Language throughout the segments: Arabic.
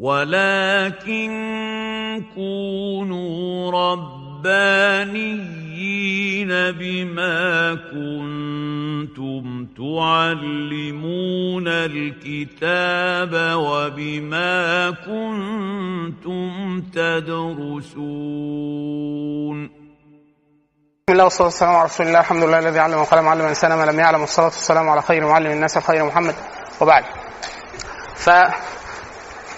ولكن كونوا ربانيين بما كنتم تعلمون الكتاب وبما كنتم تدرسون. بسم الله والصلاة والسلام على رسول الله. الحمد لله الذي علم وقلم علم الإنسان ما لم يعلم. والصلاه والسلام على خير معلم الناس خير محمد. وبعد. ف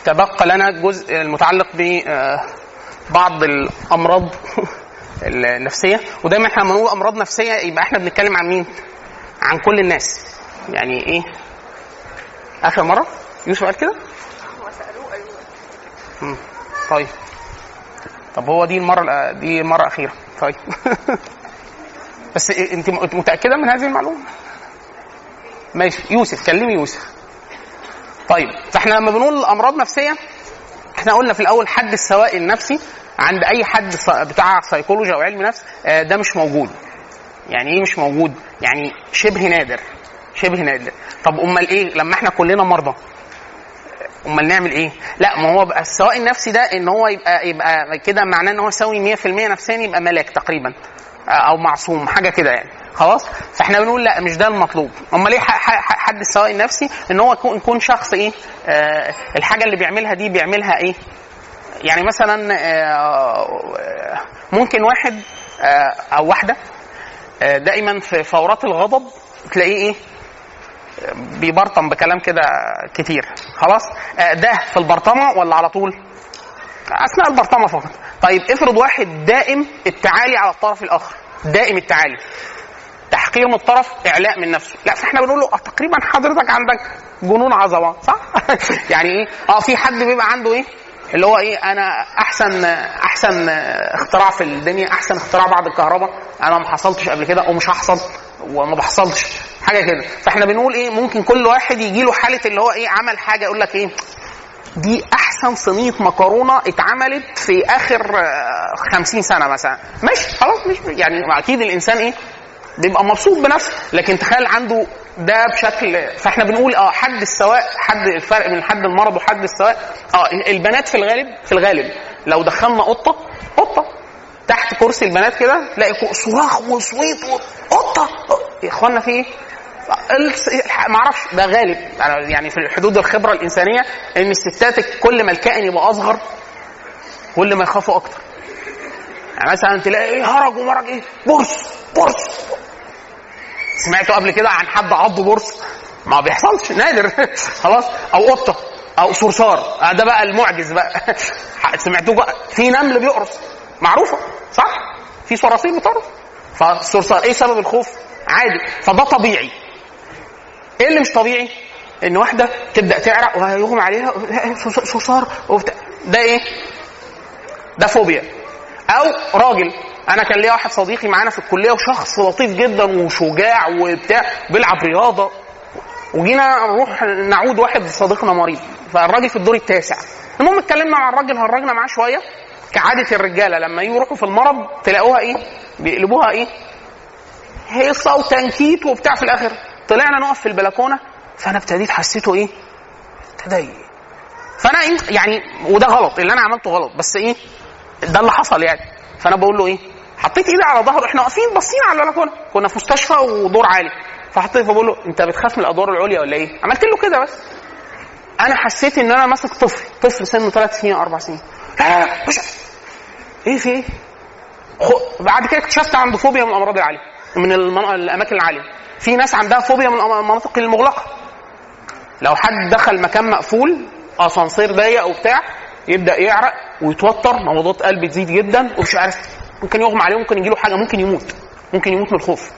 تبقى لنا الجزء المتعلق ببعض الأمراض النفسية ودايما إحنا لما نقول أمراض نفسية يبقى إحنا بنتكلم عن مين؟ عن كل الناس يعني إيه؟ آخر مرة يوسف قال كده؟ هو سالوه أيوه. طيب طب هو دي المرة دي المره الاخيره طيب بس أنت متأكدة من هذه المعلومة؟ ماشي يوسف كلمي يوسف طيب فاحنا لما بنقول امراض نفسية إحنا قلنا في الأول حد السواء النفسي عند أي حد بتاع سيكولوجي أو علم نفس ده مش موجود. يعني إيه مش موجود؟ يعني شبه نادر شبه نادر. طب أمال إيه؟ لما إحنا كلنا مرضى أمال نعمل إيه؟ لا ما هو بقى السواء النفسي ده إن هو يبقى يبقى كده معناه إن هو سوي 100% نفسيا يبقى ملاك تقريبا أو معصوم حاجة كده يعني. خلاص؟ فإحنا بنقول لا مش ده المطلوب. أمال إيه حد السواء النفسي إن هو يكون شخص إيه؟ آه الحاجة اللي بيعملها دي بيعملها إيه؟ يعني مثلا آه ممكن واحد آه أو واحدة آه دائما في فورات الغضب تلاقيه إيه؟ بيبرطم بكلام كده كتير. خلاص؟ آه ده في البرطمة ولا على طول؟ أثناء البرطمة فقط. طيب افرض واحد دائم التعالي على الطرف الآخر. دائم التعالي. تحقير من الطرف إعلاء من نفسه. لا فإحنا بنقول له تقريبا حضرتك عندك جنون عظمة. صح؟ يعني إيه؟ آه في حد بيبقى عنده إيه؟ اللي هو إيه؟ أنا أحسن أحسن اختراع في الدنيا أحسن اختراع بعد الكهرباء. أنا ما حصلتش قبل كده ومش هحصل وما بحصلش. حاجة كده. فإحنا بنقول إيه؟ ممكن كل واحد يجي له حالة اللي هو إيه؟ عمل حاجة يقول لك إيه؟ دي أحسن صينية مكرونة اتعملت في آخر خمسين سنة مثلا. ماشي خلاص مش يعني أكيد الإنسان إيه؟ بيبقى مبسوط بنفسه. لكن تخيل عنده ده بشكل فاحنا بنقول آه حد السواء حد الفرق بين حد المرض وحد السواء آه البنات في الغالب في الغالب لو دخلنا قطة قطة. تحت كرسي البنات كده تلاقي صراخ وصويت قطة. يا إخوانا في إيه؟ ما أعرفش. ده غالب. يعني في حدود الخبرة الإنسانية إن الستات كل ما الكائن يبقى أصغر كل ما يخافوا أكتر. يعني مثلا تلاقي إيه؟ هرج ومرج إيه؟ برص برص سمعتوا قبل كده عن حد عض برص؟ ما بيحصلش نادر. خلاص؟ أو قطة أو صرصار. ده بقى المعجز بقى. سمعتوه بقى؟ في نمل بيقرص. معروفة صح؟ في صراصير بتقرص. فالصرصار إيه سبب الخوف؟ عادي. فده طبيعي. إيه اللي مش طبيعي؟ إن واحدة تبدأ تعرق وهيغمى عليها صرصار وبتاع. ده إيه؟ ده فوبيا. أو راجل أنا كان ليا واحد صديقي معانا في الكلية وشخص لطيف جدا وشجاع وبتاع بيلعب رياضة. وجينا نروح نعود واحد صديقنا مريض فالراجل في الدور التاسع. المهم اتكلمنا مع الراجل هرجنا معاه شوية. كعادة الرجالة لما يروحوا في المرض تلاقوها إيه؟ بيقلبوها إيه؟ هيصه وتنكيت وبتاع في الآخر. طلعنا نقف في البلكونة فأنا ابتديت حسيته إيه؟ ابتدى فأنا إيه؟ يعني وده غلط اللي أنا عملته غلط بس إيه؟ ده اللي حصل يعني. فأنا بقول له إيه؟ حطيت ايدي على ظهره إحنا واقفين باصين على البلكونة. كنا في مستشفى ودور عالي. فحطيت فبقول له انت بتخاف من الادوار العليا ولا إيه؟ عملت له كده بس. أنا حسيت ان أنا ماسك طفل طفل سنه ثلاث سنين أربع سنين. إيه في إيه. بعد كده اكتشفت عنده فوبيا من الامراض العالية من المن... الاماكن العالية. في ناس عندها فوبيا من المناطق المغلقة. لو حد دخل مكان مقفول أسانسير ضيق وبتاع يبدأ يعرق ويتوتر نبضات قلب تزيد جدا ومش عارف ممكن يغمى عليه ممكن يجي له حاجة ممكن يموت ممكن يموت من الخوف.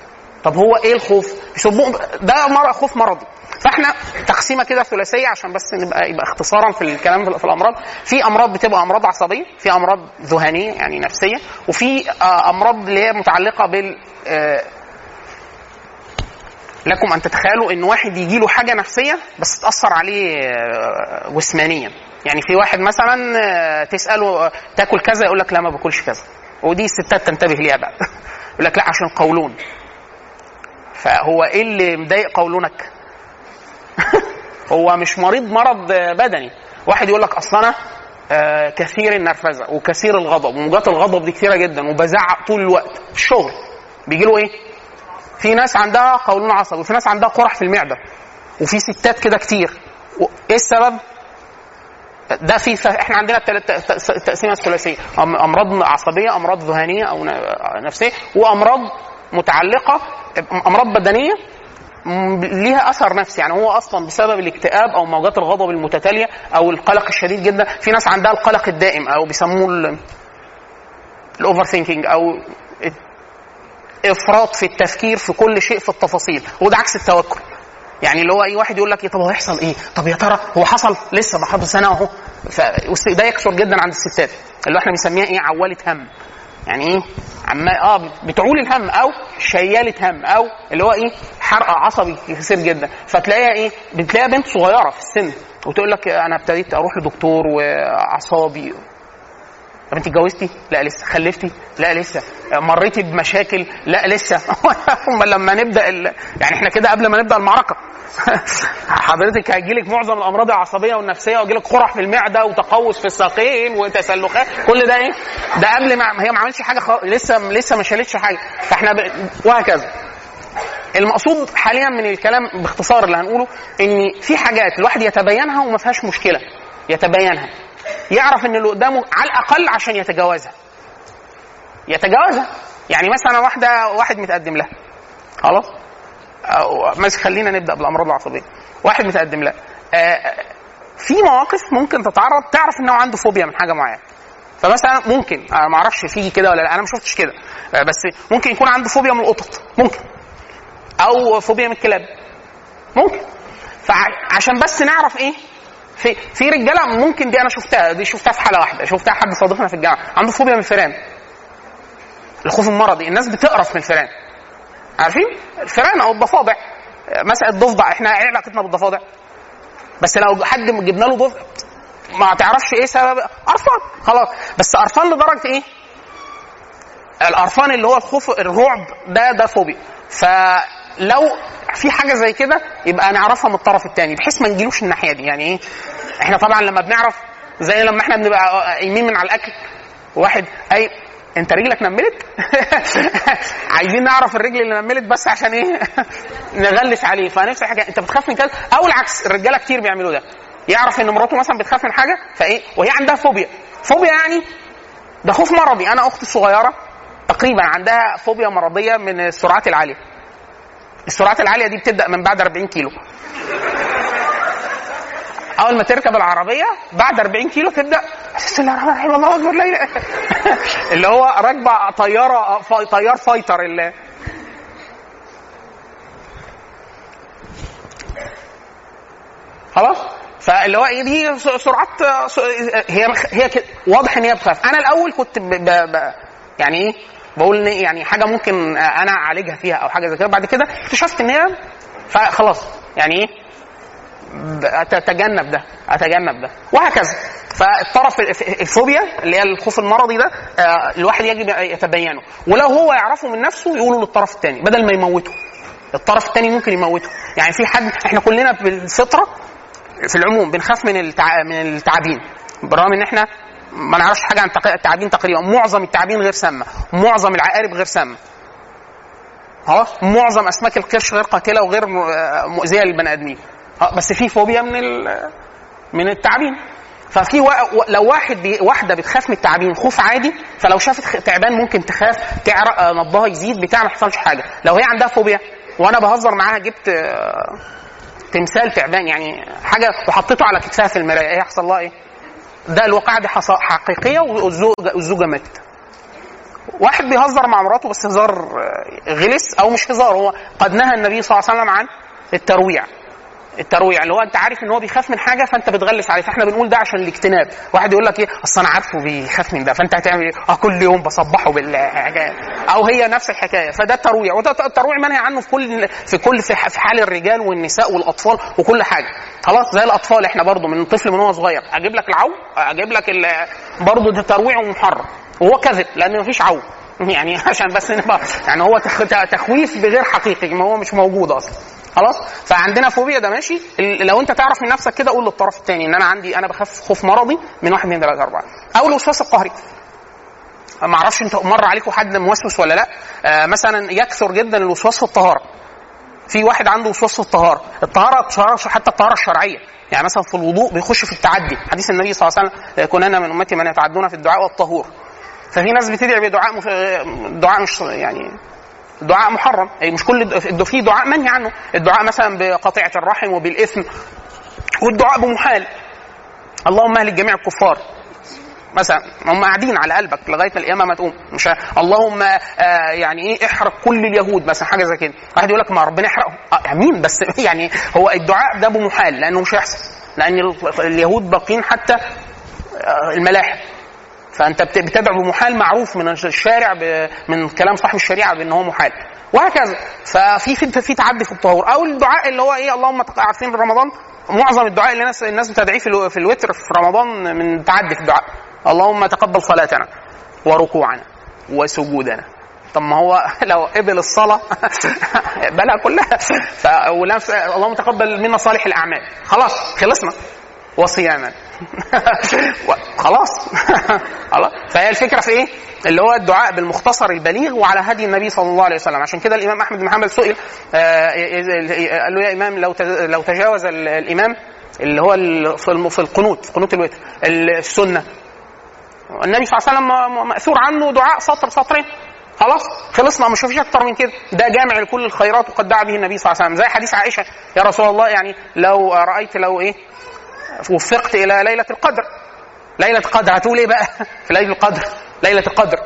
طب هو إيه الخوف؟ يسموه ده مرض خوف مرضي. فإحنا تقسيمة كده ثلاثية عشان بس نبقى يبقى اختصارا في الكلام في الأمراض. في أمراض بتبقى أمراض عصبية في أمراض ذهانيه يعني نفسية وفي أمراض اللي هي متعلقة بال لكم أن تتخيلوا إن واحد يجي له حاجة نفسية بس تأثر عليه جسمانيا. يعني في واحد مثلا تسأله تاكل كذا يقول لك لا ما باكلش كذا. ودي الستات تنتبه ليها بقى. يقول لك لا عشان قولون. فهو إيه اللي مضايق قولونك؟ هو مش مريض مرض بدني. واحد يقول لك أصل أنا آه كثير النرفزة وكثير الغضب وموجات الغضب دي كثيرة جدا وبزعق طول الوقت. في الشغل. بيجي له إيه؟ في ناس عندها قولون عصبي وفي ناس عندها قرح في المعدة وفي ستات كده كتير. إيه السبب؟ ده في. إحنا عندنا التقسيمه الثلاثيه أمراض عصبية أمراض ذهانيه أو نفسية وأمراض متعلقة أمراض بدنية ليها أثر نفسي. يعني هو أصلا بسبب الاكتئاب أو موجات الغضب المتتالية أو القلق الشديد جدا. في ناس عندها القلق الدائم أو بيسموه ال- ال overthinking أو إفراط في التفكير في كل شيء في التفاصيل. وده عكس التوكل. يعني اللي هو أي واحد يقول لك إيه طب هو هيحصل إيه؟ طب يا ترى هو حصل؟ لسه ما سنه أهو. ده يكثر جدا عند الستات اللي إحنا بنسميها إيه؟ عوالة هم. يعني إيه؟ عما آه بتعول الهم أو شيالة هم أو اللي هو إيه؟ حرق عصبي كثير جدا. فتلاقيها إيه؟ بتلاقيها بنت صغيرة في السن وتقول لك أنا ابتديت أروح لدكتور وأعصابي طب انت اتجوزتي؟ لا لسه، خلفتي؟ لا لسه، مريتي بمشاكل؟ لا لسه، أمال لما نبدأ ال... يعني إحنا كده قبل ما نبدأ المعركة. حضرتك هيجيلك معظم الأمراض العصبية والنفسية ويجيلك قرح في المعدة وتقوس في الساقين وتسلخات. كل ده إيه؟ ده قبل ما هي ما عملتش حاجة خالص لسه لسه ما شالتش حاجة. فإحنا ب... وهكذا. المقصود حاليا من الكلام باختصار اللي هنقوله إن في حاجات الواحد يتبينها وما فيهاش مشكلة. يتبينها. يعرف إن اللي قدامه على الأقل عشان يتجاوزها. يتجاوزها. يعني مثلا واحدة واحد متقدم لها. خلاص؟ مثلا خلينا نبدأ بالأمراض العصبية. واحد متقدم لها. آه، في مواقف ممكن تتعرض تعرف انه عنده فوبيا من حاجة معينة. فمثلا ممكن أنا ما أعرفش فيه كده ولا لا أنا ما شفتش كده. آه، بس ممكن يكون عنده فوبيا من القطط. ممكن. أو فوبيا من الكلاب. ممكن. فعشان بس نعرف إيه؟ في في رجالة ممكن دي أنا شفتها دي شفتها في حالة واحدة شفتها حد صديقنا في الجامعة عنده فوبيا من الفيران. الخوف المرضي الناس بتقرف من الفيران. عارفين؟ الفيران أو الضفادع. مسألة ضفدع إحنا إيه علاقتنا بالضفادع. بس لو حد جبنا له ضفدع ما تعرفش إيه سبب. قرفان خلاص. بس قرفان لدرجة إيه؟ القرفان اللي هو الخوف الرعب ده ده فوبيا. فلو في حاجة زي كده يبقى نعرفها من الطرف الثاني بحيث ما نجيلوش الناحية دي. يعني إيه؟ إحنا طبعا لما بنعرف زي لما إحنا بنبقى قايمين من على الأكل واحد أي أنت رجلك نملت؟ عايزين نعرف الرجل اللي نملت بس عشان إيه؟ نغلس عليه. فنفس الحاجة أنت بتخاف من كذا؟ أو العكس الرجالة كتير بيعملوا ده. يعرف إن مراته مثلا بتخاف من حاجة فإيه؟ وهي عندها فوبيا. فوبيا يعني ده خوف مرضي. أنا أختي الصغيرة تقريبا عندها فوبيا مرضية من السرعات العالية. السرعات العالية دي بتبدأ من بعد 40 كيلو. أول ما تركب العربية بعد 40 كيلو تبدأ بسم الله الرحمن الله أكبر لا اللي هو راكبة طيارة طيار فايتر اللي خلاص؟ فاللي هو إيه دي؟ سرعات هي هي واضح إن هي بتخاف أنا الأول كنت ب ب ب يعني إيه؟ بقول يعني حاجة ممكن أنا اعالجها فيها أو حاجة زي كده. بعد كده اكتشفت إن هي فخلاص يعني إيه؟ أتجنب ده أتجنب ده وهكذا. فالطرف الفوبيا اللي هي الخوف المرضي ده آه، الواحد يجب يتبينه. ولو هو يعرفه من نفسه يقوله للطرف الثاني بدل ما يموته. الطرف الثاني ممكن يموته. يعني في حد إحنا كلنا بالفطرة في العموم بنخاف من التع... من التعابين. بالرغم إن إحنا ما نعرفش حاجة عن التعابين تقريبا. معظم التعابين غير سامة. معظم العقارب غير سامة. خلاص معظم أسماك القرش غير قاتلة وغير آه، مؤذية للبني آدمين. بس في فوبيا من ال... من التعابين. ففي و... لو واحد بي... واحدة بتخاف من التعابين خوف عادي. فلو شافت تعبان ممكن تخاف تعرق آه، نبضها يزيد بتاع ما يحصلش حاجة. لو هي عندها فوبيا وأنا بهزر معاها جبت آه، تمثال تعبان يعني حاجة وحطيته على كتفها في المراية. إيه يحصل لها إيه؟ ده الواقعة دي والزوجه الزوجه ماتت. واحد بيهزر مع مراته بس هزار آه، غلس أو مش هزار هو قد نهى النبي صلى الله عليه وسلم عن الترويع. الترويع اللي هو انت عارف ان هو بيخاف من حاجة فانت بتغلس عليه. فاحنا بنقول ده عشان الاجتناب. واحد يقول لك إيه؟ أصل أنا عارفه بيخاف من ده. فانت هتعمل إيه؟ آه كل يوم بصبحه بالحاجة أو هي نفس الحكاية. فده الترويع وده الترويع منهي عنه في كل في كل في حال الرجال والنساء والأطفال وكل حاجة. خلاص زي الأطفال إحنا برضو من طفل من هو صغير. أجيب لك العو أجيب لك برضو ده ترويع ومحرم وهو كذب لأن مفيش عو. يعني عشان بس نبقى يعني هو تخ- تخويف بغير حقيقي ما هو مش موجود أصلا. خلاص؟ فعندنا فوبيا ده ماشي؟ لو انت تعرف من نفسك كده قول للطرف الثاني ان أنا عندي أنا بخاف خوف مرضي من واحد اثنين ثلاثة أربعة. أو الوسواس القهري. ما أعرفش انت مر عليكم حد موسوس ولا لأ. آه مثلا يكثر جدا الوسواس في الطهارة. في واحد عنده وسواس في الطهارة. الطهارة حتى الطهارة الشرعية. يعني مثلا في الوضوء بيخش في التعدي. حديث النبي صلى الله عليه وسلم كنا من أمتي من يتعدون في الدعاء والطهور. ففي ناس بتدعي بدعاء مش دعاء مش يعني دعاء محرم. أي مش كل في دعاء منهي عنه. الدعاء مثلا بقطيعة الرحم وبالإثم والدعاء بمحال. اللهم أهلك جميع الكفار. مثلا هم قاعدين على قلبك لغاية ما القيامة ما تقوم. مش اللهم آه يعني إيه احرق كل اليهود. مثلا حاجة زي كده. واحد يقول لك ما ربنا يحرقهم. آه آمين. بس يعني هو الدعاء ده بمحال لأنه مش هيحصل. لأن ال- اليهود باقين حتى آه الملاحم. فأنت بت- بتدعو بمحال معروف من الشارع من كلام صاحب الشريعة بان هو محال. وهكذا. ففي في في تعدي في الطهور. أو الدعاء اللي هو إيه اللهم عارفين رمضان؟ معظم الدعاء اللي الناس الناس بتدعيه في, الو- في الوتر في رمضان من تعدي في الدعاء. اللهم تقبل صلاتنا وركوعنا وسجودنا. طب ما هو لو قبل الصلاة بلا كلها. ف... اللهم تقبل منا صالح الأعمال. خلاص خلصنا. وصياما خلاص. فهي الفكرة في إيه؟ اللي هو الدعاء بالمختصر البليغ وعلى هدي النبي صلى الله عليه وسلم. عشان كده الإمام أحمد بن حنبل سئل آه، قال له يا إمام لو لو تجاوز ال- الإمام اللي هو في في القنوت في قنوت الوتر السنة. النبي صلى الله عليه وسلم مأثور عنه دعاء سطر سطرين. خلاص. خلصنا مش فيش أكتر من كده. ده جامع لكل الخيرات وقد دعا به النبي صلى الله عليه وسلم. زي حديث عائشة يا رسول الله يعني لو رأيت لو إيه؟ وفقت إلى ليلة القدر. ليلة القدر هتقول إيه بقى؟ في ليلة القدر. ليلة القدر.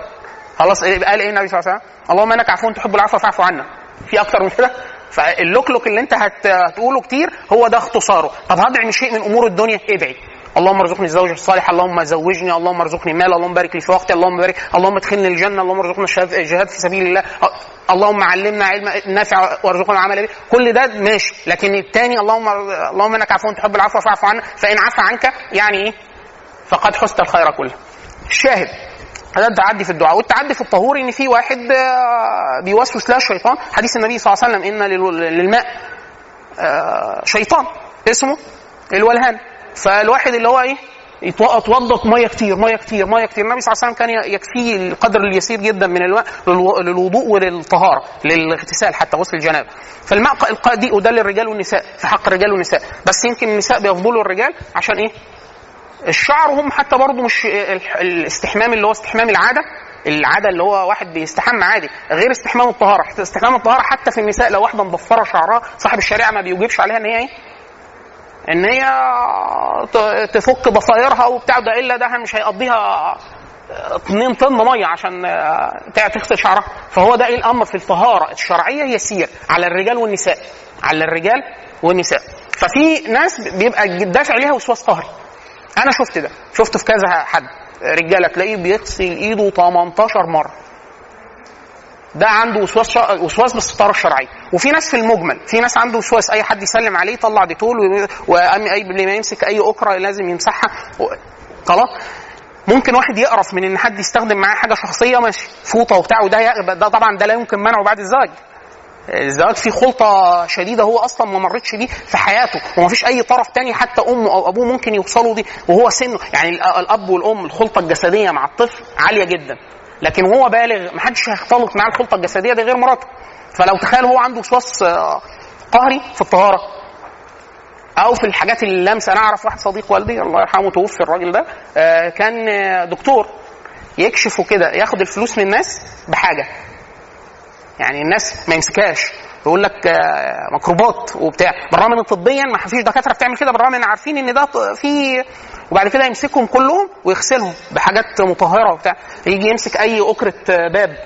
خلاص إيه قال إيه النبي صلى الله عليه وسلم؟ اللهم إنك عفو تحب العفو فاعف عنا. في أكتر من كده؟ فاللوكلوك اللي أنت هت... هتقوله كتير هو ده اختصاره. طب هدعي من شيء من أمور الدنيا ادعي اللهم ارزقني الزوج الصالح اللهم زوجني اللهم ارزقني مال اللهم بارك لي في وقتي اللهم بارك اللهم ادخلني الجنة اللهم ارزقنا الجهاد في سبيل الله. اللهم علمنا علم نافع وارزقنا عمل به. كل ده ماشي. لكن الثاني اللهم اللهم إنك عفو تحب العفو فاعف عنا فإن عفى عنك يعني إيه؟ فقد حست الخير كله. الشاهد هذا التعدي في الدعاء. والتعدي في الطهور إن في واحد آه، بيوسوس له الشيطان حديث النبي صلى الله عليه وسلم إن لل- للماء آه، شيطان. اسمه الولهان. فالواحد اللي هو إيه؟ يتوضط مية كتير مية كتير مية كتير. النبي صلى الله عليه وسلم كان يكفيه القدر اليسير جدا من الماء للو- للوضوء وللطهارة للاغتسال حتى غسل الجنابه فالماء دي وده للرجال والنساء في حق الرجال والنساء. بس يمكن النساء بيفضلوا الرجال عشان إيه؟ الشعر هم حتى برضه مش ال- الاستحمام اللي هو استحمام العادة العادة اللي هو واحد بيستحمى عادي غير استحمام الطهارة. استحمام الطهارة حتى في النساء لو واحدة مضفرة شعرها صاحب الشريعة ما بيوجبش عليها إن هي إيه؟ إن هي تفك ضفايرها وبتاع ده إلا ده مش هيقضيها 2 طن مية عشان آه، تغسل شعرها. فهو ده إيه الأمر في الطهارة الشرعية؟ يسير على الرجال والنساء على الرجال والنساء. ففي ناس بيبقى دافع ليها وسواس قهري أنا شفت ده شفته في كذا حد. رجالة تلاقيه بيغسل إيده 18 مرة. ده عنده وسواس. وسواس بالستاره الشرعيه وفي ناس في المجمل في ناس عنده وسواس أي حد يسلم عليه يطلع ديتول قبل ما يمسك أي اكره لازم يمسحها. خلاص ممكن واحد يقرف من إن حد يستخدم معاه حاجة شخصية ماشي فوطة وبتاع وده. ده طبعا ده لا يمكن منعه بعد الزواج الزواج فيه خلطة شديدة هو أصلا ما مرتش بيه في حياته ومفيش أي طرف تاني حتى أمه أو أبوه ممكن يوصلوا دي وهو سنه يعني ال- الأب والأم الخلطة الجسدية مع الطفل عالية جدا لكن وهو بالغ محدش هيختلط معاه الخلطة الجسدية دي غير مراته. فلو تخيل هو عنده وسواس آه، قهري في الطهارة أو في الحاجات اللمسة. أنا أعرف واحد صديق والدي الله يرحمه توفي الراجل ده آه، كان آه، دكتور. يكشف كده ياخد الفلوس من الناس بحاجة. يعني الناس ما يمسكهاش. يقول لك ميكروبات وبتاع. بالرغم ان طبيا ما فيش دكاترة بتعمل كده. بالرغم ان عارفين إن ده في وبعد كده يمسكهم كلهم ويغسلهم بحاجات مطهرة وبتاع. يجي يمسك أي أكرة باب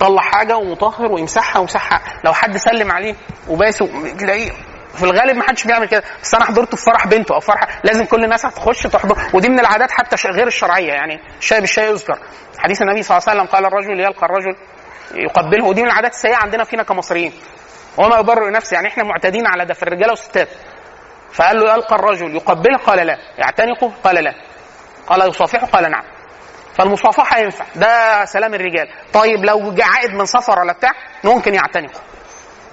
طلع حاجة ومطهر ويمسحها ويمسحها. لو حد سلم عليه وباسه تلاقيه في الغالب ما حدش بيعمل كده. بس أنا حضرته في فرح بنته أو فرح لازم كل الناس هتخش تحضر. ودي من العادات حتى غير الشرعية يعني. الشاي بالشاي يذكر حديث النبي صلى الله عليه وسلم قال الرجل يلقى الرجل يقبله. ودي من العادات السيئة عندنا فينا كمصريين. وما يبرر نفسه يعني. إحنا معتادين على ده في الرجالة والستات. فقال له يلقى الرجل يقبله؟ قال لا. يعتنقه؟ قال لا. قال يصافحه؟ قال نعم. فالمصافحة ينفع. ده سلام الرجال. طيب لو جه عائد من سفر ولا بتاع ممكن يعتنقه.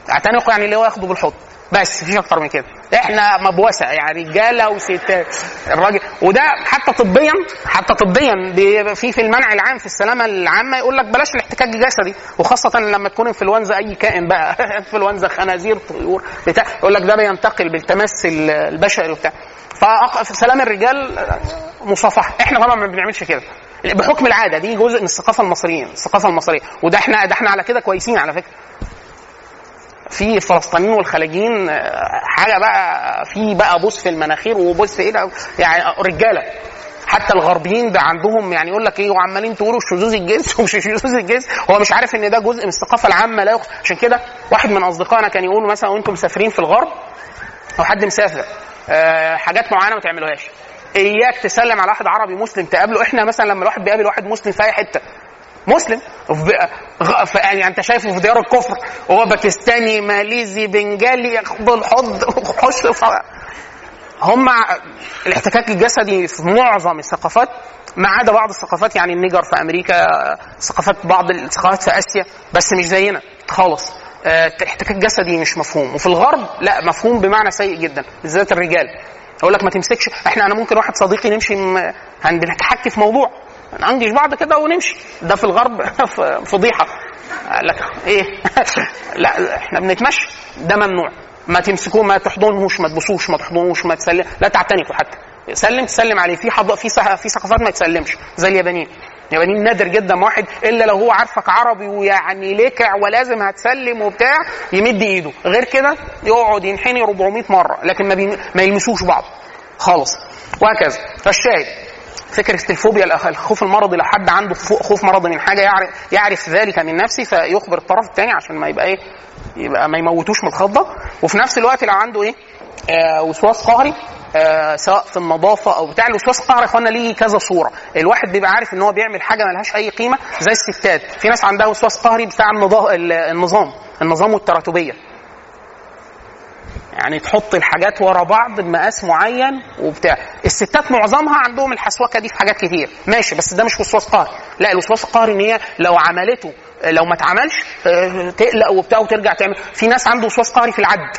يعتنقه يعني اللي هو ياخده بالحضن بس مفيش أكتر من كده. إحنا مبوسه يعني رجالة وستات الراجل وده حتى طبيا حتى طبيا بي- في في المنع العام في السلامة العامة يقول لك بلاش الاحتكاك الجسدي. وخاصة لما تكون إنفلونزا أي كائن بقى إنفلونزا خنازير طيور بتاع يقول لك ده بينتقل بالتمس ال- البشري وبتاع. ففي سلام الرجال مصافحة. إحنا طبعا ما بنعملش كده. بحكم العادة دي جزء من الثقافة المصريين الثقافة المصرية. وده إحنا ده إحنا على كده كويسين على فكرة. في الفلسطينيين والخليجيين حاجة بقى في بقى بوس في المناخير وبوس إيه يعني رجالة. حتى الغربيين ده عندهم يعني يقول لك إيه وعمالين تقولوا شذوذ الجنس ومش شذوذ الجنس. هو مش عارف إن ده جزء من الثقافة العامة لا يخ... عشان كده واحد من أصدقائنا كان يقول مثلا وأنتم مسافرين في الغرب أو حد مسافر آه حاجات معينة ما تعملوهاش. إياك تسلم على واحد عربي مسلم تقابله. إحنا مثلا لما الواحد بيقابل واحد مسلم في أي حتة مسلم. يعني انت شايفه في ديار الكفر وهو باكستاني ماليزي بنجالي ياخد الحض وحش ف- هم الاحتكاك الجسدي في معظم الثقافات ما عدا بعض الثقافات يعني النيجر في أمريكا ثقافات بعض الثقافات في آسيا بس مش زينا خالص. آه، الاحتكاك الجسدي مش مفهوم. وفي الغرب لا مفهوم بمعنى سيء جدا بالذات الرجال. أقول لك ما تمسكش إحنا أنا ممكن واحد صديقي نمشي م- هنحكي في موضوع. ننجش بعض كده ونمشي. ده في الغرب فضيحة. لك إيه؟ لا إحنا بنتمشى. ده ممنوع. ما تمسكوه ما تحضنوش ما تبصوش ما تحضنوش ما تسلم. لا تعتنقوا حتى. سلم تسلم عليه. في حض... في صح... في ثقافات ما تسلمش زي اليابانيين. اليابانيين نادر جدا. واحد إلا لو هو عارفك عربي ويعني لكع ولازم هتسلم وبتاع يمد إيده. غير كده يقعد ينحني 400 مرة لكن ما, بي... ما يلمسوش بعض. خالص. وهكذا. فالشاهد فكرة الفوبيا الخوف المرضي لو حد عنده خوف مرضي من حاجة يعرف, يعرف ذلك من نفسه فيخبر الطرف الثاني عشان ما يبقى إيه يبقى ما يموتوش من الخضة. وفي نفس الوقت لو عنده إيه آه وسواس قهري آه سواء في النظافة أو بتاع. الوسواس القهري يا إخوانا ليه كذا صورة. الواحد بيبقى عارف إن هو بيعمل حاجة ملهاش أي قيمة زي الستات. في ناس عندها وسواس قهري بتاع النظا- ال- النظام النظام والتراتبية. يعني تحط الحاجات ورا بعض بمقاس معين وبتاع. الستات معظمها عندهم الحسوكة دي في حاجات كتير. ماشي بس ده مش وسواس قهري لا الوسواس القهري إن هي لو عملته لو ما اتعملش آه، تقلق وبتاع وترجع تعمل. في ناس عنده وسواس قهري في العد.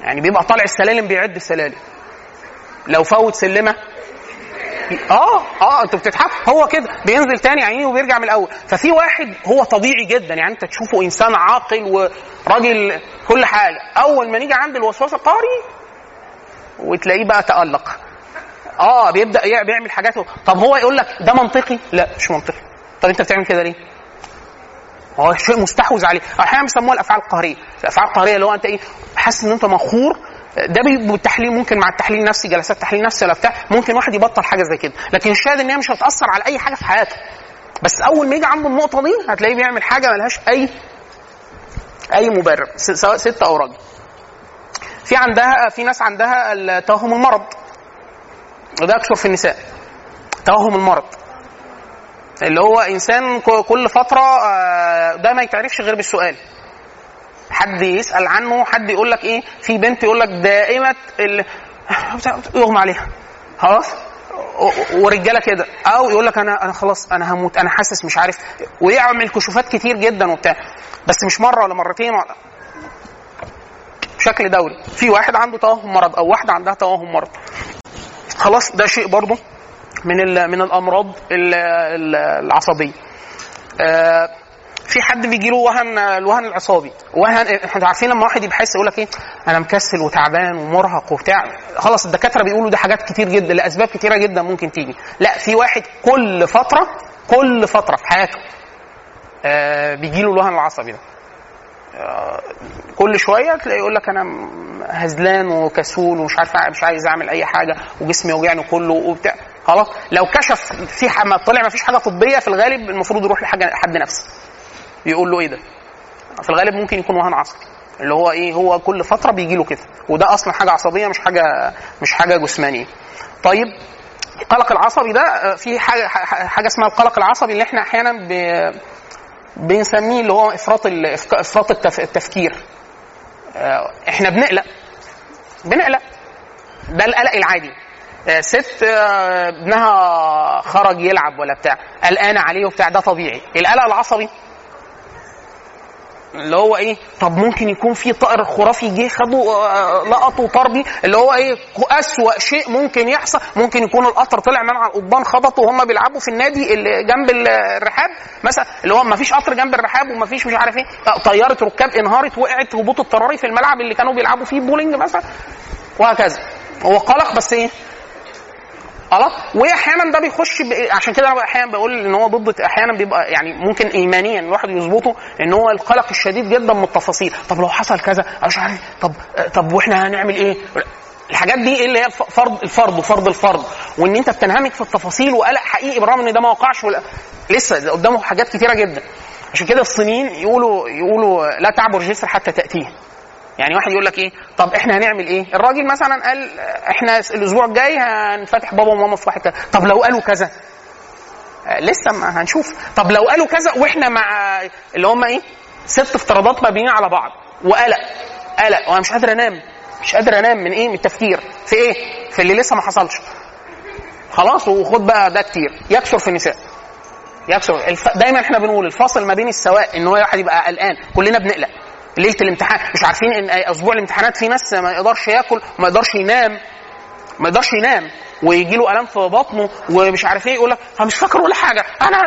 يعني بيبقى طالع السلالم بيعد السلالم. لو فوت سلمة آه آه أنتوا بتضحكوا. هو كده بينزل تاني عينيه وبيرجع من الأول. ففي واحد هو طبيعي جدا يعني أنت تشوفه إنسان عاقل وراجل كل حاجة. أول ما نيجي عند الوسواس القهري وتلاقيه بقى تألق. آه بيبدأ يع- بيعمل حاجات طب هو يقول لك ده منطقي؟ لا مش منطقي. طب أنت بتعمل كده ليه؟ هو شيء مستحوذ عليه. أحيانا بيسموها الأفعال القهرية. الأفعال القهرية اللي هو أنت إيه حاسس إن أنت مخور ده بالتحليل ممكن مع التحليل النفسي جلسات تحليل نفسي ولا بتاع ممكن واحد يبطل حاجة زي كده. لكن الشاهد إن هي مش هتأثر على أي حاجة في حياته. بس أول ما يجي عنده النقطة دي هتلاقيه بيعمل حاجة ملهاش أي أي مبرر سواء ست أو راجل. في عندها في ناس عندها التوهم المرض. وده أكثر في النساء. توهم المرض. اللي هو إنسان كل فترة آه، ده ما يتعرفش غير بالسؤال. حد يسأل عنه حد يقول لك إيه؟ في بنت يقول لك دائمه ال... يغمى عليها. خلاص؟ ورجالة كده. أو يقول لك أنا أنا خلاص أنا هموت أنا حاسس مش عارف. ويعمل كشوفات كتير جدا وبتاع. بس مش مرة ولا مرتين ولا بشكل دوري. في واحد عنده توهم مرض أو واحدة عندها توهم مرض. خلاص ده شيء برضه من من الأمراض ال- ال- العصبية. آه، في حد بيجي له وهن الوهن العصابي. وهن إحنا عارفين لما واحد يبحث يقول لك إيه؟ أنا مكسل وتعبان ومرهق وبتاع. خلاص الدكاترة بيقولوا ده حاجات كتير جدا لأسباب كتيرة جدا ممكن تيجي. لا في واحد كل فترة كل فترة في حياته آه بيجي له الوهن العصبي ده. آه، كل شوية تلاقي يقول لك أنا هزلان وكسول ومش عارف مش عايز أعمل أي حاجة وجسمي وجعني كله وبتاع. خلاص لو كشف في ما طلع ما فيش حاجة طبية في الغالب المفروض يروح لحاجة حد نفسي يقول له إيه ده؟ في الغالب ممكن يكون وهن عصبي. اللي هو إيه هو كل فترة بيجي له كده. وده أصلا حاجة عصبية مش حاجة مش حاجة جسمانية. طيب القلق العصبي ده آه، في حاجة حاجة اسمها القلق العصبي اللي إحنا أحيانا. بنسميه اللي هو إفراط إفراط التف... التفكير. آه، إحنا بنقلق. بنقلق. ده القلق العادي. آه، ست ابنها خرج يلعب ولا بتاع. قلقانة عليه وبتاع. ده طبيعي. القلق العصبي اللي هو إيه؟ طب ممكن يكون في طائر خرافي جه خده آه، لقطه طار بيه اللي هو إيه؟ أسوأ شيء ممكن يحصل. ممكن يكون القطر طلع من على القضبان خبطه وهم بيلعبوا في النادي اللي جنب ال- الرحاب مثلا اللي هو ما فيش قطر جنب الرحاب وما فيش مش عارف إيه. آه، طيارة ركاب انهارت وقعت هبوط اضطراري في الملعب اللي كانوا بيلعبوا فيه بولينج مثلا وهكذا. هو قلق بس إيه؟ خلاص؟ واحيانا ده بيخش ب... عشان كده أنا أحيانا بقول إن هو ضد أحيانا بيبقى يعني ممكن ايمانيا الواحد يظبطه إن هو القلق الشديد جدا من التفاصيل. طب لو حصل كذا؟ مش عارف. طب طب وإحنا هنعمل إيه؟ الحاجات دي اللي هي فرض الفرض وفرض الفرض. وإن أنت بتنهمك في التفاصيل وقلق حقيقي بالرغم إن ده ما وقعش ولا لسه قدامه حاجات كتيرة جدا. عشان كده الصينيين يقولوا يقولوا لا تعبر جسر حتى تأتيه. يعني واحد يقول لك إيه؟ طب إحنا هنعمل إيه؟ الراجل مثلا قال إحنا الأسبوع الجاي هنفتح بابا وماما في واحد كذا طب لو قالوا كذا؟ آه، لسه ما هنشوف. طب لو قالوا كذا وإحنا مع اللي هم إيه؟ ست افتراضات مبنيين على بعض. وقلق. قلق. وأنا مش قادر أنام. مش قادر أنام من إيه؟ من التفكير. في إيه؟ في اللي لسه ما حصلش. خلاص وخد بقى ده كتير. يكثر في النساء. يكثر الف... دايما إحنا بنقول الفاصل ما بين السواء إن هو واحد يبقى قلقان. كلنا بنقلق. ليلة الامتحان. مش عارفين إن أسبوع الامتحانات في ناس ما يقدرش ياكل وما يقدرش ينام ما يقدرش ينام. ويجي له الام في بطنه ومش عارف إيه يقول لك أنا مش فاكر ولا حاجة. أنا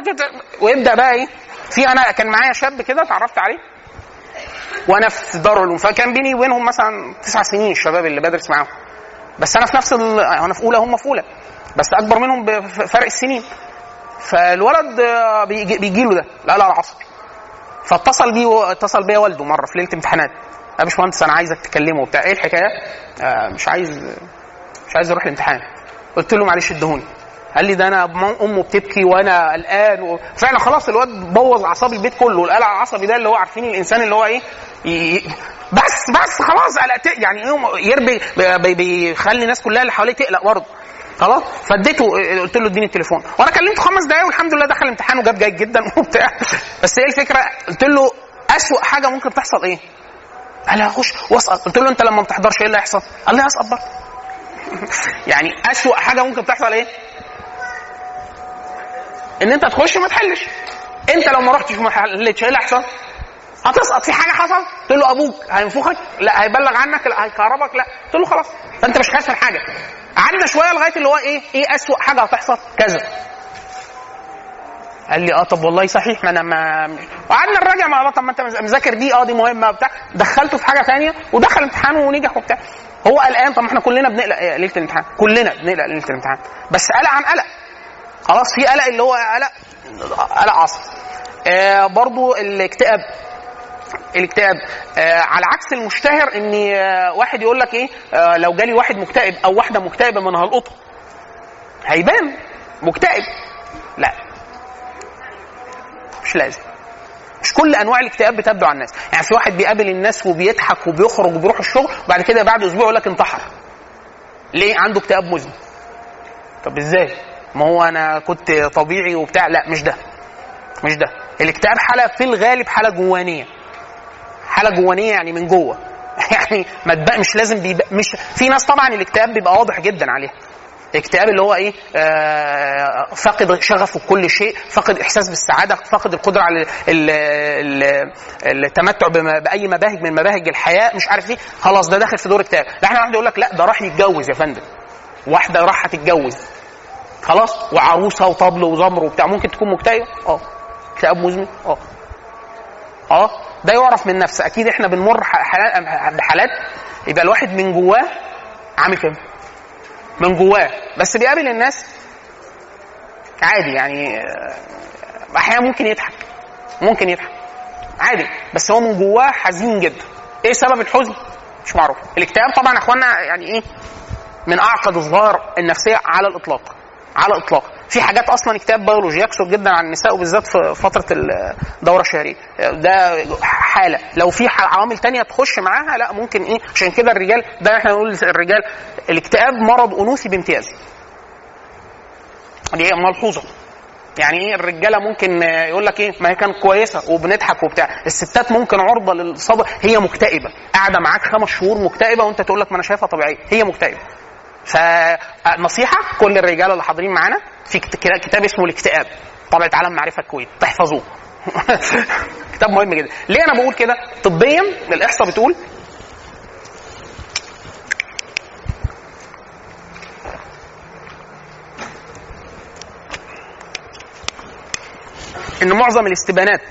ويبدأ بقى إيه؟ في أنا كان معايا شاب كده اتعرفت عليه. وأنا في دار العلوم. فكان بيني وبينهم مثلا تسع سنين الشباب اللي بدرس معاهم. بس أنا في نفس ال... أنا في أولى هم في أولى. بس أكبر منهم بفرق السنين. فالولد بيجي, بيجي له ده. لا لا عصبي فاتصل بيه اتصل بيا والده مرة في ليلة امتحانات. يا باشمهندس أنا عايزك تكلمه وبتاع. إيه الحكاية؟ آه مش عايز مش عايز أروح الامتحان. قلت له معلش ادهوني. قال لي ده أنا أمه بتبكي وأنا قلقان وفعلا خلاص الواد بوظ أعصاب البيت كله. القلق العصبي ده اللي هو عارفين الإنسان اللي هو إيه؟ ي... بس بس خلاص قلقت يعني يربي بي- بيخلي الناس كلها اللي حواليه تقلق برضه. خلاص؟ فاديته قلت له اديني التليفون. وأنا كلمته خمس دقايق والحمد لله دخل الامتحان وجاب جيد جدا وبتاع. بس إيه الفكرة قلت له أسوأ حاجة ممكن تحصل إيه؟ قال هخش وأسقط. قلت له أنت لما ما بتحضرش إيه اللي هيحصل؟ قال لي هسقط برضه. يعني أسوأ حاجة ممكن تحصل إيه؟ إن أنت تخش ما تحلش. أنت لو ما رحتش وما حلتش إيه اللي هيحصل؟ هتسقط. في حاجة حصل؟ قلت له أبوك هينفخك؟ لا هيبلغ عنك لا هيكهربك لا. قلت له خلاص. فأنت مش خايف من حاجة. قعدنا شوية لغاية اللي هو إيه إيه أسوأ حاجة هتحصل. كذا قال لي آه طب والله صحيح ما أنا ما وقعدنا نراجع مع بعض طب ما أنت مذاكر دي آه دي مهمة بتاع دخلته في حاجة ثانية ودخل امتحان ونجح وبتاع. هو قلقان طب ما إحنا كلنا بنقلق إيه ليلة الامتحان. كلنا بنقلق ليلة الامتحان. بس قلق عن قلق. خلاص في قلق اللي هو قلق قلق عصبي آه برضو الاكتئاب. الاكتئاب آه على عكس المشتهر إن آه واحد يقول لك إيه آه لو جالي واحد مكتئب أو واحدة مكتئبة من هالقطة هيبان مكتئب. لا. مش لازم. مش كل أنواع الاكتئاب بتبدو على الناس. يعني في واحد بيقابل الناس وبيضحك وبيخرج وبيروح الشغل وبعد كده بعد أسبوع يقول لك انتحر. ليه؟ عنده اكتئاب مزمن. طب إزاي؟ ما هو أنا كنت طبيعي وبتاع. لا مش ده. مش ده. الاكتئاب حاله في الغالب حاله جوانية. حاله جوانيه يعني من جوه. يعني ما تبقى مش لازم بيبقى مش في ناس طبعا الاكتئاب بيبقى واضح جدا عليها. الاكتئاب اللي هو إيه؟ آه فاقد شغفه بكل شيء فاقد إحساس بالسعادة فاقد القدرة على ال ال التمتع بأي مباهج من مباهج الحياة مش عارف إيه. خلاص ده داخل في دور اكتئاب. لا إحنا واحد يقول لك لا ده راح يتجوز يا فندم. واحدة راح تتجوز خلاص؟ وعروسة وطبل وزمر وبتاع. ممكن تكون مكتئبة؟ آه. اكتئاب مزمن؟ آه. آه. ده يعرف من نفسه. أكيد إحنا بنمر بحالات. يبقى الواحد من جواه عامل كده. من جواه. بس بيقابل الناس عادي يعني أحيانا ممكن يضحك. ممكن يضحك. عادي. بس هو من جواه حزين جدا. إيه سبب الحزن؟ مش معروف. الاكتئاب طبعا إخوانا يعني إيه؟ من أعقد الظواهر النفسية على الإطلاق. على الإطلاق. في حاجات أصلا اكتئاب بيولوجي يكثر جدا عن النساء وبالذات في فترة الدوره الشهريه ده حالة. لو في عوامل تانية تخش معاها لا ممكن إيه؟ عشان كده الرجال ده إحنا نقول الرجال الاكتئاب مرض أنوثي بامتياز. دي ملحوظة. يعني إيه؟ الرجالة ممكن يقول لك إيه؟ ما هي كانت كويسة وبنضحك وبتاع. الستات ممكن عرضة للصدر هي مكتئبة. قاعدة معاك خمس شهور مكتئبة وأنت تقول لك ما أنا شايفها طبيعية. هي مكتئبة. فنصيحه كل الرجاله اللي حاضرين معانا في كت- كتاب اسمه الاكتئاب طبعة عالم معرفة الكويت تحفظوه كتاب مهم جدا. ليه أنا بقول كده؟ طبيا الإحصاء بتقول إن معظم الاستبانات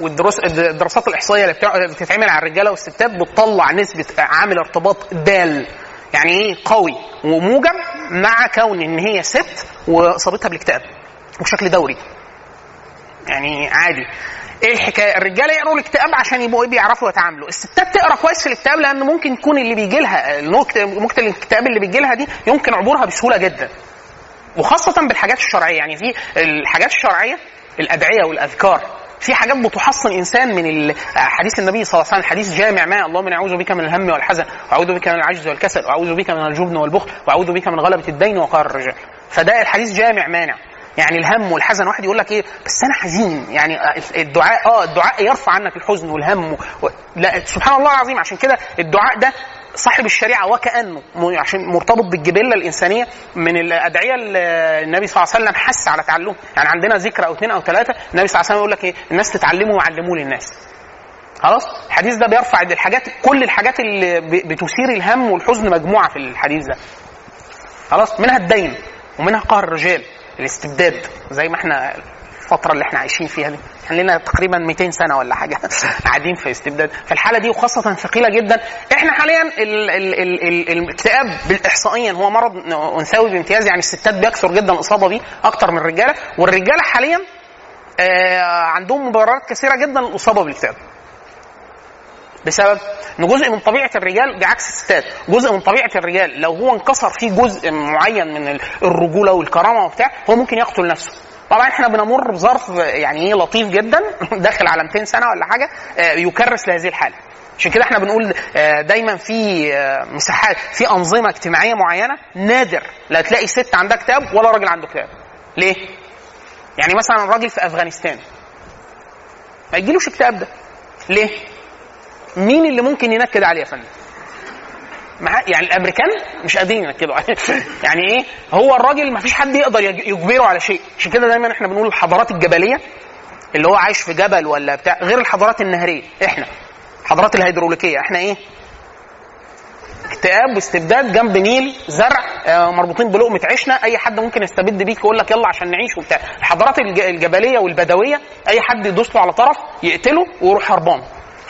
والدروس الدراسات الإحصائية اللي بتتعمل على الرجالة والستات بتطلع نسبة عامل ارتباط دال. يعني إيه؟ قوي وموجب مع كون إن هي ست واصابتها بالاكتئاب وبشكل دوري. يعني عادي. إيه الحكاية؟ الرجاله يقروا الاكتئاب عشان يبقوا إيه؟ بيعرفوا يتعاملوا. الستات تقرأ كويس في الاكتئاب لأن ممكن يكون اللي بيجي لها نكتة الاكتئاب اللي بيجي لها دي يمكن عبورها بسهولة جدا. وخاصة بالحاجات الشرعية. يعني في الحاجات الشرعية الأدعية والأذكار. في حاجات بتحصن إنسان من حديث النبي صلى الله عليه وسلم حديث جامع ما اللهم اني أعوذ بك من الهم والحزن وأعوذ بك من العجز والكسل وأعوذ بك من الجبن والبخل وأعوذ بك من غلبة الدين وقهر الرجال فده الحديث جامع مانع. يعني الهم والحزن واحد يقول لك إيه بس أنا حزين. يعني الدعاء آه الدعاء يرفع عنك الحزن والهم و... لا سبحان الله العظيم. عشان كده الدعاء ده صاحب الشريعة وكانه عشان مرتبط بالجبلة الإنسانية من الادعيه اللي النبي صلى الله عليه وسلم حث على تعلمه. يعني عندنا ذكر أو اثنين أو ثلاثة النبي صلى الله عليه وسلم يقول لك إيه؟ الناس تتعلموا وعلموه للناس. خلاص؟ الحديث ده بيرفع الحاجات كل الحاجات اللي بتثير الهم والحزن مجموعة في الحديث ده. خلاص؟ منها الدين ومنها قهر الرجال الاستبداد زي ما إحنا الفترة اللي إحنا عايشين فيها دي. إحنا لنا تقريبا 200 سنة ولا حاجة قاعدين في استبداد. فالحالة دي وخاصة ثقيلة جدا إحنا حاليا ال ال ال ال الاكتئاب بالاحصائيا هو مرض أنثوي بامتياز يعني الستات بيكثر جدا الإصابة بيه أكتر من الرجالة. والرجالة حاليا آه عندهم مبررات كثيرة جدا للإصابة بالاكتئاب. بسبب إن جزء من طبيعة الرجال بعكس الستات. جزء من طبيعة الرجال لو هو انكسر فيه جزء معين من ال- الرجولة والكرامة وبتاع هو ممكن يقتل نفسه. طبعا إحنا بنمر بظرف يعني إيه لطيف جدا داخل على 200 سنة ولا حاجة آه، يكرس لهذه الحالة. عشان كده إحنا بنقول آه، دايما في آه، مساحات في أنظمة اجتماعية معينة نادر لا تلاقي ست عندها كتاب ولا راجل عنده كتاب. ليه؟ يعني مثلا راجل في أفغانستان. ما يجيلوش اكتئاب ده. ليه؟ مين اللي ممكن ينكد عليه يا فندم؟ يعني الأمريكان مش قادرين عليه. يعني إيه؟ هو الراجل ما فيش حد يقدر يج- يجبره على شيء. عشان كده دايما إحنا بنقول الحضارات الجبلية اللي هو عايش في جبل ولا بتاع غير الحضارات النهرية. إحنا. الحضارات الهيدروليكية. إحنا إيه؟ اكتئاب واستبداد جنب نيل زرع آه، مربوطين بلقمة عيشنا. أي حد ممكن يستبد بيك يقول لك يلا عشان نعيش وبتاع. الحضارات الج- الجبلية والبدوية أي حد يدوس له على طرف يقتله ويروح هربان.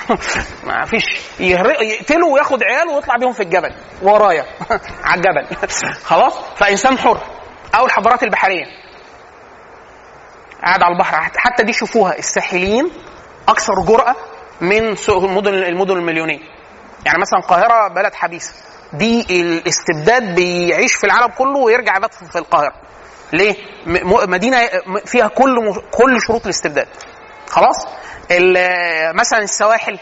ما فيش. يقتله وياخد عياله ويطلع بيهم في الجبل ورايا. على الجبل. خلاص؟ فإنسان حر. أو الحضارات البحرية. قاعد على البحر. حتى دي شوفوها. الساحليين أكثر جرأة من المدن المدن المليونيه يعني مثلا القاهرة بلد حبيسه دي الاستبداد بيعيش في العالم كله ويرجع يبات في القاهرة. ليه؟ مدينة فيها كل كل شروط الاستبداد. خلاص؟ مثلا السواحل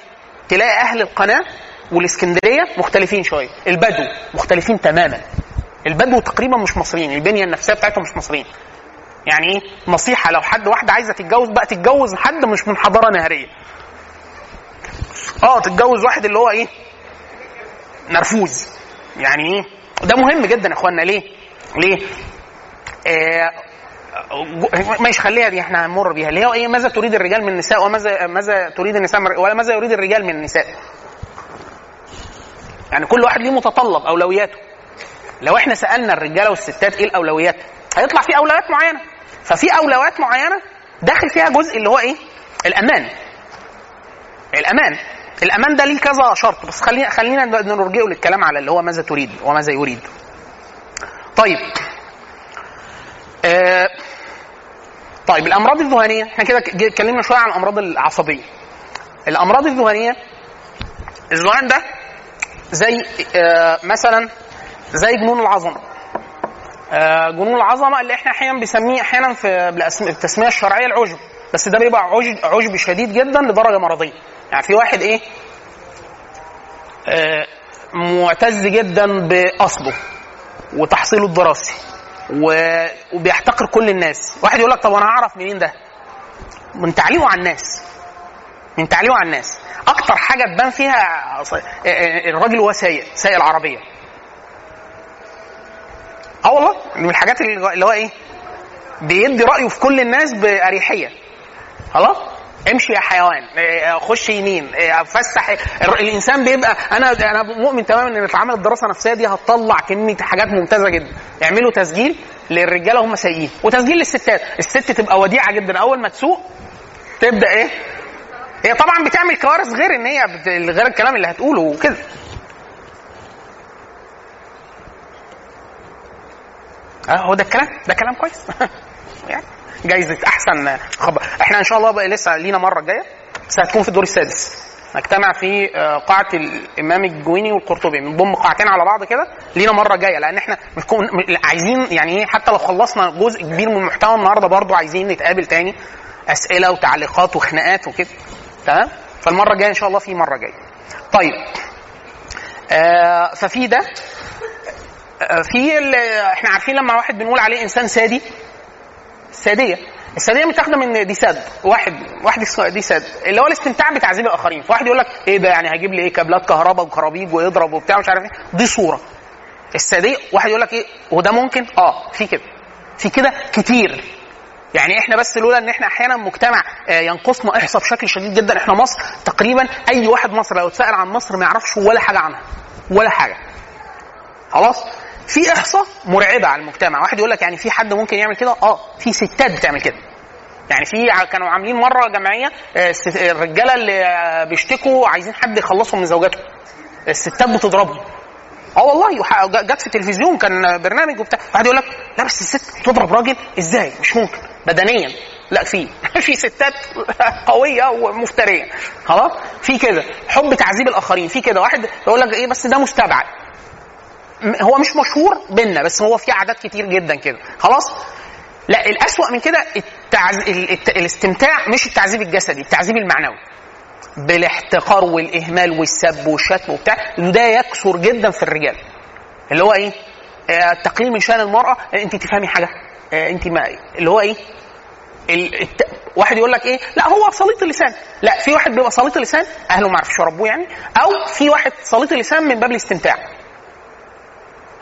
تلاقي أهل القناة والإسكندرية مختلفين شوية البدو مختلفين تماما. البدو تقريبا مش مصريين البنية النفسية بتاعتهم مش مصريين. يعني إيه؟ نصيحة لو حد واحدة عايزة تتجوز بقى تتجوز حد مش من حضارة نهرية. آه تتجوز واحد اللي هو إيه؟ نرفوز. يعني إيه؟ ده مهم جدا يا اخوانا ليه؟ ليه؟ آه ماشي خليها دي إحنا هنمر بيها. اللي هو إيه ماذا تريد الرجال من النساء وماذا ماذا تريد النساء ولا ماذا يريد الرجال من النساء؟ يعني كل واحد ليه متطلب أولوياته. لو إحنا سألنا الرجالة والستات إيه الأولويات هيطلع في أولويات معينة. ففي أولويات معينة داخل فيها جزء اللي هو إيه؟ الأمان. الأمان. الأمان ده ليه كذا شرط. بس خلينا خلينا نرجئه للكلام على اللي هو ماذا تريد وماذا يريد. طيب. آه طيب الأمراض الذهانيه إحنا كده اتكلمنا شوية عن الأمراض العصبية. الأمراض الذهانيه الذهان ده زي آه مثلا زي جنون العظمة. آه جنون العظمة اللي إحنا أحيانا بنسميه أحيانا في التسمية الشرعية العجب. بس ده بيبقى عجب, عجب شديد جدا لدرجة مرضية. يعني في واحد إيه آه معتز جدا بأصله وتحصيله الدراسي. وبيحتقر كل الناس. واحد يقول لك طب أنا هعرف منين ده؟ من تعليمه على الناس. من تعليمه على الناس. أكتر حاجة تبان فيها أص- الراجل وهو سايق سايق العربية. آه والله من الحاجات اللي هو إيه؟ بيدي رأيه في كل الناس بأريحية. خلاص؟ امشي يا حيوان. إيه، خش يمين إيه، فسح الانسان بيبقى أنا أنا مؤمن تماما إن اتعمل الدراسه النفسيه دي هتطلع كمية حاجات ممتازة جدا. يعملوا تسجيل للرجالة هم سايقين وتسجيل للستات. الست تبقى وديعة جدا. أول ما تسوق تبدأ إيه؟ هي طبعا بتعمل كوارث غير إن هي. غير الكلام اللي هتقوله وكده. أه هو ده الكلام؟ ده كلام كويس. يعني جايزه أحسن خبر. إحنا إن شاء الله بقى لسه لينا مرة الجايه بس هتكون في الدور السادس. نجتمع في آه، قاعة الإمام الجويني والقرطبي بنضم قاعتين على بعض كده لينا مرة جاية لأن إحنا بنكون عايزين يعني إيه حتى لو خلصنا جزء كبير من المحتوى النهارده برضو عايزين نتقابل تاني أسئلة وتعليقات وخناقات وكده. تمام؟ فالمرة الجاية إن شاء الله في مرة جاية. طيب. آه ففي ده آه، في إحنا عارفين لما واحد بنقول عليه إنسان سادي الساديه الساديه متاخدة من دي ساد. واحد واحد دي ساد. اللي هو الاستمتاع بتعذيب الآخرين. فواحد يقول لك إيه ده يعني هيجيب لي إيه كابلات كهرباء وكرابيج ويضرب وبتاع مش عارف إيه. دي صورة. الساديه واحد يقول لك إيه؟ وده ممكن؟ آه في كده. في كده كتير. يعني إحنا بس لولا إن إحنا أحيانا مجتمع آه، ينقصنا إحصاء بشكل شديد جدا. إحنا مصر تقريبا أي واحد مصري لو اتسأل عن مصر ما يعرفش ولا حاجة عنها. ولا حاجة. خلاص؟ في إحصاء مرعبة على المجتمع. واحد يقول لك يعني في حد ممكن يعمل كده؟ آه في ستات بتعمل كده. يعني في كانوا عاملين مرة جمعية آه، الست- الرجالة اللي آه، بيشتكوا عايزين حد يخلصهم من زوجاتهم الستات بتضربهم. آه والله جت في التلفزيون كان برنامج وبتاع. واحد يقول لك لا بس الست تضرب راجل؟ إزاي؟ مش ممكن. بدنيا. لا في. في ستات قوية ومفترية. خلاص؟ في كده. حب تعذيب الآخرين. في كده. واحد يقول لك إيه بس ده مستبعد. هو مش مشهور بينا بس هو في عادات كتير جدا كده. خلاص؟ لا الأسوأ من كده التعز... ال- الت... الاستمتاع مش التعذيب الجسدي التعذيب المعنوي. بالاحتقار والإهمال والسب والشتم وبتاع وده يكثر جدا في الرجال. اللي هو إيه؟ آه، التقليل من شأن المرأة آه، انت تفهمي حاجة. آه، انت ما اللي هو إيه؟ ال... الت... واحد يقول لك إيه؟ لا هو سليط اللسان. لا في واحد بيبقى سليط اللسان أهله ما عرفش يربوه يعني أو في واحد سليط اللسان من باب الاستمتاع.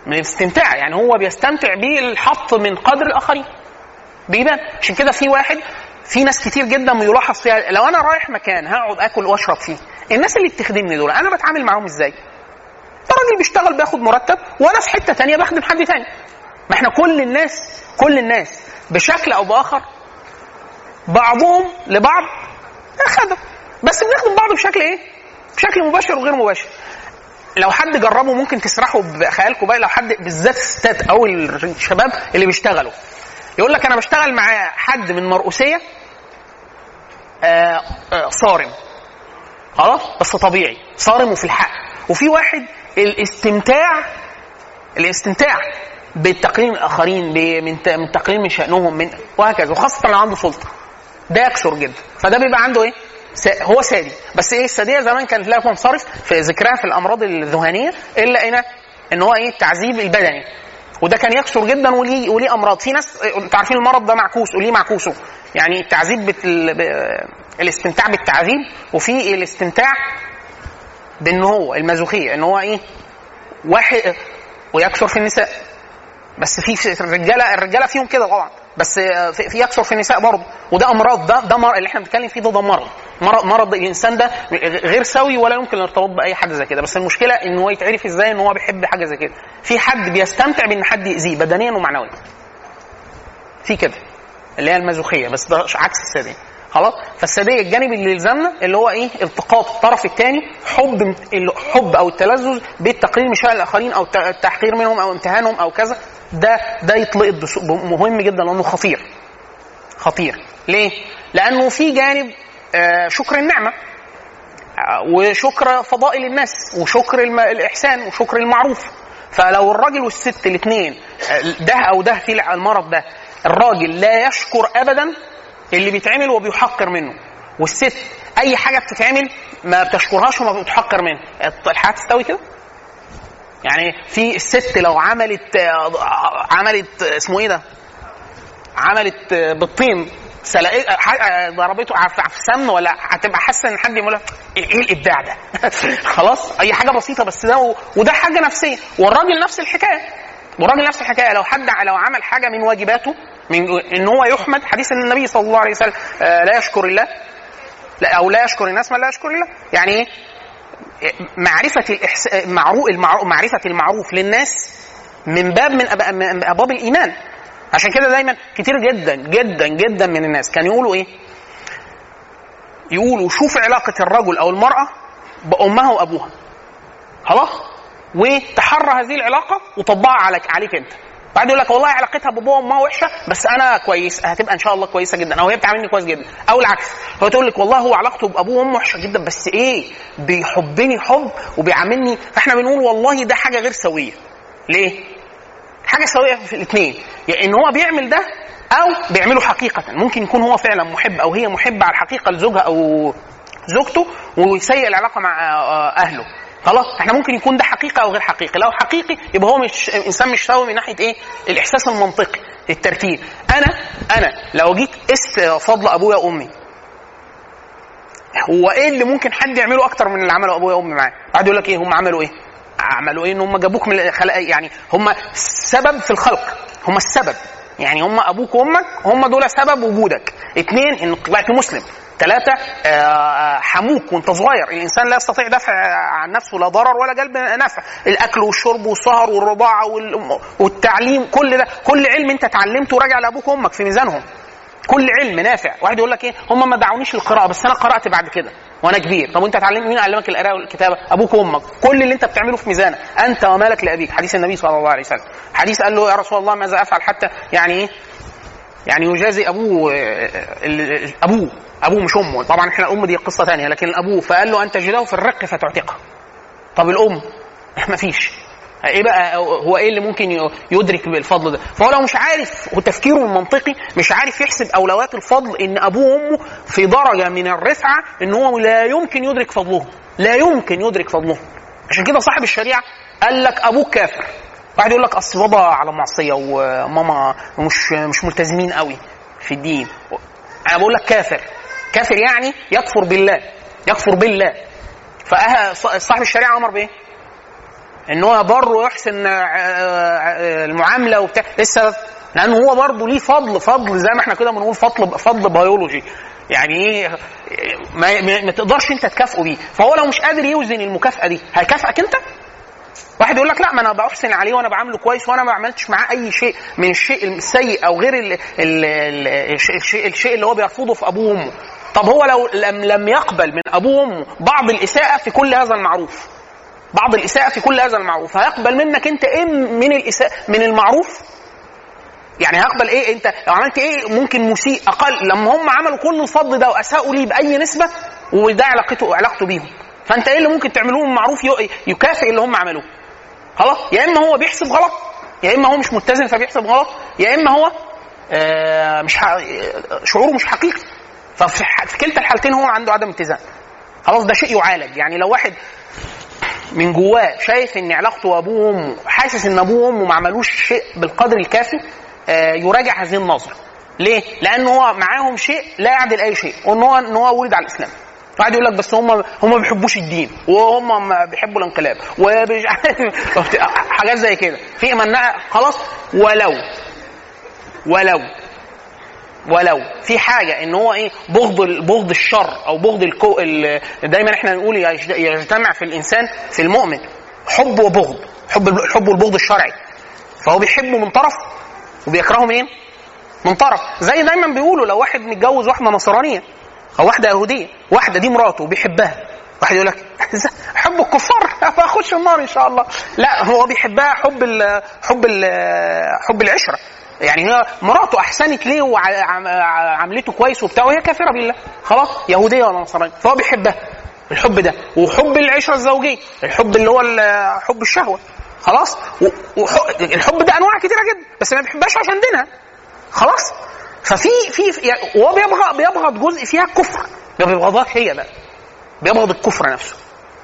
من الاستمتاع يعني هو بيستمتع بالحط من قدر الآخرين. بيبان عشان كده في واحد في ناس كتير جدا يلاحظ فيها لو أنا رايح مكان هقعد آكل وأشرب فيه الناس اللي بتخدمني دول أنا بتعامل معاهم إزاي؟ ده راجل بيشتغل بياخد مرتب وأنا في حتة تانية بخدم حد تاني. ما إحنا كل الناس كل الناس بشكل أو بآخر بعضهم لبعض خدم. بس بنخدم بعض بشكل إيه؟ بشكل مباشر وغير مباشر. لو حد جربه ممكن تسرحوا بخيالكم بقى لو حد بالذات الستات أو الشباب اللي بيشتغلوا. يقول لك أنا بشتغل مع حد من مرؤوسيه آه آه صارم. خلاص؟ بس طبيعي صارم وفي الحق. وفي واحد الاستمتاع الاستمتاع بالتقليل من الاخرين من ت- من شأنهم من وهكذا وخاصة لو عنده سلطة. ده يكثر جدا. فده بيبقى عنده إيه؟ هو سادي بس إيه السادية زمان كانت لها منصرف في ذكرها في الأمراض الذهانيه إلا هنا إن هو إيه التعذيب البدني. وده كان يكثر جدا وليه وليه أمراض. في ناس أنتوا عارفين المرض ده معكوس وليه معكوسه. يعني التعذيب بال... ب... الاستمتاع بالتعذيب وفي الاستمتاع بإن هو المازوخية إن هو إيه واحد ويكثر في النساء. بس في الرجالة الرجالة فيهم كده طبعا. بس في, في يكثر في النساء برضه. وده أمراض ده ده اللي إحنا بنتكلم فيه ده ده مرض. مرض مرض الإنسان ده غير سوي ولا يمكن الارتباط بأي حد زي كده. بس المشكلة إن هو يتعرف إزاي إن هو بيحب حاجة زي كده. في حد بيستمتع بإن حد يأذيه بدنيا ومعنويا. في كده اللي هي المازوخية بس ده عكس الساديه خلاص؟ فالساديه الجانب اللي يلزمنا اللي هو إيه؟ التقاط الطرف الثاني حب الحب أو التلذذ بالتقليل من شأن الآخرين أو التحقير منهم أو امتهانهم أو كذا. ده ده يطلق مهم جدا لأنه خطير. خطير. ليه؟ لأنه في جانب آه، شكر النعمة آه، وشكر فضائل الناس وشكر الإحسان وشكر المعروف. فلو الراجل والست الاثنين ده أو ده في المرض ده الراجل لا يشكر ابدا اللي بيتعمل وبيحقر منه. والست أي حاجة بتتعمل ما بتشكرهاش وما بتحقر منها الحياة تستوي كده؟ يعني في الست لو عملت عملت اسمه إيه ده؟ عملت بالطين سلقت ضربته في سمن ولا هتبقى حاسة إن حد يقول لها إيه إيه الإبداع ده؟ خلاص أي حاجة بسيطة بس ده وده حاجة نفسية. والراجل نفس الحكاية. والراجل نفس الحكاية. لو حد لو عمل حاجة من واجباته من إن هو يحمد حديث النبي صلى الله عليه وسلم آه، لا يشكر الله لا أو لا يشكر الناس من لا يشكر الله. يعني إيه؟ معرفة الإحس... معرفة المعروف للناس من باب من أبواب الإيمان. عشان كده دايما كتير جدا جدا جدا من الناس. كانوا يقولوا إيه؟ يقولوا شوف علاقة الرجل أو المرأة بأمها وأبوها. خلاص؟ وتحرى هذه العلاقة وطبقها عليك عليك أنت. بعد يقول لك والله علاقتها بابوها وأمها وحشة بس أنا كويس هتبقى إن شاء الله كويسة جدا. أو هي بتعاملني كويس جدا. أو العكس هو تقول لك والله هو علاقته بأبوه وأمه وحشة جدا بس إيه؟ بيحبني حب وبيعاملني فاحنا بنقول والله ده حاجة غير سوية. ليه؟ حاجة سوية في الاثنين يعني إن هو بيعمل ده أو بيعمله حقيقة. ممكن يكون هو فعلا محب أو هي محبه على الحقيقة لزوجها أو زوجته ويسيء العلاقة مع آه، أهله. خلاص إحنا ممكن يكون ده حقيقة أو غير حقيقي لو حقيقي يبقى هو مش انسان مش سوي من ناحية إيه؟ الإحساس المنطقي الترتيب. أنا أنا لو جيت قست فضل أبويا وأمي هو إيه اللي ممكن حد يعمله أكتر من اللي عمله أبويا وأمي معاه بعد يقول لك إيه؟ هم عملوا إيه؟ عملوا إيه؟ إن هم جابوك من الخلق يعني هم سبب في الخلق. هم السبب. يعني هم أبوك وأمك هم دول سبب وجودك. اثنين إنك طلعت مسلم. ثلاثة حموك وانت صغير. الإنسان لا يستطيع دفع عن نفسه لا ضرر ولا جلب نفع. الأكل والشرب والسهر والرضاعة وال- والتعليم كل ده كل علم انت اتعلمته راجع لأبوك وأمك في ميزانهم. كل علم نافع. واحد يقول لك إيه؟ هم ما دعونيش للقراءه بس أنا قرأت بعد كده وأنا كبير. طب وانت اتعلمت مين علمك القراءة والكتابة؟ أبوك وأمك. كل اللي انت بتعمله في ميزانك أنت ومالك لأبيك. حديث النبي صلى الله عليه وسلم. حديث قال له يا رسول الله ماذا أفعل حتى يعني إيه؟ يعني يجازي أبوه آه، ال- ال- أبوه أبوه مش أمه. طبعا إحنا الأم دي قصة ثانية لكن ابوه فقال له ان تجده في الرق فتعتقه. طب الأم؟ مفيش إيه بقى؟ هو إيه اللي ممكن يدرك بالفضل ده؟ فهو لو مش عارف وتفكيره المنطقي مش عارف يحسب أولويات الفضل إن أبوه وأمه في درجة من الرفعة إن هو لا يمكن يدرك فضلهم. لا يمكن يدرك فضلهم. عشان كده صاحب الشريعة قال لك أبوك كافر. واحد يقول لك أصل بابا على معصية وماما مش مش ملتزمين قوي في الدين. أنا بقول لك كافر. كافر يعني يكفر بالله. يكفر بالله. فصاحب الشريعة أمر بإيه؟ إن هو بر ويحسن آه، آه، المعاملة وبتاع. إيه السبب؟ لأنه هو برضه ليه فضل فضل زي ما إحنا كده بنقول فضل فضل بيولوجي يعني إيه؟ ما, ما, ما تقدرش أنت تكافئه بيه. فهو لو مش قادر يوزن المكافأة دي هيكافئك أنت؟ واحد يقول لك لا ما أنا بحسن عليه وأنا بعامله كويس وأنا ما عملتش معاه أي شيء من الشيء السيء أو غير ال ال ال الشيء, الشيء, اللي هو بيرفضه في أبوه وأمه. طب هو لو لم لم يقبل من أبوه وأمه بعض الإساءة في كل هذا المعروف. بعض الإساءة في كل هذا المعروف. هيقبل منك أنت إيه من الاساءه من المعروف؟ يعني هيقبل إيه أنت؟ لو عملت إيه ممكن مسيء أقل؟ لما هم عملوا كل الفضل ده وأساءوا ليه بأي نسبة وده علاقته علاقته بيهم. فانت إيه اللي ممكن تعملوه معروف يكافئ اللي هم عملوه. خلاص؟ يا إما هو بيحسب غلط يا إما هو مش متزن فبيحسب غلط يا إما هو آه مش ح... شعوره مش حقيقي. ففي كلتا الحالتين هو عنده عدم اتزان. خلاص؟ ده شيء يعالج. يعني لو واحد من جواه شايف إن علاقته بأبوه وأمه حاسس إن أبوه وأمه ما عملوش شيء بالقدر الكافي آه، يراجع هذه النظرة. ليه؟ لأن هو معاهم شيء لا يعدل أي شيء وإن هو إن هو ولد على الإسلام. واحد يقول لك بس هم هم ما بيحبوش الدين وهم ما بيحبوا الانقلاب ومش حاجات زي كده. في من خلاص ولو. ولو. ولو. في حاجة إن هو إيه بغض بغض الشر أو بغض الكو ال- دايما إحنا نقول يجتمع في الإنسان في المؤمن حب وبغض. حب الحب والبغض الشرعي. فهو بيحبه من طرف وبيكرهه منين؟ من طرف. زي دايما بيقولوا لو واحد متجوز واحدة نصرانية. أو واحدة يهودية واحدة دي مراته وبيحبها واحد يقول لك؟ حب الكفار. فاخش النار إن شاء الله. لا هو بيحبها حب ال حب ال حب العشرة. يعني هي مراته أحسنت ليه وعملته كويس وبتاع وهي كافرة بالله. خلاص يهودية ولا نصرانية. فهو بيحبها الحب ده. وحب العشرة الزوجية الحب اللي هو حب الشهوة. خلاص؟ الحب ده أنواع كتيرة جدا بس ما بيحبهاش عشان دينها. خلاص؟ ففي في في- يعني وهو بيبغض بيبغض جزء فيها الكفر ما بيبغضهاش هي بقى بيبغض الكفر نفسه.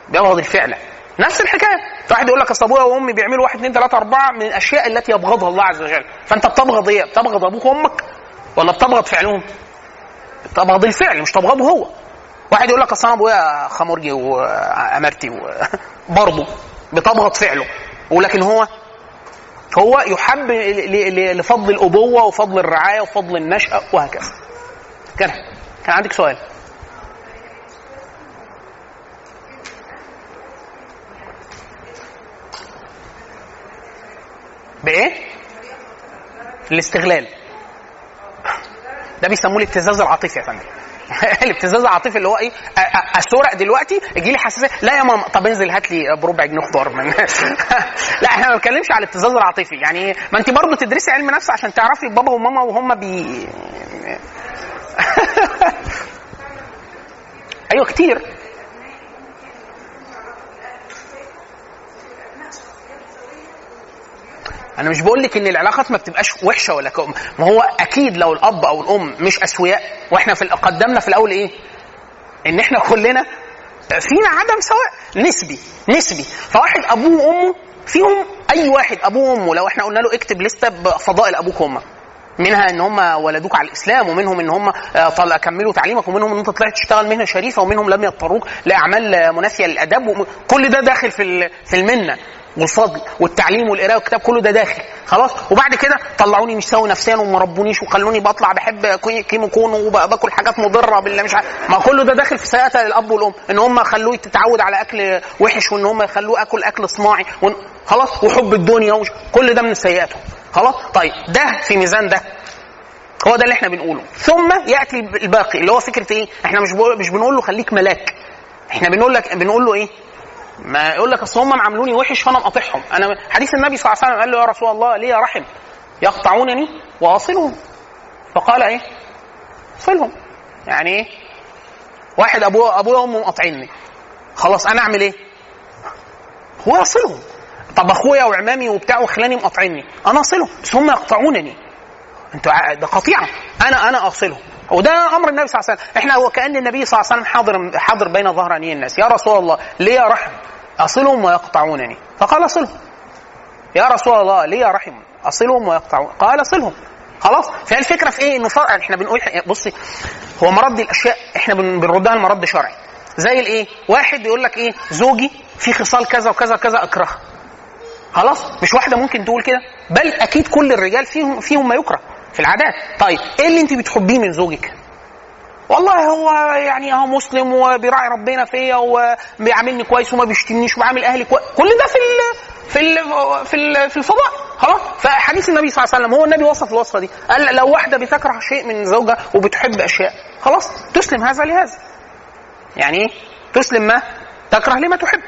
بيبغض الفعل. نفس الحكاية. فواحد يقول لك أصل أبويا وأمي بيعملوا واحد اثنين ثلاثة أربعة من الأشياء التي يبغضها الله عز وجل. فأنت بتبغض إيه؟ بتبغض أبوك وأمك؟ ولا بتبغض فعلهم؟ بتبغض الفعل مش تبغضه هو. واحد يقول لك أصل أنا أبويا خمرجي وأمرتي برضه. بتبغض فعله. ولكن هو هو يحب لفضل الأبوة وفضل الرعاية وفضل النشأة وهكذا. كان كان عندك سؤال؟ بإيه؟ الاستغلال. ده بيسموه الابتزاز العاطفي يا فندم. الابتزاز العاطفي اللي هو إيه؟ اسرق دلوقتي؟ يجي لي حساسية. لا يا ماما. طب انزل هات لي بربع جنيه خضار من لا إحنا ما بنتكلمش على الابتزاز العاطفي. يعني ما انت برضه تدرسي علم نفس عشان تعرفي بابا وماما وهم بي أيوه كتير. أنا مش بقول لك إن العلاقات ما بتبقاش وحشة ولا كم. ما هو أكيد لو الأب أو الأم مش أسوياء وإحنا في قدمنا في الأول إيه؟ إن إحنا كلنا فينا عدم سواء نسبي نسبي. فواحد أبوه وأمه فيهم أي واحد أبوه وأمه. لو إحنا قلنا له اكتب لستة بفضائل أبوك وأمك. منها إن هم ولدوك على الإسلام ومنهم إن هم آه، طل كملوا تعليمك ومنهم إن أنت طلعت تشتغل مهنة شريفة ومنهم لم يضطروك لأعمال منافية للأدب. وم- كل ده داخل في في المنة. والفضل والتعليم والقراءة والكتاب كله ده داخل. خلاص؟ وبعد كده طلعوني مش سوي نفسيا وما ربونيش وخلوني بطلع بحب كي- كيمو كونو وباكل حاجات مضرة بالله مش عارف. ما كله ده داخل في سيئات الأب والأم إن هم خلوه يتعود على أكل وحش وإن هم يخلوه أكل أكل صناعي خلاص؟ وحب الدنيا ومش كل ده من سيئاته خلاص؟ طيب ده في ميزان ده. هو ده اللي إحنا بنقوله. ثم يأتي الباقي اللي هو فكرة إيه؟ إحنا مش مش بنقول له خليك ملاك. إحنا بنقول لك بنقول له إيه؟ ما يقول لك أصل هم عاملوني وحش فأنا مقاطعهم. أنا حديث النبي صلى الله عليه وسلم قال له يا رسول الله لي رحم يقطعونني وأصلهم. فقال إيه؟ صلهم يعني إيه؟ واحد أبوه ابويا وأمه مقاطعيني خلاص أنا أعمل إيه؟ هو أصلهم. طب أخويا وعمامي وبتاع وخلاني مقاطعيني أنا أصلهم بس هم يقطعونني. أنتوا ده قطيعة. أنا أنا أصلهم. وده أمر النبي صلى الله عليه وسلم. إحنا وكأن النبي صلى الله عليه وسلم حاضر حاضر بين ظهراني الناس. يا رسول الله لي رحم أصلهم ويقطعونني. فقال أصلهم. يا رسول الله لي رحم أصلهم ويقطعون. قال أصلهم. خلاص؟ فهي الفكرة في إيه؟ إنه فرق إحنا بنقول بصي هو مرد الأشياء إحنا بن- بنردها لمرد شرعي. زي الايه واحد يقول لك إيه؟ زوجي في خصال كذا وكذا وكذا أكرهها. خلاص؟ مش واحدة ممكن تقول كده. بل أكيد كل الرجال فيهم فيهم ما يكره. في العادات. طيب إيه اللي أنت بتحبيه من زوجك؟ والله هو يعني هو مسلم وبيراعي ربنا فيا وبيعاملني كويس وما بيشتمنيش وبيعامل أهلي كويس كل ده في ال في ال في ال في الفضاء. خلاص فحديث النبي صلى الله عليه وسلم هو النبي وصف الوصفة دي. قال لو واحدة بتكره شيء من زوجها وبتحب أشياء خلاص تسلم هذا لهذا. يعني إيه؟ تسلم ما؟ تكره لما تحب.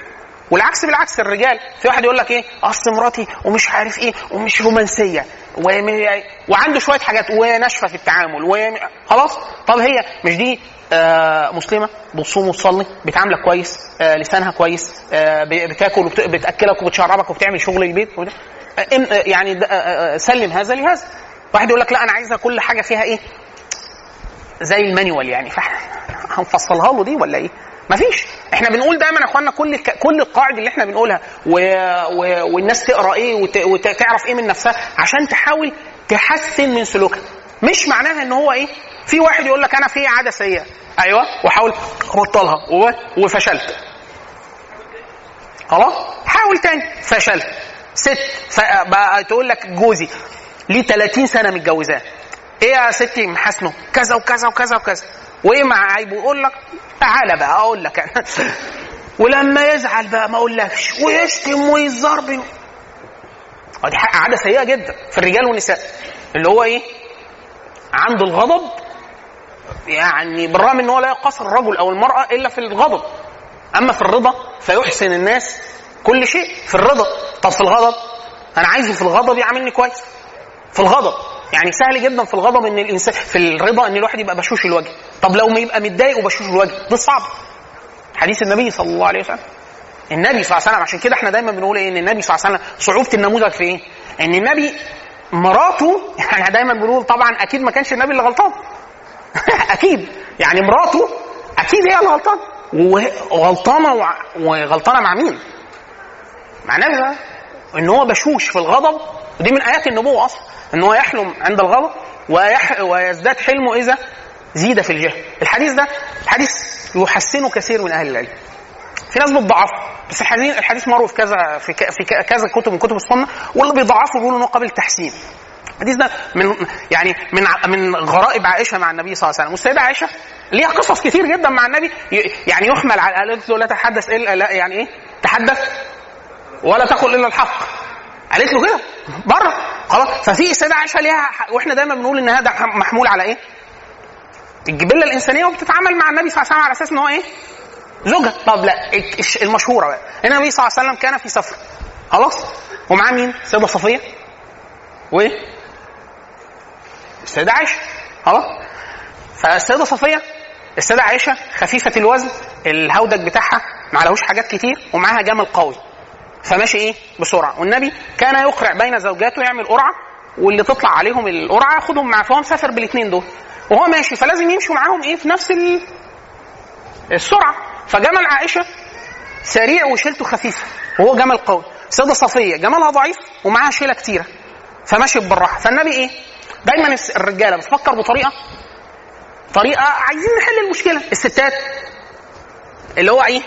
والعكس بالعكس الرجال في واحد يقول لك إيه؟ أصل مراتي ومش عارف إيه ومش رومانسية. وم- وعنده شوية حاجات وناشفة في التعامل. خلاص؟ طب هي مش دي آه مسلمة؟ بتصوم وتصلي بتعاملك كويس آه لسانها كويس آه بتاكل وبتاكلك وبتشربك وبتعمل شغل البيت. آه آه، يعني آه، آه، سلم هذا لهذا. واحد يقول لك لا أنا عايزة كل حاجة فيها إيه؟ زي المانيوال يعني. فاحنا هنفصلها له دي ولا إيه؟ مفيش. إحنا بنقول دايما يا اخوانا كل. كل القواعد اللي إحنا بنقولها و... و... والناس تقرأ إيه وت... وتعرف إيه من نفسها عشان تحاول تحسن من سلوكها. مش معناها إن هو إيه في واحد يقول لك أنا في عادة سيئة. أيوه. وحاول ابطلها و... وفشلت. خلاص؟ حاول تاني. فشلت. ست. ف... بقى تقول لك جوزي ليه 30 سنة متجوزاه؟ إيه يا ستي محاسنه؟ كذا وكذا وكذا وكذا. وإيه مع عيبه؟ يقول لك تعالى بقى أقول لك. أنا. ولما يزعل بقى ما أقولكش. ويشتم ويزرب ودي عادة سيئة جدا في الرجال والنساء. اللي هو إيه؟ عنده الغضب يعني بالرغم إن هو لا يقصر الرجل أو المرأة إلا في الغضب. أما في الرضا فيحسن الناس كل شيء في الرضا. طب في الغضب؟ أنا عايزه في الغضب يعاملني كويس. في الغضب. يعني سهل جدا في الغضب إن الانسان في الرضا إن الواحد يبقى بشوش الوجه. طب لو ما يبقى متضايق وبشوش الوجه ده صعب. حديث النبي صلى الله عليه وسلم. النبي صلى الله عليه وسلم عشان كده إحنا دايما بنقول إيه؟ إن النبي صلى الله عليه وسلم صعوبة النموذج في إيه؟ إن النبي مراته يعني دايما بنقول طبعا أكيد ما كانش النبي اللي غلطان. أكيد. يعني مراته أكيد هي اللي غلطانه وغلطانة وغلطانة مع مين؟ مع بقى إن هو بشوش في الغضب. ودي من آيات النبوة أصلا. إن هو يحلم عند الغضب. ويح ويزداد حلمه إذا زيد في الجهل. الحديث ده حديث يحسنه كثير من أهل العلم. في ناس بتضعفه بس الحديث الحديث كذا في ك- في ك- كذا كتب من كتب السنة واللي بيضعفه بيقولوا إنه قابل للتحسين الحديث ده من يعني من من غرائب عائشة مع النبي صلى الله عليه وسلم. والسيدة عائشة ليها قصص كتير جدا مع النبي. يعني يحمل على قالت له لا تحدث الا لا يعني إيه؟ تحدث ولا تقل إلا الحق. قالت له كده بره. خلاص. ففي السيدة عائشة ليها وإحنا دايما بنقول إن هذا محمول على إيه؟ الجبله الإنسانية وبتتعامل مع النبي صلى الله عليه وسلم على أساس إن هو إيه؟ زوجها. طب لا المشهورة بقى. النبي صلى الله عليه وسلم كان في سفر. خلاص؟ ومعاه مين؟ السيده صفية. وإيه؟ السيدة عائشة. خلاص؟ فالسيدة صفية السيدة عائشة خفيفة الوزن الهودج بتاعها ما عليهوش حاجات كتير ومعاها جمل قوي. فماشي إيه؟ بسرعة. والنبي كان يقرع بين زوجاته يعمل قرعة واللي تطلع عليهم القرعة ياخدهم معاه فهو مسافر بالاثنين دول. وهو ماشي فلازم يمشوا معاهم إيه؟ في نفس ال- السرعة. فجمل عائشة سريع وشيلته خفيفة وهو جمل قوي. سيدة صفية جملها ضعيف ومعاها شيلة كتيرة. فماشي بالراحة. فالنبي إيه؟ دايما الرجالة بتفكر بطريقة طريقة عايزين نحل المشكلة. الستات اللي هو إيه؟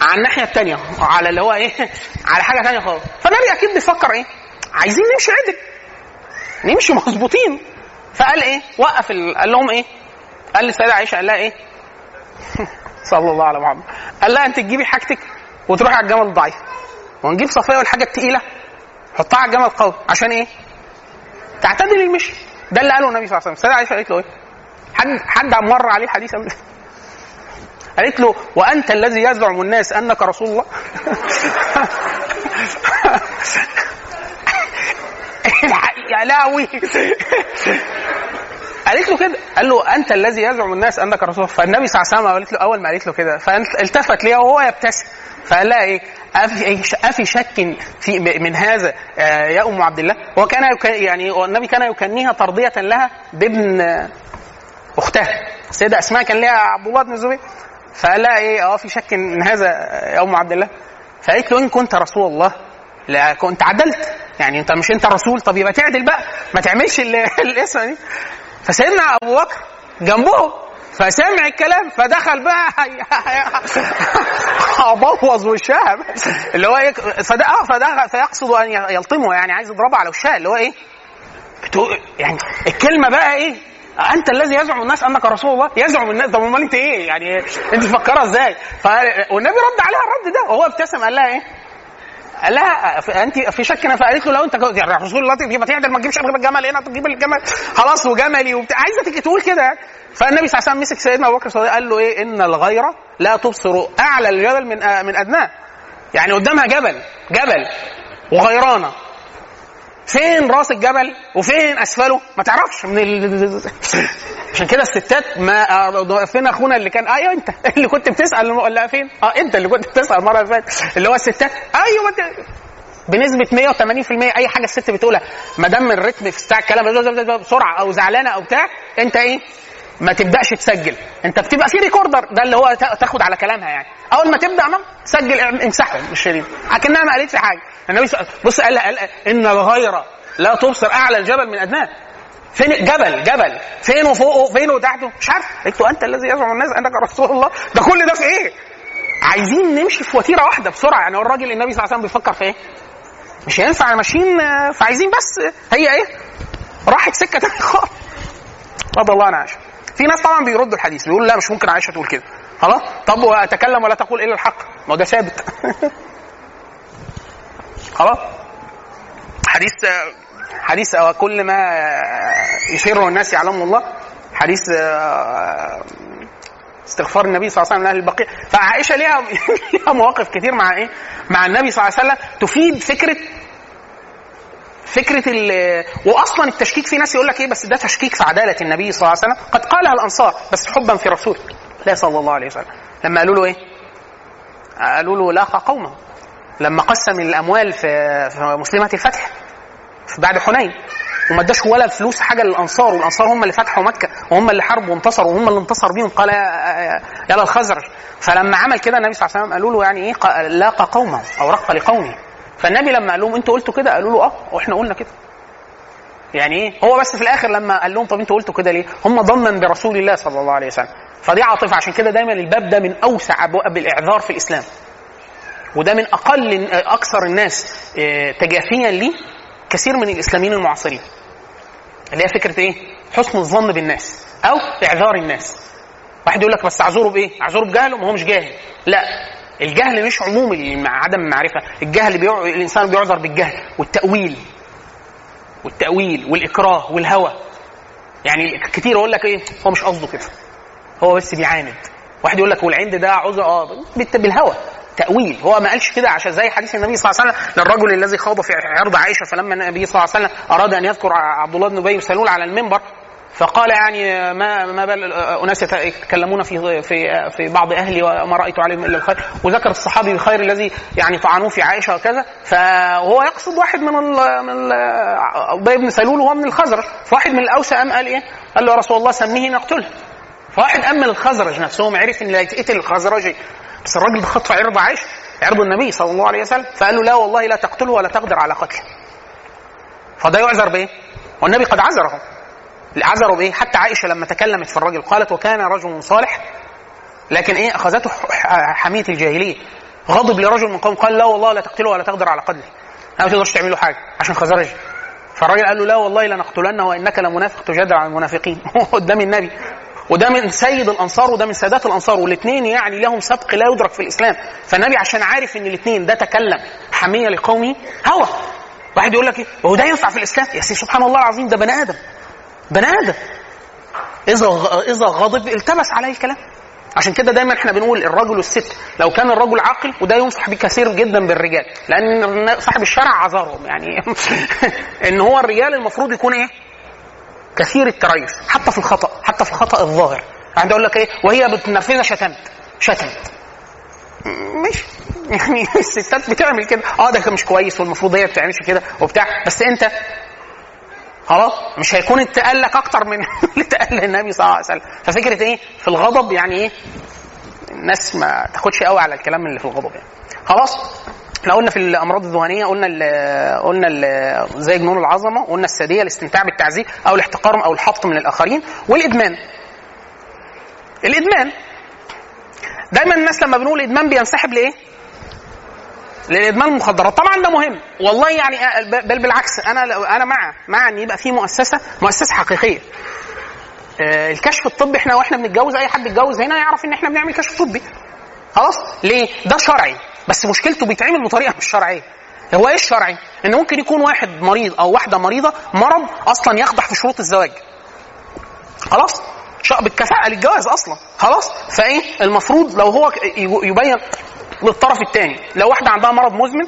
على الناحية الثانية على اللي هو إيه؟ على حاجة ثانية خالص. فالنبي أكيد بيفكر إيه؟ عايزين نمشي عدل. نمشي مظبوطين. فقال إيه؟ وقف ال... قال لهم إيه؟ قال للسيدة عائشة قال لها إيه؟ صلى الله على محمد. قال لها أنت تجيبي حاجتك وتروحي على الجمل الضعيف ونجيب صفيه والحاجة الثقيله حطها على الجمل القوي. عشان إيه؟ تعتدل المشي. ده اللي قاله النبي صلى الله عليه وسلم. السيدة عائشة قالت له إيه؟ حد حد مر عليه الحديث قبل قالت له وأنت الذي يزعم الناس أنك رسول الله؟ يا لهوي. قالت له كده. قال له أنت الذي يزعم الناس أنك رسول. فالنبي صلى الله عليه وسلم قالت له أول ما قالت له كده. فالتفت ليها وهو يبتسم. فقال لها إيه؟ أفي أفي شك في من هذا آه، يا أم عبد الله؟ هو كان يك- يعني والنبي كان يكنيها ترضية لها بابن آه، أختها. السيدة أسماء كان ليها عبد الله بن الزبير. فقال لها إيه؟ أه في شك من هذا يا أم عبد الله؟ فقالت له إن كنت رسول الله. لا كنت عدلت. يعني انت مش انت رسول طب يبقى تعدل بقى. ما تعملش ال- الاسم دي. فسيدنا أبو بكر جنبهم فسمع الكلام فدخل بقى أبوظ وشها اللي هو إيه فده آه فده فيقصد أن يلطمه. يعني عايز يضربه على وشها اللي هو إيه يعني الكلمة بقى إيه أنت الذي يزعم الناس أنك رسول الله؟ يزعم الناس. طب أمال أنت إيه؟ يعني أنت مفكره إزاي. والنبي رد عليها الرد ده. وهو ابتسم قال لها إيه ف- انت في شك أنا فقالت له لو أنت جو- يعني رسول الله تجيب تعدل ما تجيبش غير الجمل هنا تجيب الجمل. خلاص وجملي وبتاع. عايزة تقول كده. فالنبي صلى الله عليه وسلم مسك سيدنا أبو بكر الصديق قال له إيه؟ إن الغيره لا تبصر أعلى الجبل من آه من ادناه يعني قدامها جبل جبل وغيرانة. فين راس الجبل وفين أسفله؟ ما تعرفش. من ال... عشان كده الستات ما آه، فين أخونا اللي كان أيوه أنت. اللي كنت بتسأل ولا فين؟ آه أنت اللي كنت بتسأل المرة اللي فاتت. اللي هو الستات. أيوه أنت. بنسبة 180% أي حاجة الست بتقولها. ما دام الريتم بتاع الكلام بسرعة أو زعلانة أو بتاع أنت إيه؟ ما تبدأش تسجل. انت بتبقى في recorder ده اللي هو تا- تاخد على كلامها يعني. أول ما تبدأ ما سجل ام- امسحه مش شريط. أكنها ما قالتش حاجة. النبي بص قال, قال إن الغيرة لا تبصر أعلى الجبل من أدناه. فين جبل جبل. فين وفوقه؟ فين وتحته؟ مش عارف. قلت أنت الذي يزعم الناس أنك رسول الله؟ ده كل ده في إيه؟ عايزين نمشي في وتيرة واحدة بسرعة. يعني هو الراجل النبي صلى الله عليه وسلم بيفكر في إيه؟ مش هينفع ماشيين فعايزين بس هي إيه؟ راحت سكة تانية خالص. رضي الله عن عائشه في ناس طبعا بيردوا الحديث بيقولوا لا مش ممكن عائشة تقول كده. خلاص؟ طب وأتكلم ولا تقول إلا الحق؟ ما ده ثابت. خلاص؟ حديث حديث آه، كل ما آه، يسر الناس يعلمه الله. حديث آه، استغفار النبي صلى الله عليه وسلم لأهل البقيع. فعائشة ليها ليها مواقف كتير مع إيه؟ مع النبي صلى الله عليه وسلم تفيد فكرة فكرة ال واصلا التشكيك في ناس يقول لك إيه بس ده تشكيك في عدالة النبي صلى الله عليه وسلم. قد قالها الأنصار بس حبا في رسول الله صلى الله عليه وسلم. لما قالوا له إيه؟ قالوا له لاقى قومه. لما قسم الأموال في مسلمات الفتح بعد حنين وما اداش ولا فلوس حاجة للأنصار والأنصار هم اللي فتحوا مكة وهم اللي حاربوا وانتصروا وهم اللي انتصر بيهم قال يا للخزرج فلما عمل كده النبي صلى الله عليه وسلم قالوا له يعني إيه؟ لاقى قومه أو رق لقومه. فالنبي لما قال لهم أنتوا قلتوا كده قالوا له آه وإحنا قلنا كده. يعني إيه؟ هو بس في الآخر لما قال لهم طب أنتوا قلتوا كده ليه؟ هم ضمنا برسول الله صلى الله عليه وسلم. فدي عاطفة عشان كده دايما الباب ده من أوسع أبواب الإعذار في الإسلام. وده من أقل أكثر الناس آه، تجافيا ليه؟ كثير من الإسلاميين المعاصرين. اللي هي فكرة إيه؟ حسن الظن بالناس أو إعذار الناس. واحد يقول لك بس أعذره بإيه؟ أعذره بجهله ما هو مش جاهل. لا. الجهل مش عموم عدم المعرفة. الجهل بيع... الإنسان بيعذر بالجهل والتأويل. والتأويل والإكراه والهوى. يعني كتير يقول لك إيه؟ هو مش قصده كده. هو بس بيعاند. واحد يقول لك والعند ده عذر. آه بالهوى. تأويل. هو ما قالش كده عشان زي حديث النبي صلى الله عليه وسلم للرجل الذي خاض في عرض عائشة فلما النبي صلى الله عليه وسلم أراد أن يذكر عبد الله بن أبي سلول على المنبر فقال يعني ما ما بال أناس يتكلمون في في في بعض أهلي وما رأيت عليهم إلا الخير وذكر الصحابي الخير الذي يعني طعنوه في عائشة وكذا فهو يقصد واحد من ال من ابي بن سلول وهو من الخزرج فواحد من الاوس قام قال إيه؟ قال له يا رسول الله سميه نقتله فواحد قام من الخزرج نفسهم عرف إن اللي هيتقتل الخزرجي بس الراجل ده خط في عرض عائشة عرض النبي صلى الله عليه وسلم فقال له لا والله لا تقتله ولا تقدر على قتله فده يعذر بإيه؟ والنبي قد عذره عذروا بإيه؟ حتى عائشة لما تكلمت في الرجل قالت وكان رجل صالح لكن إيه؟ أخذته حمية الجاهلية. غضب لرجل من قوم قال لا والله لا تقتله ولا تقدر على قتله ما تقدرش تعمل له حاجة عشان خزرج فالراجل قال له لا والله لنقتلنه وإنك لمنافق تجادل عن المنافقين. قدام النبي وده من سيد الأنصار وده من سادات الأنصار والاثنين يعني لهم سبق لا يدرك في الإسلام. فالنبي عشان عارف إن الاثنين ده تكلم حمية لقومه هوى. واحد يقول لك إيه؟ هو ده ينفع في الإسلام؟ يا سيدي سبحان الله العظيم ده بني آدم. بني آدم. إذا إذا غضب التبس عليه الكلام. عشان كده دايما إحنا بنقول الرجل والست لو كان الرجل عاقل وده ينصح بيه كثير جدا بالرجال. لأن صاحب الشرع عذرهم. يعني إن هو الرجال المفروض يكون إيه؟ كثير التريث. حتى في الخطأ. حتى في الخطأ الظاهر. عند أقول لك إيه؟ وهي بتنفذها شتمت. شتمت. مش يعني الستات بتعمل كده. آه ده مش كويس والمفروض هي ما بتعملش كده وبتاع. بس أنت خلاص؟ مش هيكون اتقال لك أكتر من اللي اتقال للنبي صلى الله عليه وسلم. ففكرة إيه؟ في الغضب يعني إيه؟ الناس ما تاخدش قوي على الكلام اللي في الغضب يعني. خلاص؟ إحنا قلنا في الأمراض الذهنية قلنا ال قلنا ال زي جنون العظمة قلنا السادية الاستمتاع بالتعذيب أو الاحتقار أو الحط من الآخرين والإدمان. الإدمان. دايما الناس لما بنقول إدمان بينسحب لإيه؟ للادمان المخدرات طبعا ده مهم. والله يعني بل بالعكس أنا أنا مع مع إن يبقى في مؤسسة مؤسسة حقيقية. آه، الكشف الطبي إحنا وإحنا بنتجوز أي حد يتجوز هنا يعرف إن إحنا بنعمل كشف طبي. خلاص؟ ليه؟ ده شرعي. بس مشكلته بيتعمل بطريقة مش شرعية. هو إيه الشرعي إن ممكن يكون واحد مريض أو واحدة مريضة مرض أصلا يخضع في شروط الزواج. خلاص؟ بالكفاءة للجواز أصلا. خلاص؟ فإيه؟ المفروض لو هو يبين للطرف الثاني لو واحدة عندها مرض مزمن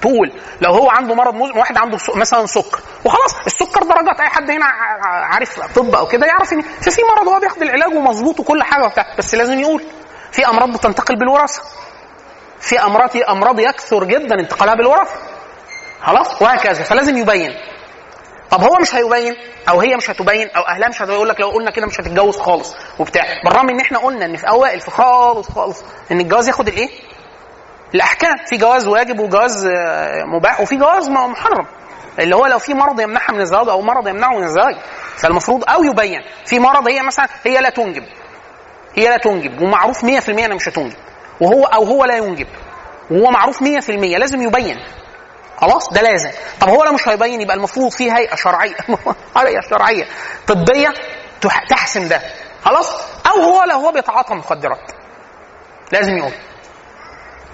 تقول لو هو عنده مرض مزمن واحد عنده مثلا سكر وخلاص السكر درجات. أي حد هنا عارف طب أو كده يعرف إن في مرض هو بياخد العلاج ومظبوط وكل حاجة وبتاع بس لازم يقول. في أمراض بتنتقل بالوراثة. في أمراض أمراض يكثر جدا انتقالها بالوراثة. خلاص؟ وهكذا. فلازم يبين. طب هو مش هيبين أو هي مش هتبين أو أهلها مش هتقول لك لو قلنا كده مش هتتجوز خالص وبتاع. بالرغم إن إحنا قلنا إن في أوائل في خالص خالص إن الجواز ياخد الإيه؟ الأحكام. في جواز واجب وجواز آه، مباح وفي جواز محرم. اللي هو لو في مرض يمنعها من الزواج أو مرض يمنعه من الزواج. فالمفروض أو يبين. في مرض هي مثلا هي لا تنجب هي لا تنجب ومعروف 100% إنها مش هتنجب وهو أو هو لا ينجب وهو معروف 100% لازم يبين. خلاص؟ ده لازم. طب هو لو مش هيبين يبقى المفروض في هيئة شرعية؟ هيئة شرعية. طبية تح- تحسم ده. خلاص؟ أو هو لو هو بيتعاطى مخدرات. لازم يقول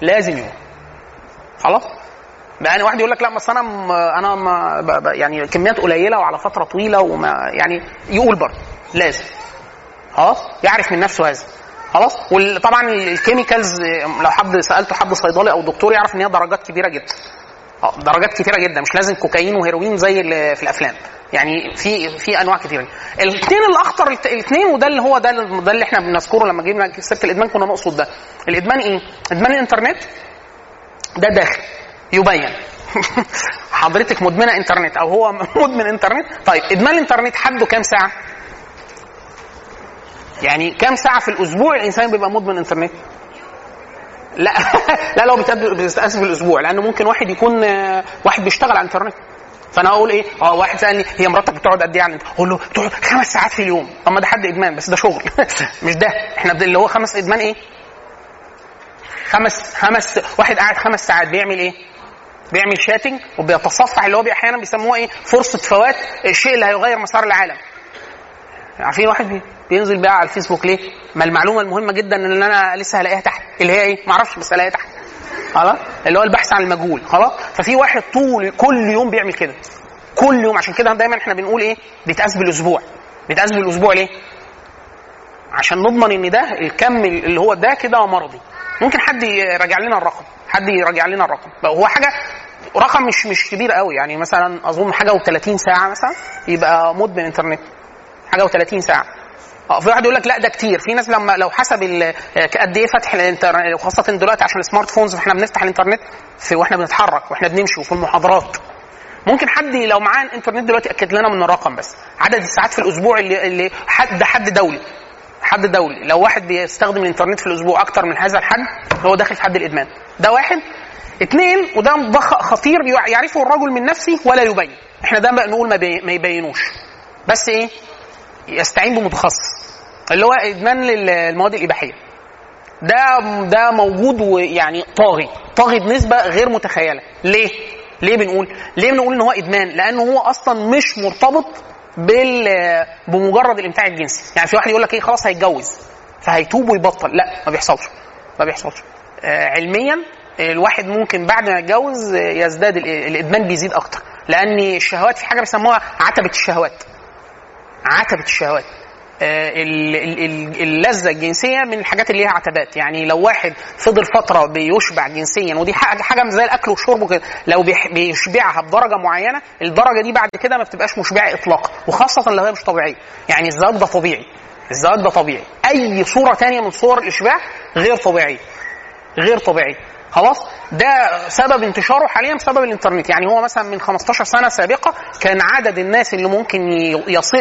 لازم يقول خلاص؟ يعني واحد يقول لك لا بس أنا م- أنا ب- يعني كميات قليلة وعلى فترة طويلة وما يعني يقول برضه. لازم. خلاص؟ يعرف من نفسه هذا. خلاص؟ وطبعا الكيميكالز لو حد سألته حد صيدلي أو دكتور يعرف إن هي درجات كبيرة جدا. درجات كتيرة جدا. مش لازم كوكايين وهيروين زي اللي في الأفلام. يعني في في أنواع كتيرة. الاثنين الأخطر الاثنين وده اللي هو ده ده اللي إحنا بنذكره لما جبنا سيرة الإدمان كنا نقصد ده. الإدمان إيه؟ إدمان الإنترنت. ده داخل. يبين. حضرتك مدمنة إنترنت أو هو مدمن إنترنت. طيب إدمان الإنترنت حده كام ساعة؟ يعني كام ساعة في الأسبوع الإنسان بيبقى مدمن إنترنت؟ لا. لا لو بتستأنس في الأسبوع لأنه ممكن واحد يكون آه، واحد بيشتغل على الإنترنت. فأنا أقول إيه؟ آه واحد سألني هي مراتك بتقعد قد إيه الانترنت أقول له بتقعد خمس ساعات في اليوم. طب ما ده حد إدمان بس ده شغل. مش ده. إحنا اللي هو خمس إدمان إيه؟ خمس خمس واحد قاعد خمس ساعات بيعمل إيه؟ بيعمل شاتنج وبيتصفح اللي هو أحيانا بيسموه إيه؟ فرصة فوات الشيء اللي هيغير مسار العالم. عارفين واحد بي- بينزل بقى على الفيسبوك ليه؟ ما المعلومة المهمة جدا إن أنا لسه هلاقيها تحت. اللي هي إيه؟ ما أعرفش بس هلاقيها تحت. خلاص؟ اللي هو البحث عن المجهول. خلاص؟ ففي واحد طول كل يوم بيعمل كده. كل يوم عشان كده دايما إحنا بنقول إيه؟ بيتقاس بالأسبوع. بيتقاس بالأسبوع ليه؟ عشان نضمن إن ده الكم اللي هو ده كده مرضي. ممكن حد يراجع لنا الرقم. حد يراجع لنا الرقم. هو حاجة رقم مش مش كبير قوي. يعني مثلا أظن حاجة و30 ساعة مثلا يبقى مدمن إنترنت. حاجة و30 ساعة. آه في واحد يقول لك لا ده كتير. في ناس لما لو حسب ال- قد إيه فتح الانترنت وخاصة دلوقتي عشان السمارت فونز إحنا بنفتح الإنترنت في وإحنا بنتحرك وإحنا بنمشي وفي المحاضرات. ممكن حد لو معاه الإنترنت دلوقتي اكد لنا من الرقم بس. عدد الساعات في الأسبوع اللي اللي حد حد دولي. حد دولي. لو واحد بيستخدم الإنترنت في الأسبوع أكتر من هذا الحد هو داخل في حد الإدمان. ده واحد. اثنين وده ضخ خطير يع- يعرفه الرجل من نفسه ولا يبين. إحنا ده بقى نقول ما, بي... ما يبينوش. بس إيه؟ يستعين بمتخصص. اللي هو إدمان للمواد الإباحية. ده ده موجود ويعني طاغي. طاغي بنسبة غير متخيلة. ليه؟ ليه بنقول؟ ليه بنقول إن هو إدمان؟ لأنه هو أصلا مش مرتبط بال بمجرد الامتاع الجنسي. يعني في واحد يقول لك إيه خلاص هيتجوز. فهيتوب ويبطل. لا ما بيحصلش. ما بيحصلش. آه علميا الواحد ممكن بعد ما يتجوز يزداد ال- الإدمان بيزيد أكتر. لأن الشهوات في حاجة بيسموها عتبة الشهوات. عتبة الشهوات. آه، ال- ال- ال- اللذة الجنسية من الحاجات اللي ليها عتبات. يعني لو واحد فضل فترة بيشبع جنسيا ودي حاجة زي الأكل والشرب وكده لو بيشبعها بدرجة معينة الدرجة دي بعد كده ما بتبقاش مشبعة اطلاقا. وخاصة لو هي مش طبيعية. يعني الزواج ده طبيعي. الزواج ده طبيعي. أي صورة تانية من صور الإشباع غير طبيعية. غير طبيعي خلاص؟ ده سبب انتشاره حاليا بسبب الإنترنت. يعني هو مثلا من 15 سنة سابقة كان عدد الناس اللي ممكن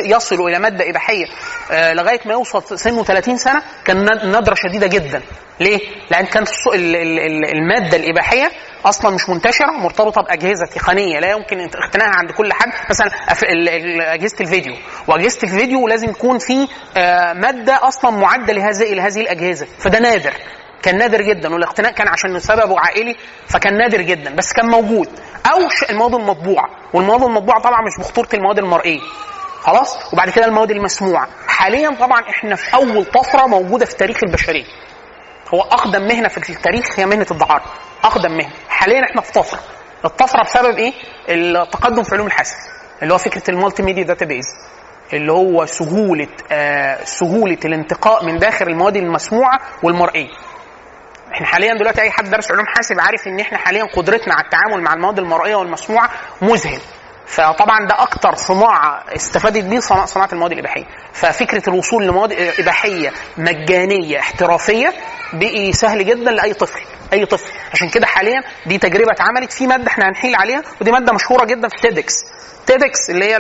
يصلوا إلى مادة إباحية آه، لغاية ما يوصل سنه 30 سنة كان ند- ندره شديدة جدا. ليه؟ لأن كانت المادة الإباحية أصلا مش منتشرة مرتبطة بأجهزة تقنية لا يمكن اقتنائها عند كل حد. مثلا أجهزة الفيديو. وأجهزة الفيديو لازم يكون في آه، مادة أصلا معده لهذه لهذه الأجهزة. فده نادر. كان نادر جدا والاقتناء كان عشان سببه عائلي فكان نادر جدا بس كان موجود. أو المواد المطبوعة. والمواد المطبوعة طبعا مش بخطورة المواد المرئية. خلاص؟ وبعد كده المواد المسموعة. حاليا طبعا إحنا في أول طفرة موجودة في تاريخ البشرية. هو أقدم مهنة في التاريخ هي مهنة الدعارة. أقدم مهنة. حاليا إحنا في طفرة. الطفرة بسبب إيه؟ التقدم في علوم الحاسب اللي هو فكرة multimedia database اللي هو سهولة آه سهولة الانتقاء من داخل المواد المسموعة والمرئية. إحنا حاليا دلوقتي أي حد درس علوم حاسب عارف إن إحنا حاليا قدرتنا على التعامل مع المواد المرئية والمسموعه مذهل. فطبعا ده أكتر صناعة استفادت بيه صناعه, المواد الإباحية. ففكرة الوصول لمواد إباحية مجانية احترافية بقي سهل جدا لأي طفل أي طفل. عشان كده حاليا دي تجربة اتعملت في مادة إحنا هنحيل عليها ودي مادة مشهورة جدا في TEDx TEDx اللي هي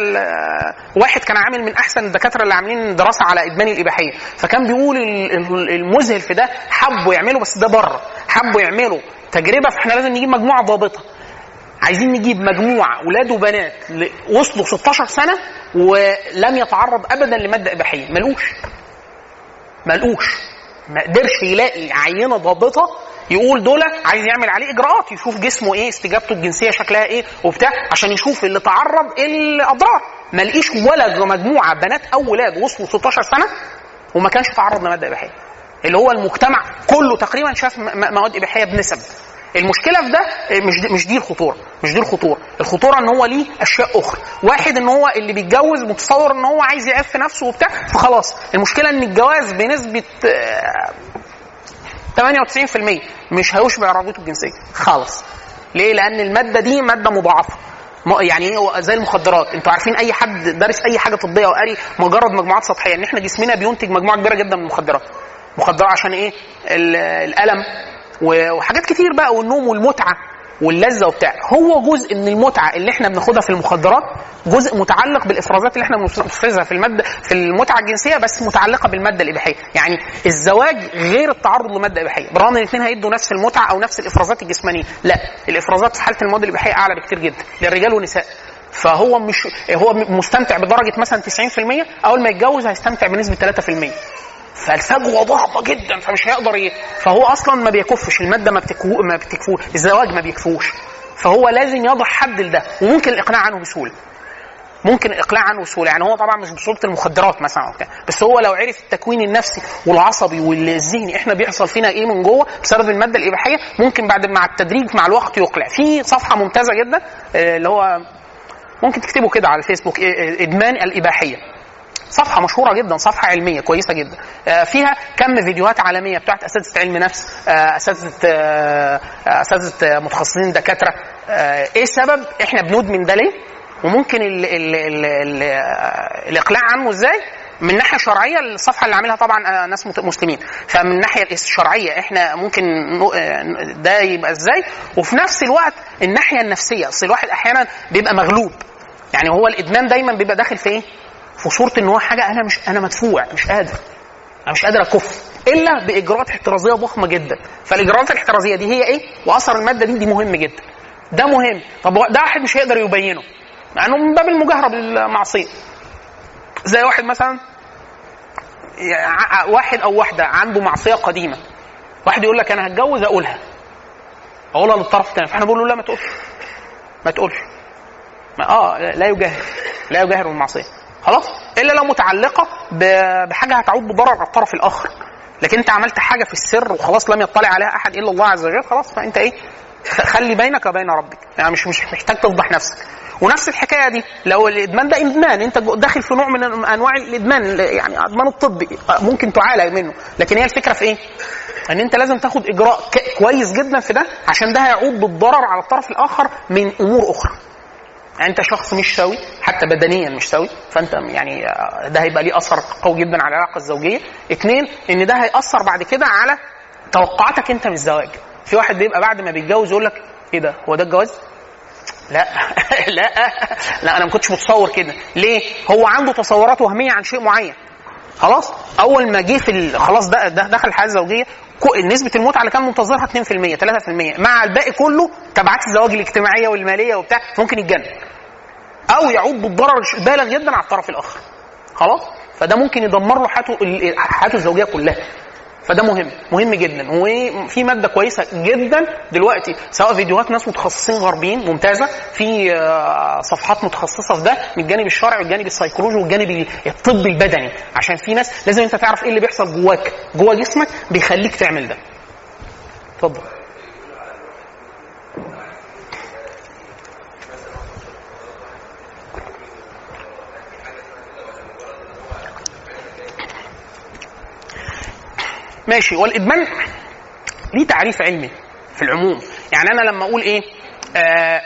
واحد كان عامل من أحسن الدكاترة اللي عاملين دراسة على إدمان الإباحية. فكان بيقول ال- ال- المذهل في ده حبوا يعملوا بس ده بره. حبوا يعملوا تجربة فاحنا لازم نجيب مجموعة ضابطة. عايزين نجيب مجموعة أولاد وبنات وصلوا 16 سنة ولم يتعرض ابدا لماده إباحية. ملوش ملقوش. ما قدرش يلاقي عينة ضابطة يقول دول عايز يعمل عليه إجراءات يشوف جسمه إيه استجابته الجنسية شكلها إيه وبتاع عشان يشوف اللي تعرض الأضرار. ما لقيش ولا مجموعه بنات أو ولاد وصلوا 16 سنة وما كانش تعرض لماده إباحية. اللي هو المجتمع كله تقريبا شاف مواد إباحية بنسب. المشكلة في ده مش دي مش دي الخطورة مش دي الخطورة. الخطورة إن هو ليه أشياء أخرى. واحد إن هو اللي بيتجوز متصور إن هو عايز يعف نفسه وبتاع فخلاص. المشكلة إن الجواز بنسبة آه، 98% مش هيشبع رغبته الجنسية. خالص ليه؟ لأن المادة دي مادة مضاعفة. يعني إيه زي المخدرات. أنتوا عارفين أي حد دارس أي حاجة طبية وقاري مجرد مجموعات سطحية إن إحنا جسمنا بينتج مجموعة كبيرة جدا من المخدرات. مخدرات عشان إيه؟ ال- الألم. وحاجات كتير بقى والنوم والمتعة واللذة وبتاع. هو جزء من المتعة اللي إحنا بناخدها في المخدرات جزء متعلق بالإفرازات اللي إحنا بنفرزها في المادة في المتعة الجنسية بس متعلقة بالمادة الإباحية. يعني الزواج غير التعرض لمادة إباحية. برغم إن الاثنين هيدوا نفس المتعة أو نفس الإفرازات الجسمانية. لا الإفرازات في حالة المواد الإباحية أعلى بكتير جدا للرجال والنساء. فهو مش هو مستمتع بدرجة مثلا 90% أول ما يتجوز هيستمتع بنسبة 3% فالفجوه ضخمه جدا فمش هيقدر ي... فهو أصلا ما بيكفش المادة ما بتكفو ما بتكفوش الزواج ما بيكفوش. فهو لازم يضع حد لده وممكن الإقناع عنه بسهولة. ممكن الاقلاع عنه بسهولة يعني هو طبعا مش بصورة المخدرات مثلا بتاع. بس هو لو عرف التكوين النفسي والعصبي والذهني إحنا بيحصل فينا إيه من جوه بسبب المادة الإباحية؟ ممكن بعد مع التدريج مع الوقت يقلع. في صفحة ممتازة جدا آه، اللي هو ممكن تكتبه كده على الفيسبوك إدمان الإباحية. صفحة مشهورة جدا صفحة علمية كويسة جدا. آه، فيها كم فيديوهات عالمية بتاعت أساتذة علم نفس آه، أساتذة آه، أساتذة متخصصين دكاترة. إيه السبب؟ إحنا بندمن ده ليه؟ وممكن ال ال ال ال آه، الإقلاع عنه إزاي؟ من ناحية شرعية الصفحة اللي عاملها طبعا ناس مسلمين. فمن الناحيه الشرعية إحنا ممكن ده يبقى إزاي؟ وفي نفس الوقت الناحية النفسية أصل الواحد أحيانا بيبقى مغلوب. يعني هو الإدمان دايما بيبقى داخل في إيه؟ في صورة إن هو حاجة أنا مش أنا مدفوع مش قادر. أنا مش قادر أكف. إلا بإجراءات احترازية ضخمة جدا. فالإجراءات الاحترازية دي هي إيه؟ وأثر المادة دي دي مهم جدا. ده مهم. طب ده واحد مش هيقدر يبينه. مع إنه من باب المجاهرة بالمعصية. زي واحد مثلا واحد أو واحدة عنده معصية قديمة. واحد يقول لك أنا هتجوز أقولها. اقولها للطرف الثاني فإحنا بقول له لا ما تقولش. ما تقولش. ما آه لا يجاهر. لا يجاهر بالمعصية. خلاص؟ إلا لو متعلقة بحاجة هتعود بضرر على الطرف الآخر. لكن أنت عملت حاجة في السر وخلاص لم يطلع عليها أحد إلا الله عز وجل خلاص فأنت إيه؟ خلي بينك وبين ربك. يعني مش مش محتاج تفضح نفسك. ونفس الحكاية دي لو الإدمان ده إدمان أنت داخل في نوع من أنواع الإدمان يعني إدمان الطبي ممكن تعالج منه. لكن هي الفكرة في إيه؟ إن أنت لازم تاخد إجراء كويس جدا في ده عشان ده هيعود بالضرر على الطرف الآخر من أمور أخرى. يعني انت شخص مش سوي حتى بدنيا مش سوي فانت يعني ده هيبقى ليه أثر قوي جدا على العلاقة الزوجية. اثنين إن ده هيأثر بعد كده على توقعاتك انت من الزواج. في واحد بيبقى بعد ما بيتجوز يقول لك إيه ده هو ده الجواز؟ لا. لا. لا أنا ما كنتش متصور كده. ليه؟ هو عنده تصورات وهمية عن شيء معين. خلاص؟ أول ما جه في خلاص ده, دخل الحياة الزوجيه نسبة المتعه اللي كان منتظرها؟ 2% 3% مع الباقي كله تبعات الزواج الاجتماعية والمالية وبتاع ممكن يتجنن. أو يعود بالضرر البالغ جدا على الطرف الآخر. خلاص؟ فده ممكن يدمر له حياته حياته الزوجية كلها. فده مهم مهم جدا. وفي مادة كويسة جدا دلوقتي سواء فيديوهات ناس متخصصين غربيين ممتازة. في آه، صفحات متخصصة في ده من الجانب الشرعي والجانب السيكولوجي والجانب الطبي البدني. عشان في ناس لازم انت تعرف إيه اللي بيحصل جواك جوا جسمك بيخليك تعمل ده. اتفضل. ماشي. والادمان ليه تعريف علمي في العموم. يعني أنا لما أقول إيه؟ آه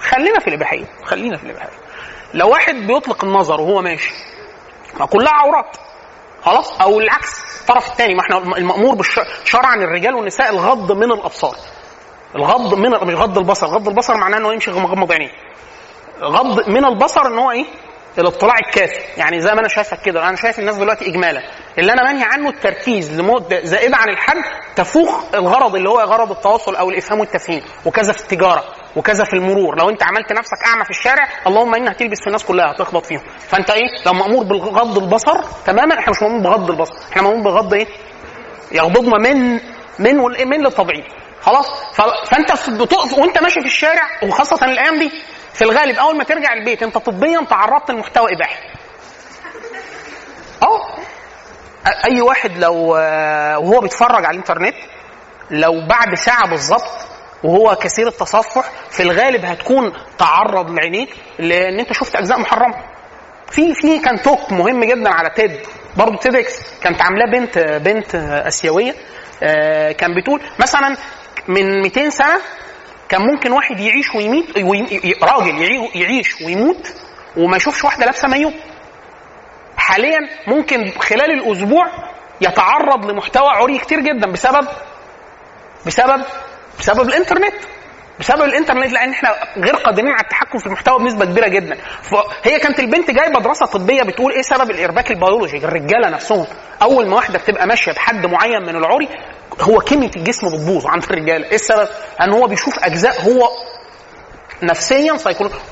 خلينا في الإباحية. خلينا في الإباحية. لو واحد بيطلق النظر وهو ماشي ما كلها عورات. خلاص؟ أو العكس الطرف الثاني ما إحنا المأمور شرعا الرجال والنساء الغض من الأبصار. الغض من مش غض البصر. غض البصر معناه انه يمشي مغمض عينيه. غض من البصر إن هو إيه؟ الاطلاع الكافي. يعني زي ما أنا شايفك كده أنا شايف الناس دلوقتي اجمالا. اللي أنا منهي عنه التركيز لمدة زائدة عن الحد تفوق الغرض اللي هو غرض التواصل أو الإفهام والتفهيم وكذا في التجارة وكذا في المرور. لو أنت عملت نفسك أعمى في الشارع اللهم انها هتلبس في الناس كلها هتخبط فيهم. فأنت إيه؟ لو مأمور بغض البصر تماما إحنا مش مامور بغض البصر إحنا مامور بغض إيه؟ يغضبنا من من من للتبعيد خلاص؟ فأنت بتقف وأنت ماشي في الشارع وخاصة الأيام دي في الغالب أول ما ترجع البيت أنت طبيا تعرضت لمحتوى إباحي. آه أ- أي واحد لو آه، وهو بيتفرج على الإنترنت لو بعد ساعة بالظبط وهو كثير التصفح في الغالب هتكون تعرض لعينيك لأن أنت شفت أجزاء محرمة. في في كان توك مهم جدا على تيد برضه تيد إكس. كانت عاملاه بنت بنت آسيوية. آه، كان بتقول مثلا من 200 سنة كان ممكن واحد يعيش ويميت راجل يعي- يعيش ويموت وما يشوفش واحدة لابسة مايو. حاليا ممكن خلال الأسبوع يتعرض لمحتوى عري كتير جدا بسبب بسبب بسبب الإنترنت. بسبب الإنترنت لأن إحنا غير قادرين على التحكم في المحتوى بنسبة كبيرة جدا. فهي كانت البنت جايبه دراسه طبية بتقول إيه سبب الإرباك البيولوجي؟ الرجالة نفسهم. أول ما واحدة بتبقى ماشية بحد معين من العري هو كيمياء الجسم بتبوظ عند الرجالة. إيه السبب؟ إن هو بيشوف أجزاء هو نفسيا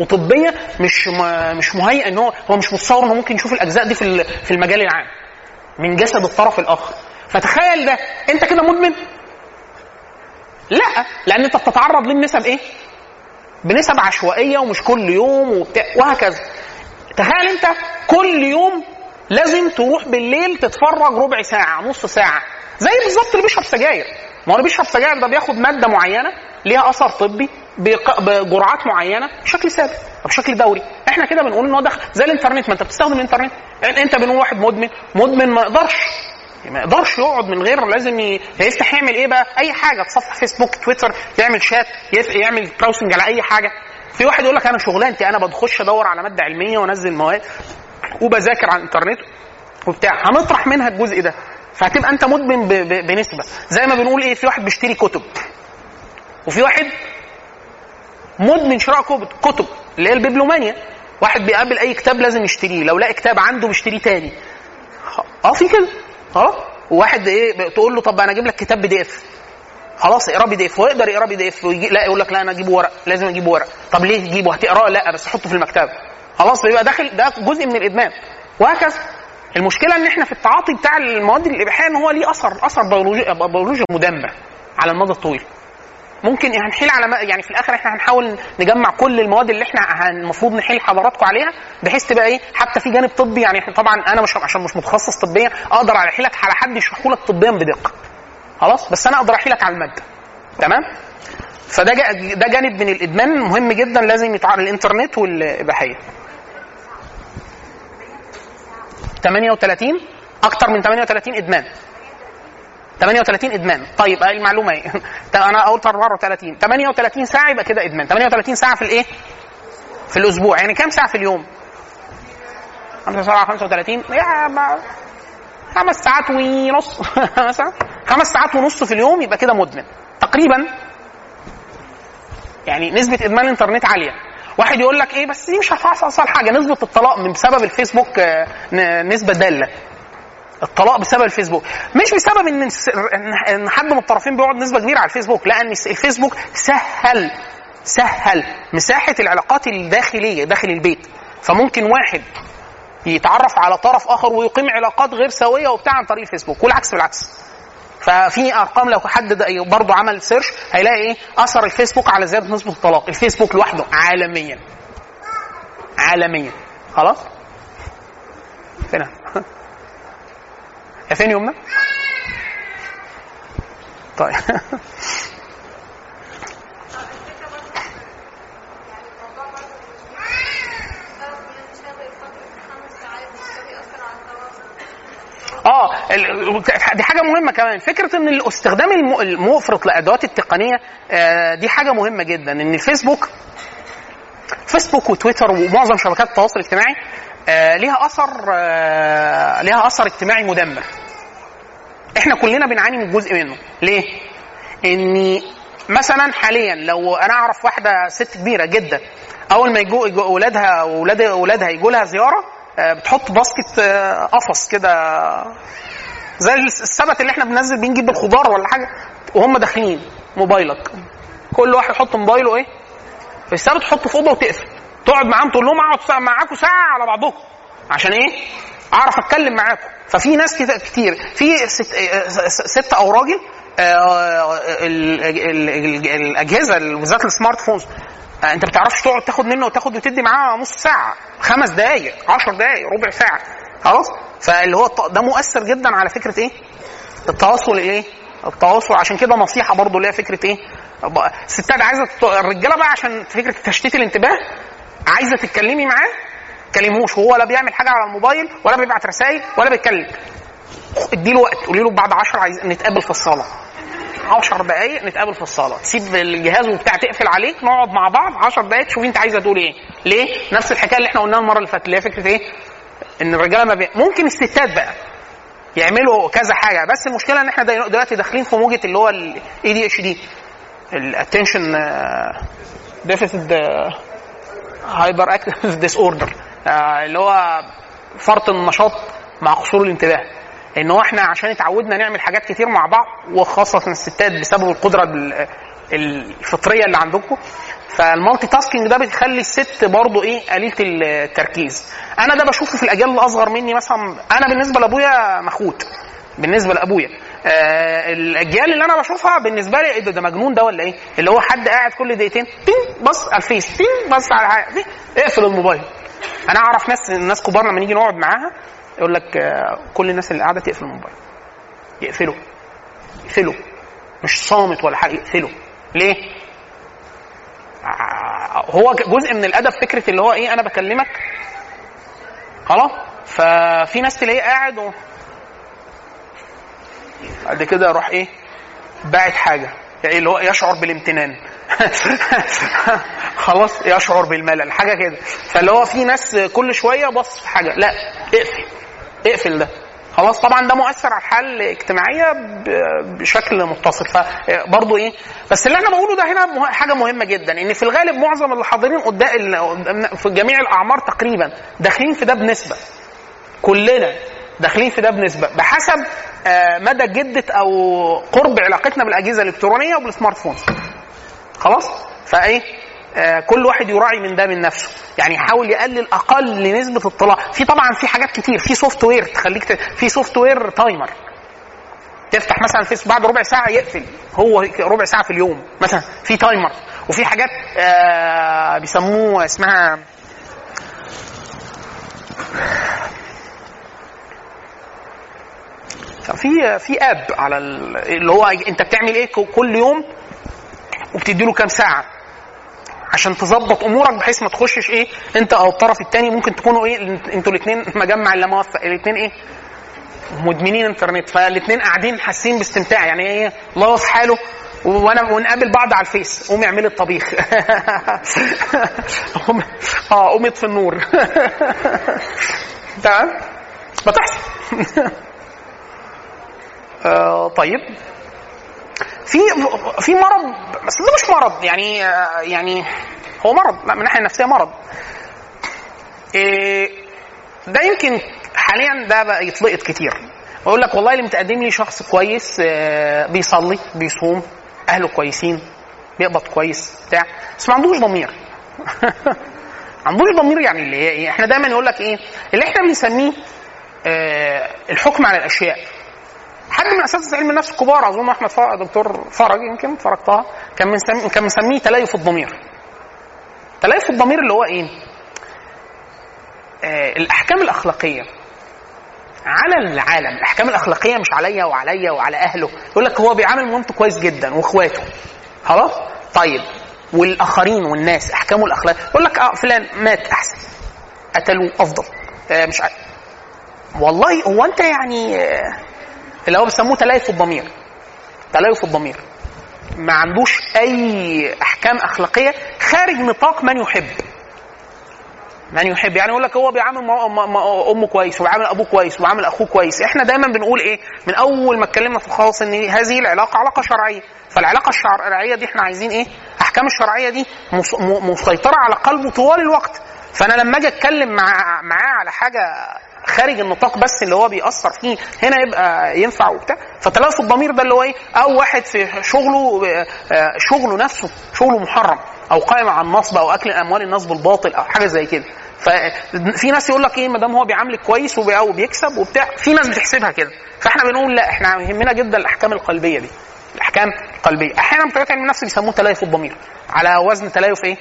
وطبيا مش مش مهيئ إن هو هو مش متصور إنه ممكن يشوف الأجزاء دي في في المجال العام. من جسد الطرف الآخر. فتخيل ده أنت كده مدمن؟ لا لأن أنت بتتعرض ليه بنسب إيه؟ بنسب عشوائية ومش كل يوم وبتاع وهكذا. تخيل أنت كل يوم لازم تروح بالليل تتفرج ربع ساعة نص ساعة. زي بالظبط اللي بيشرب سجاير. ما هو اللي بيشرب سجاير ده بياخد مادة معينة ليها أثر طبي بجرعات معينة بشكل ثابت بشكل دوري. إحنا كده بنقول إن هو دخل زي الإنترنت. ما أنت بتستخدم الإنترنت. أنت بنقول واحد مدمن مدمن ما يقدرش. ما يقدرش يقعد من غير لازم ي- يعمل إيه بقى؟ أي حاجة تصفح فيسبوك تويتر يعمل شات يعمل browsing على أي حاجة. في واحد يقول لك أنا شغلانتي أنا بخش أدور على مادة علمية وأنزل مواد وبذاكر على الإنترنت وبتاع. هنطرح منها الجزء ده. فهتبقى أنت مدمن ب- ب- بنسبة. زي ما بنقول إيه في واحد بيشتري كتب. وفي واحد مدمن شراء كتب كتب اللي هي ال bibliomania. واحد بيقابل أي كتاب لازم يشتريه. لو لقى كتاب عنده بيشتريه تاني. آه في كده. خلاص؟ وواحد إيه تقول له طب أنا أجيب لك كتاب PDF. خلاص اقرأه PDF. ويقدر يقراه PDF ويجي لا يقول لك لا أنا أجيبه ورق لازم أجيبه ورق. طب ليه تجيبه؟ هتقرأه؟ لا بس حطه في المكتبة. خلاص بيبقى داخل ده جزء من الإدمان. وهكذا. المشكلة إن إحنا في التعاطي بتاع المواد الإباحية إن هو ليه أثر أثر بيولوجي بيولوجي مدمر على المدى الطويل. ممكن هنحيل على ما يعني في الآخر إحنا هنحاول نجمع كل المواد اللي إحنا المفروض نحيل حضراتكم عليها بحيث تبقى إيه حتى في جانب طبي يعني إحنا طبعا أنا مش عشان مش متخصص طبيا أقدر أحيلك على حد يشرحه لك طبيا بدقة. خلاص؟ بس أنا أقدر أحيلك على المادة. تمام؟ فده ده جانب من الإدمان مهم جدا لازم يتعرض الإنترنت والإباحية. 38 أكتر من 38 إدمان. 38 إدمان. طيب المعلومة إيه؟ أنا قلت 34 38 ساعة يبقى كده إدمان. 38 ساعة في الإيه؟ في الأسبوع. يعني كام ساعة في اليوم؟ 5 ساعه 35 يا خمس ساعات ونص. مثلا خمس ساعات ونص في اليوم يبقى كده مدمن. تقريبا يعني نسبة إدمان الإنترنت عالية. واحد يقول لك إيه بس دي مش هتحصل حاجة. نسبة الطلاق من بسبب الفيسبوك آه، نسبة دالة. الطلاق بسبب الفيسبوك. مش بسبب إن إن حد من الطرفين بيقعد نسبة كبيرة على الفيسبوك لا ان الفيسبوك سهل سهل مساحة العلاقات الداخلية داخل البيت. فممكن واحد يتعرف على طرف آخر ويقيم علاقات غير سوية وبتاع عن طريق الفيسبوك والعكس بالعكس. ففي أرقام لو حد برضه عمل سيرش هيلاقي إيه؟ أثر الفيسبوك على زيادة نسبة الطلاق. الفيسبوك لوحده عالميا. عالميا. خلاص؟ فين فين يومنا؟ طيب. آه دي حاجة مهمة كمان. فكرة إن الاستخدام الم- المفرط للادوات التقنية آه، دي حاجة مهمة جدا. إن الفيسبوك فيسبوك وتويتر ومعظم شبكات التواصل الاجتماعي آه، ليها أثر آه، ليها أثر اجتماعي مدمر. إحنا كلنا بنعاني من جزء منه. ليه؟ ان مثلا حاليا لو أنا أعرف واحدة ست كبيرة جدا أول ما يجوا أولادها أولاد أولادها يجوا لها زيارة آه، بتحط basket آه، قفص كده زي السبت اللي إحنا بننزل بنجيب الخضار ولا حاجة وهم داخلين موبايلك. كل واحد يحط موبايله إيه؟ في السبت تحطه في أوضة وتقفل. تقعد معاهم تقول لهم اقعد معاكم ساعة على بعضكم. عشان إيه؟ اعرف اتكلم معاكم. ففي ناس كت- كتير. في ست, آه، ست أو راجل آه، ال- الاجهزة بالذات ال smartphones آه، انت ما بتعرفش تقعد تاخد منه وتاخد وتدي معاه نص ساعة خمس دقائق 10 دقائق ربع ساعة. خلاص؟ فاللي هو ده مؤثر جدا على فكرة إيه؟ التواصل إيه؟ التواصل. عشان كده نصيحة برضو اللي هي فكرة إيه؟ الستات عايزة الرجالة بقى عشان فكرة تشتيت الانتباه عايزة تتكلمي معاه؟ كلموش هو ولا بيعمل حاجة على الموبايل ولا بيبعت رسائل ولا بيتكلم. اديله وقت قولي له بعد 10 عايز نتقابل في الصالة. 10 دقايق نتقابل في الصالة. تسيب الجهاز وبتاع تقفل عليك نقعد مع بعض 10 دقايق تشوفي انت عايزة تقول إيه. ليه؟ نفس الحكاية اللي إحنا قلناها المرة اللي فاتت اللي هي فكرة إيه؟ إن الرجالة ما بي... ممكن الستات بقى يعملوا كذا حاجة بس المشكلة إن إحنا دل- دلوقتي داخلين في موجة اللي هو ال ADHD ال attention deficit hyperactive disorder اللي هو فرط النشاط مع قصور الانتباه. إن هو إحنا عشان اتعودنا نعمل حاجات كتير مع بعض وخاصة الستات بسبب القدرة ال- الفطرية اللي عندكم. فال multitasking ده بيخلي الست برضه إيه قليلة التركيز. أنا ده بشوفه في الأجيال الأصغر مني مثلا. أنا بالنسبة لأبويا مخوت. بالنسبة لأبويا. الأجيال اللي أنا بشوفها بالنسبة لي إيه ده, ده مجنون ده ولا إيه؟ اللي هو حد قاعد كل دقيقتين تين بص على الفيس تين بص على حاجة اقفل الموبايل. أنا أعرف ناس ناس كبار لما نيجي نقعد معاها يقول لك آه كل الناس اللي قاعدة تقفل الموبايل. يقفله يقفله مش صامت ولا حاجة يقفله ليه؟ آه، هو جزء من الأدب فكرة اللي هو إيه أنا بكلمك خلاص؟ ففي ناس تلاقيه قاعد. بعد كده يروح إيه باعت حاجة. يعني اللي هو يشعر بالامتنان. خلاص يشعر بالملل حاجة كده. فاللي هو في ناس كل شوية بص في حاجة. لا اقفل. اقفل ده. خلاص طبعا ده مؤثر على الحالة الاجتماعية بشكل متصل. فبرضه إيه بس اللي أنا بقوله ده هنا حاجة مهمة جدا. إن في الغالب معظم اللي حاضرين قدام في جميع الأعمار تقريبا داخلين في ده بنسبة. كلنا داخلين في ده بنسبة. بحسب مدى جدة أو قرب علاقتنا بالأجهزة الإلكترونية وبال smartphone خلاص؟ فإيه؟ آه كل واحد يراعي من ده من نفسه. يعني يحاول يقلل أقل نسبه اطلاع في طبعا في حاجات كتير. في software تخليك ت... في software timer تفتح مثلا الفيس بعد ربع ساعة يقفل. هو ربع ساعة في اليوم مثلا. في timer وفي حاجات آه بيسموه اسمها في في app على ال- اللي هو انت بتعمل إيه كل يوم وبتدي له كام ساعة. عشان تظبط امورك بحيث ما تخشش إيه انت أو الطرف الثاني ممكن تكونوا إيه أنتوا الاثنين مجمع لا موفق الاثنين إيه مدمنين انترنت. فالاثنين قاعدين حاسين باستمتاع. يعني إيه الله في حاله وأنا ونقابل بعض على الفيس. قومي اعملي الطبيخ. آه قومي اطفي النور. تمام؟ بتحصل آه طيب. في في مرض بس ده مش مرض يعني آه، يعني هو مرض من الناحية النفسية مرض. إيه، ده يمكن حاليا ده بقى يتلقط كتير. بقول لك والله اللي متقدم لي شخص كويس آه، بيصلي بيصوم أهله كويسين بيقبض كويس بتاع بس ما عندوش ضمير. عندوش ضمير يعني اللي هي إيه إحنا دايما يقول لك إيه اللي إحنا بنسميه الحكم على الأشياء. حد من اساتذه علم النفس الكبار أظن أحمد فرج دكتور فرج يمكن فرجتها كان مسمي كان مسميه تليف الضمير. تليف الضمير اللي هو إيه؟ آه الأحكام الأخلاقية. على العالم الأحكام الأخلاقية مش عليا وعليا وعلى أهله. يقول لك هو بيعامل مامته كويس جدا وإخواته. خلاص؟ طيب والآخرين والناس احكامه الأخلاق. يقول لك آه فلان مات أحسن. قتلوه أفضل. آه مش عارف والله هو أنت يعني آه اللي هو بيسموه تليف الضمير. تليف الضمير. ما عندوش أي أحكام أخلاقية خارج نطاق من يحب. من يحب. يعني يقول لك هو بيعامل أمه كويس وبيعامل أبوه كويس وبيعامل أخوه كويس. إحنا دايما بنقول إيه؟ من أول ما اتكلمنا في الخاص إن هذه العلاقة علاقة شرعية. فالعلاقة الشرعية دي إحنا عايزين إيه؟ أحكام الشرعية دي مسيطرة على قلبه طوال الوقت. فأنا لما أجي أتكلم مع معاه على حاجة خارج النطاق بس اللي هو بيأثر فيه هنا يبقى ينفع وبتاع. فتلف الضمير ده اللي هو إيه؟ أو واحد في شغله آه، شغله نفسه شغله محرم أو قائم على النصب أو أكل اموال الناس بالباطل أو حاجة زي كده. ففي ناس يقول لك إيه؟ ما دام هو بيعاملك كويس وبي- وبيكسب وبتاع في ناس بتحسبها كده. فإحنا بنقول لا إحنا يهمنا جدا الأحكام القلبية دي. الأحكام القلبية. أحيانا بتوع علم النفس بيسموه تليف الضمير. على وزن تليف إيه؟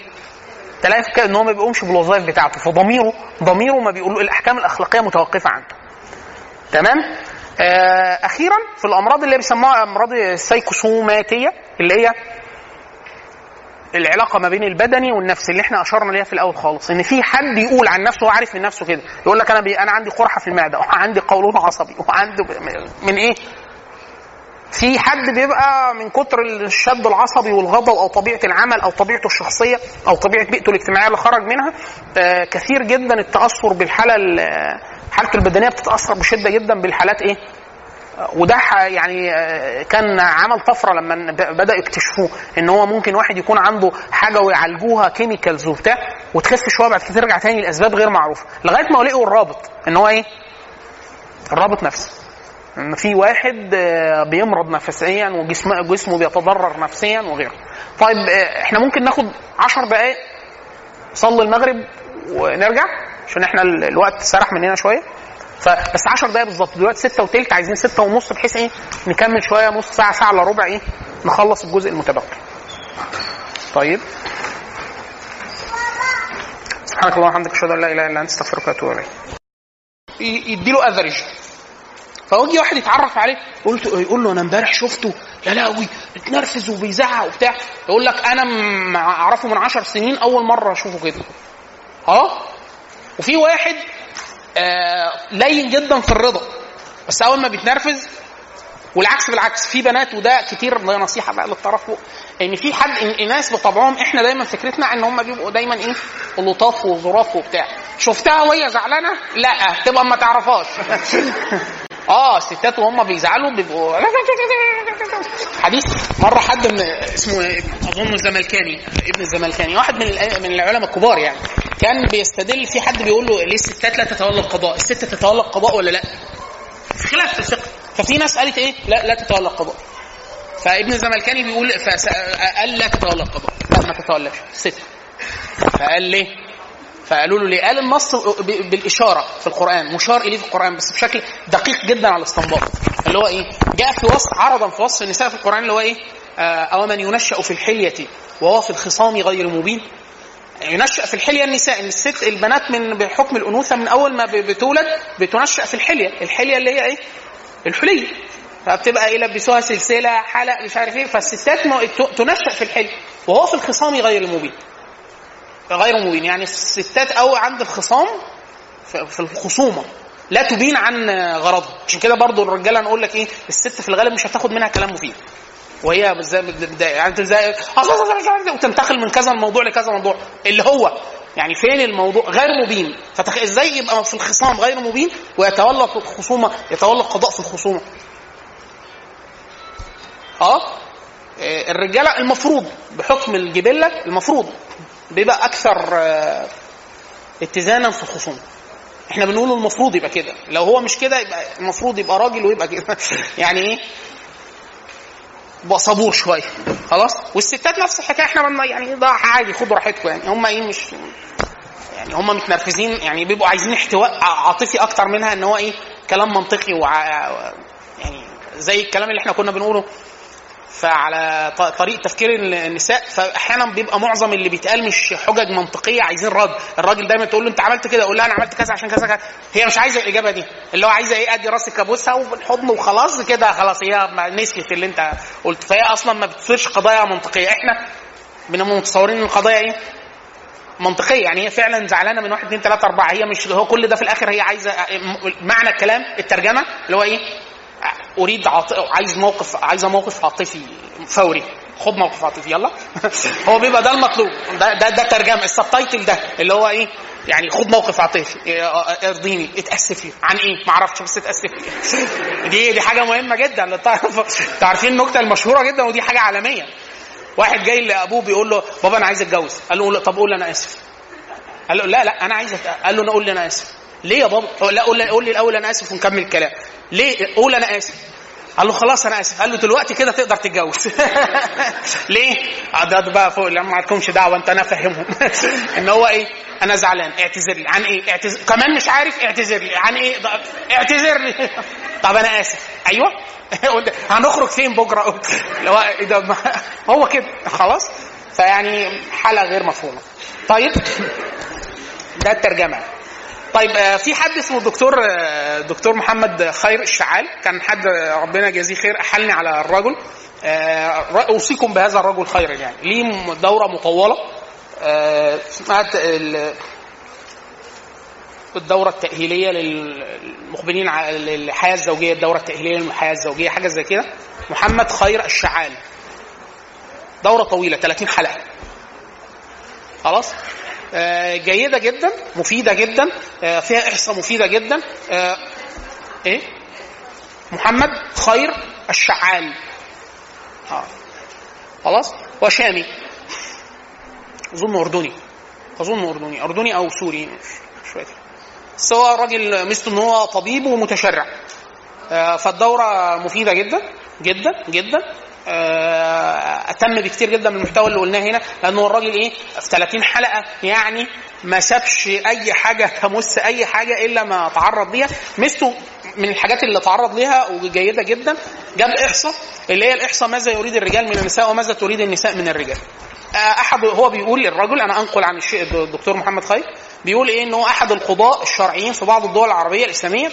تلاقي كده ان هو ما بيقومش بالوظائف بتاعته فضميره ضميره ما بيقول الأحكام الأخلاقية متوقفة عنه تمام؟ آه أخيرا في الأمراض اللي بيسموها أمراض السيكوسوماتيه اللي هي العلاقة ما بين البدني والنفسي اللي إحنا أشرنا ليها في الأول خالص. إن في حد يقول عن نفسه عارف من نفسه كده يقول لك أنا بي أنا عندي قرحة في المعدة وعندي قولون عصبي وعندي من إيه؟ في حد بيبقى من كتر الشد العصبي والغضب أو طبيعة العمل أو طبيعته الشخصية أو طبيعة بيئته الاجتماعية اللي خرج منها آه، كثير جدا التأثر بالحالة ال- حالته البدنية بتتأثر بشدة جدا بالحالات إيه؟ آه، وده يعني آه، كان عمل طفرة لما ب- بدأوا يكتشفوه إن هو ممكن واحد يكون عنده حاجة ويعالجوها كيميكالز وبتاع وتخف شوية بعد كده ترجع تاني لأسباب غير معروفة لغاية ما لقوا الرابط إن هو إيه؟ الرابط نفسي إن في واحد آه، بيمرض نفسيا وجسمه جسمه بيتضرر نفسيا وغيره. طيب آه، إحنا ممكن ناخد عشر دقائق صلي المغرب ونرجع؟ عشان إحنا ال- الوقت سرح مننا شوية. فبس 10 دقايق بالظبط. دلوقتي 6 وثلث عايزين 6 ونص بحيث إيه نكمل شوية نص ساعة ساعة إلا ربع إيه نخلص الجزء المتبقي. طيب. سبحانك اللهم وبحمدك أشهد أن لا إله إلا أنت أستغفرك وأتوب إليك. يديله average فيجي واحد يتعرف عليه قلت يقول له أنا امبارح شفته يا لهوي اتنرفز وبيزعق وبتاع. يقول لك أنا أعرفه من عشر سنين أول مرة أشوفه كده. أه؟ وفي واحد آه لين جدا في الرضا. بس أول ما بيتنرفز والعكس بالعكس في بنات وده كتير ده نصيحة بقى للطرف إن في حد إن ناس بطبعهم إحنا دايما فكرتنا إن هم بيبقوا دايما إيه؟ لطاف وظراف وبتاع. شفتها وهي زعلانة؟ لأ تبقى ما تعرفهاش. آه الستات وهم بيزعلوا بيبقوا حديث مرة حد من اسمه أظن الزملكاني ابن الزملكاني واحد من من العلماء الكبار يعني. كان بيستدل في حد بيقول له ليه الستات لا تتولى القضاء؟ الست تتولى القضاء ولا لأ؟ خلاف في الفقه. ففي ناس قالت إيه؟ لا لا تتولى القضاء. فابن الزملكاني بيقول فس- قال لا تتولى القضاء. لا ما تتولاش. ست. فقال ليه؟ فقالوا له ليه؟ قال النص بالإشارة في القرآن مشار إليه في القرآن بس بشكل دقيق جدا على الاستنباط اللي هو إيه؟ جاء في وصف عرضا في وصف النساء في القرآن اللي هو إيه؟ آه، أو من ينشأ في الحلية وهو في الخصام غير مبين ينشأ في الحلية النساء إن الست البنات من بحكم الأنوثة من أول ما بتولد بتنشأ في الحلية الحلية اللي هي إيه؟ الحلي فبتبقى إيه يلبسوها سلسلة حلق مش عارف إيه فالستات تنشأ في الحلي وهو في الخصام غير مبين غير مبين. يعني الستات أو عند الخصام في الخصومة. لا تبين عن غرضها. عشان كده برضو الرجالة نقول لك إيه الست في الغالب مش هتاخد منها كلام مفيد. وهي زي يعني زي وتنتقل من كذا الموضوع لكذا موضوع. اللي هو يعني فين الموضوع؟ غير مبين. فتخ... إزاي يبقى في الخصام غير مبين؟ ويتولى الخصومة يتولى القضاء في الخصومة. آه؟ آه، الرجالة المفروض بحكم الجبلة المفروض بيبقى أكثر آه، اتزانا في الخصوم. إحنا بنقول المفروض يبقى كده. لو هو مش كده يبقى المفروض يبقى راجل ويبقى كده. يعني إيه؟ يبقى صبور شوية. خلاص؟ والستات نفس الحكاية. إحنا بن- يعني ده عادي خدوا راحتكم يعني. هم إيه مش يعني هم متنرفزين. يعني بيبقوا عايزين احتواء عاطفي أكتر منها إن هو إيه كلام منطقي وع يعني زي الكلام اللي إحنا كنا بنقوله. فعلى طريق تفكير النساء فأحيانا بيبقى معظم اللي بيتقال مش حجج منطقية عايزين رد. الراجل دايما تقول له أنت عملت كده؟ يقول لها أنا عملت كذا عشان كذا كذا. هي مش عايزة الإجابة دي. اللي هو عايزة إيه؟ أدي راسك ابوسها وبالحضن وخلاص كده. خلاص هي نسيت اللي أنت قلت. فهي أصلا ما بتصيرش قضايا منطقية. إحنا بنبقى متصورين إن القضايا إيه؟ منطقية. يعني هي فعلا زعلانة من واحد اثنين ثلاثة أربعة. هي مش هو كل ده في الآخر هي عايزة معنى الكلام الترجمة اللي هو إيه؟ أريد عاط... عايز موقف عايزه موقف عاطفي فوري. خد موقف عاطفي يلا. هو بيبقى ده المطلوب. ده ده, ده ترجمة. ال subtitle ده اللي هو إيه؟ يعني خد موقف عاطفي. إيه، ارضيني. اتاسف لي عن إيه؟ ما أعرفش بس اتاسف لي دي دي حاجة مهمة جدا. للطرف تعرفين النكتة المشهورة جدا ودي حاجة عالمية. واحد جاي لأبوه بيقول له بابا أنا عايز أتجوز. قال له طب قول أنا آسف. قال له لا لا أنا عايز قال له أنا قول لي أنا آسف. ليه يا بابا؟ لا قول لي الأول أنا آسف ونكمل الكلام. ليه؟ قول أنا آسف. قال له خلاص أنا آسف. قال له دلوقتي كده تقدر تتجوز. ليه؟ ده بقى فوق لا ما عندكمش دعوة أنت أنا أفهمهم. إن هو إيه؟ أنا زعلان. اعتذر لي. عن إيه؟ اعتذر. كمان مش عارف اعتذر لي. عن إيه؟ اعتذر لي. طب أنا آسف. أيوه. هنخرج فين بكرة؟ اللي هو إيه ده؟ هو كده. خلاص. فيعني حالة غير مفهومة. طيب. ده الترجمة. طيب آه، في حد اسمه الدكتور آه، دكتور محمد خير الشعال. كان حد آه، ربنا يجازيه خير أحلني على الرجل. أوصيكم بهذا الرجل خيرا يعني. ليه دورة مطولة. اسمها ت- ال- الدورة التأهيلية للمقبلين على الحياة الزوجية الدورة التأهيلية للحياة الزوجية حاجة زي كده. محمد خير الشعال. دورة طويلة 30 حلقة. خلاص؟ آه، جيدة جدا مفيدة جدا آه، فيها إحصاء مفيدة جدا. آه، إيه؟ محمد خير الشعال. خلاص؟ وشامي. أظن أردني. أظن أردني. أردني أو سوري مش فاكر بس هو راجل ميزته إن هو طبيب ومتشرع. فالدورة مفيدة جدا جدا جدا. أتم بكتير جدا من المحتوى اللي قلناه هنا لأنه الراجل إيه؟ في 30 حلقة يعني ما سابش أي حاجة تمس أي حاجة إلا ما تعرض ليها. ميزته من الحاجات اللي تعرض ليها وجيدة جدا جاب إحصاء اللي هي الإحصاء ماذا يريد الرجال من النساء وماذا تريد النساء من الرجال. آه، أحد هو بيقول الرجل أنا أنقل عن الشيء الدكتور محمد خير بيقول إيه؟ إنه أحد القضاء الشرعيين في بعض الدول العربية الإسلامية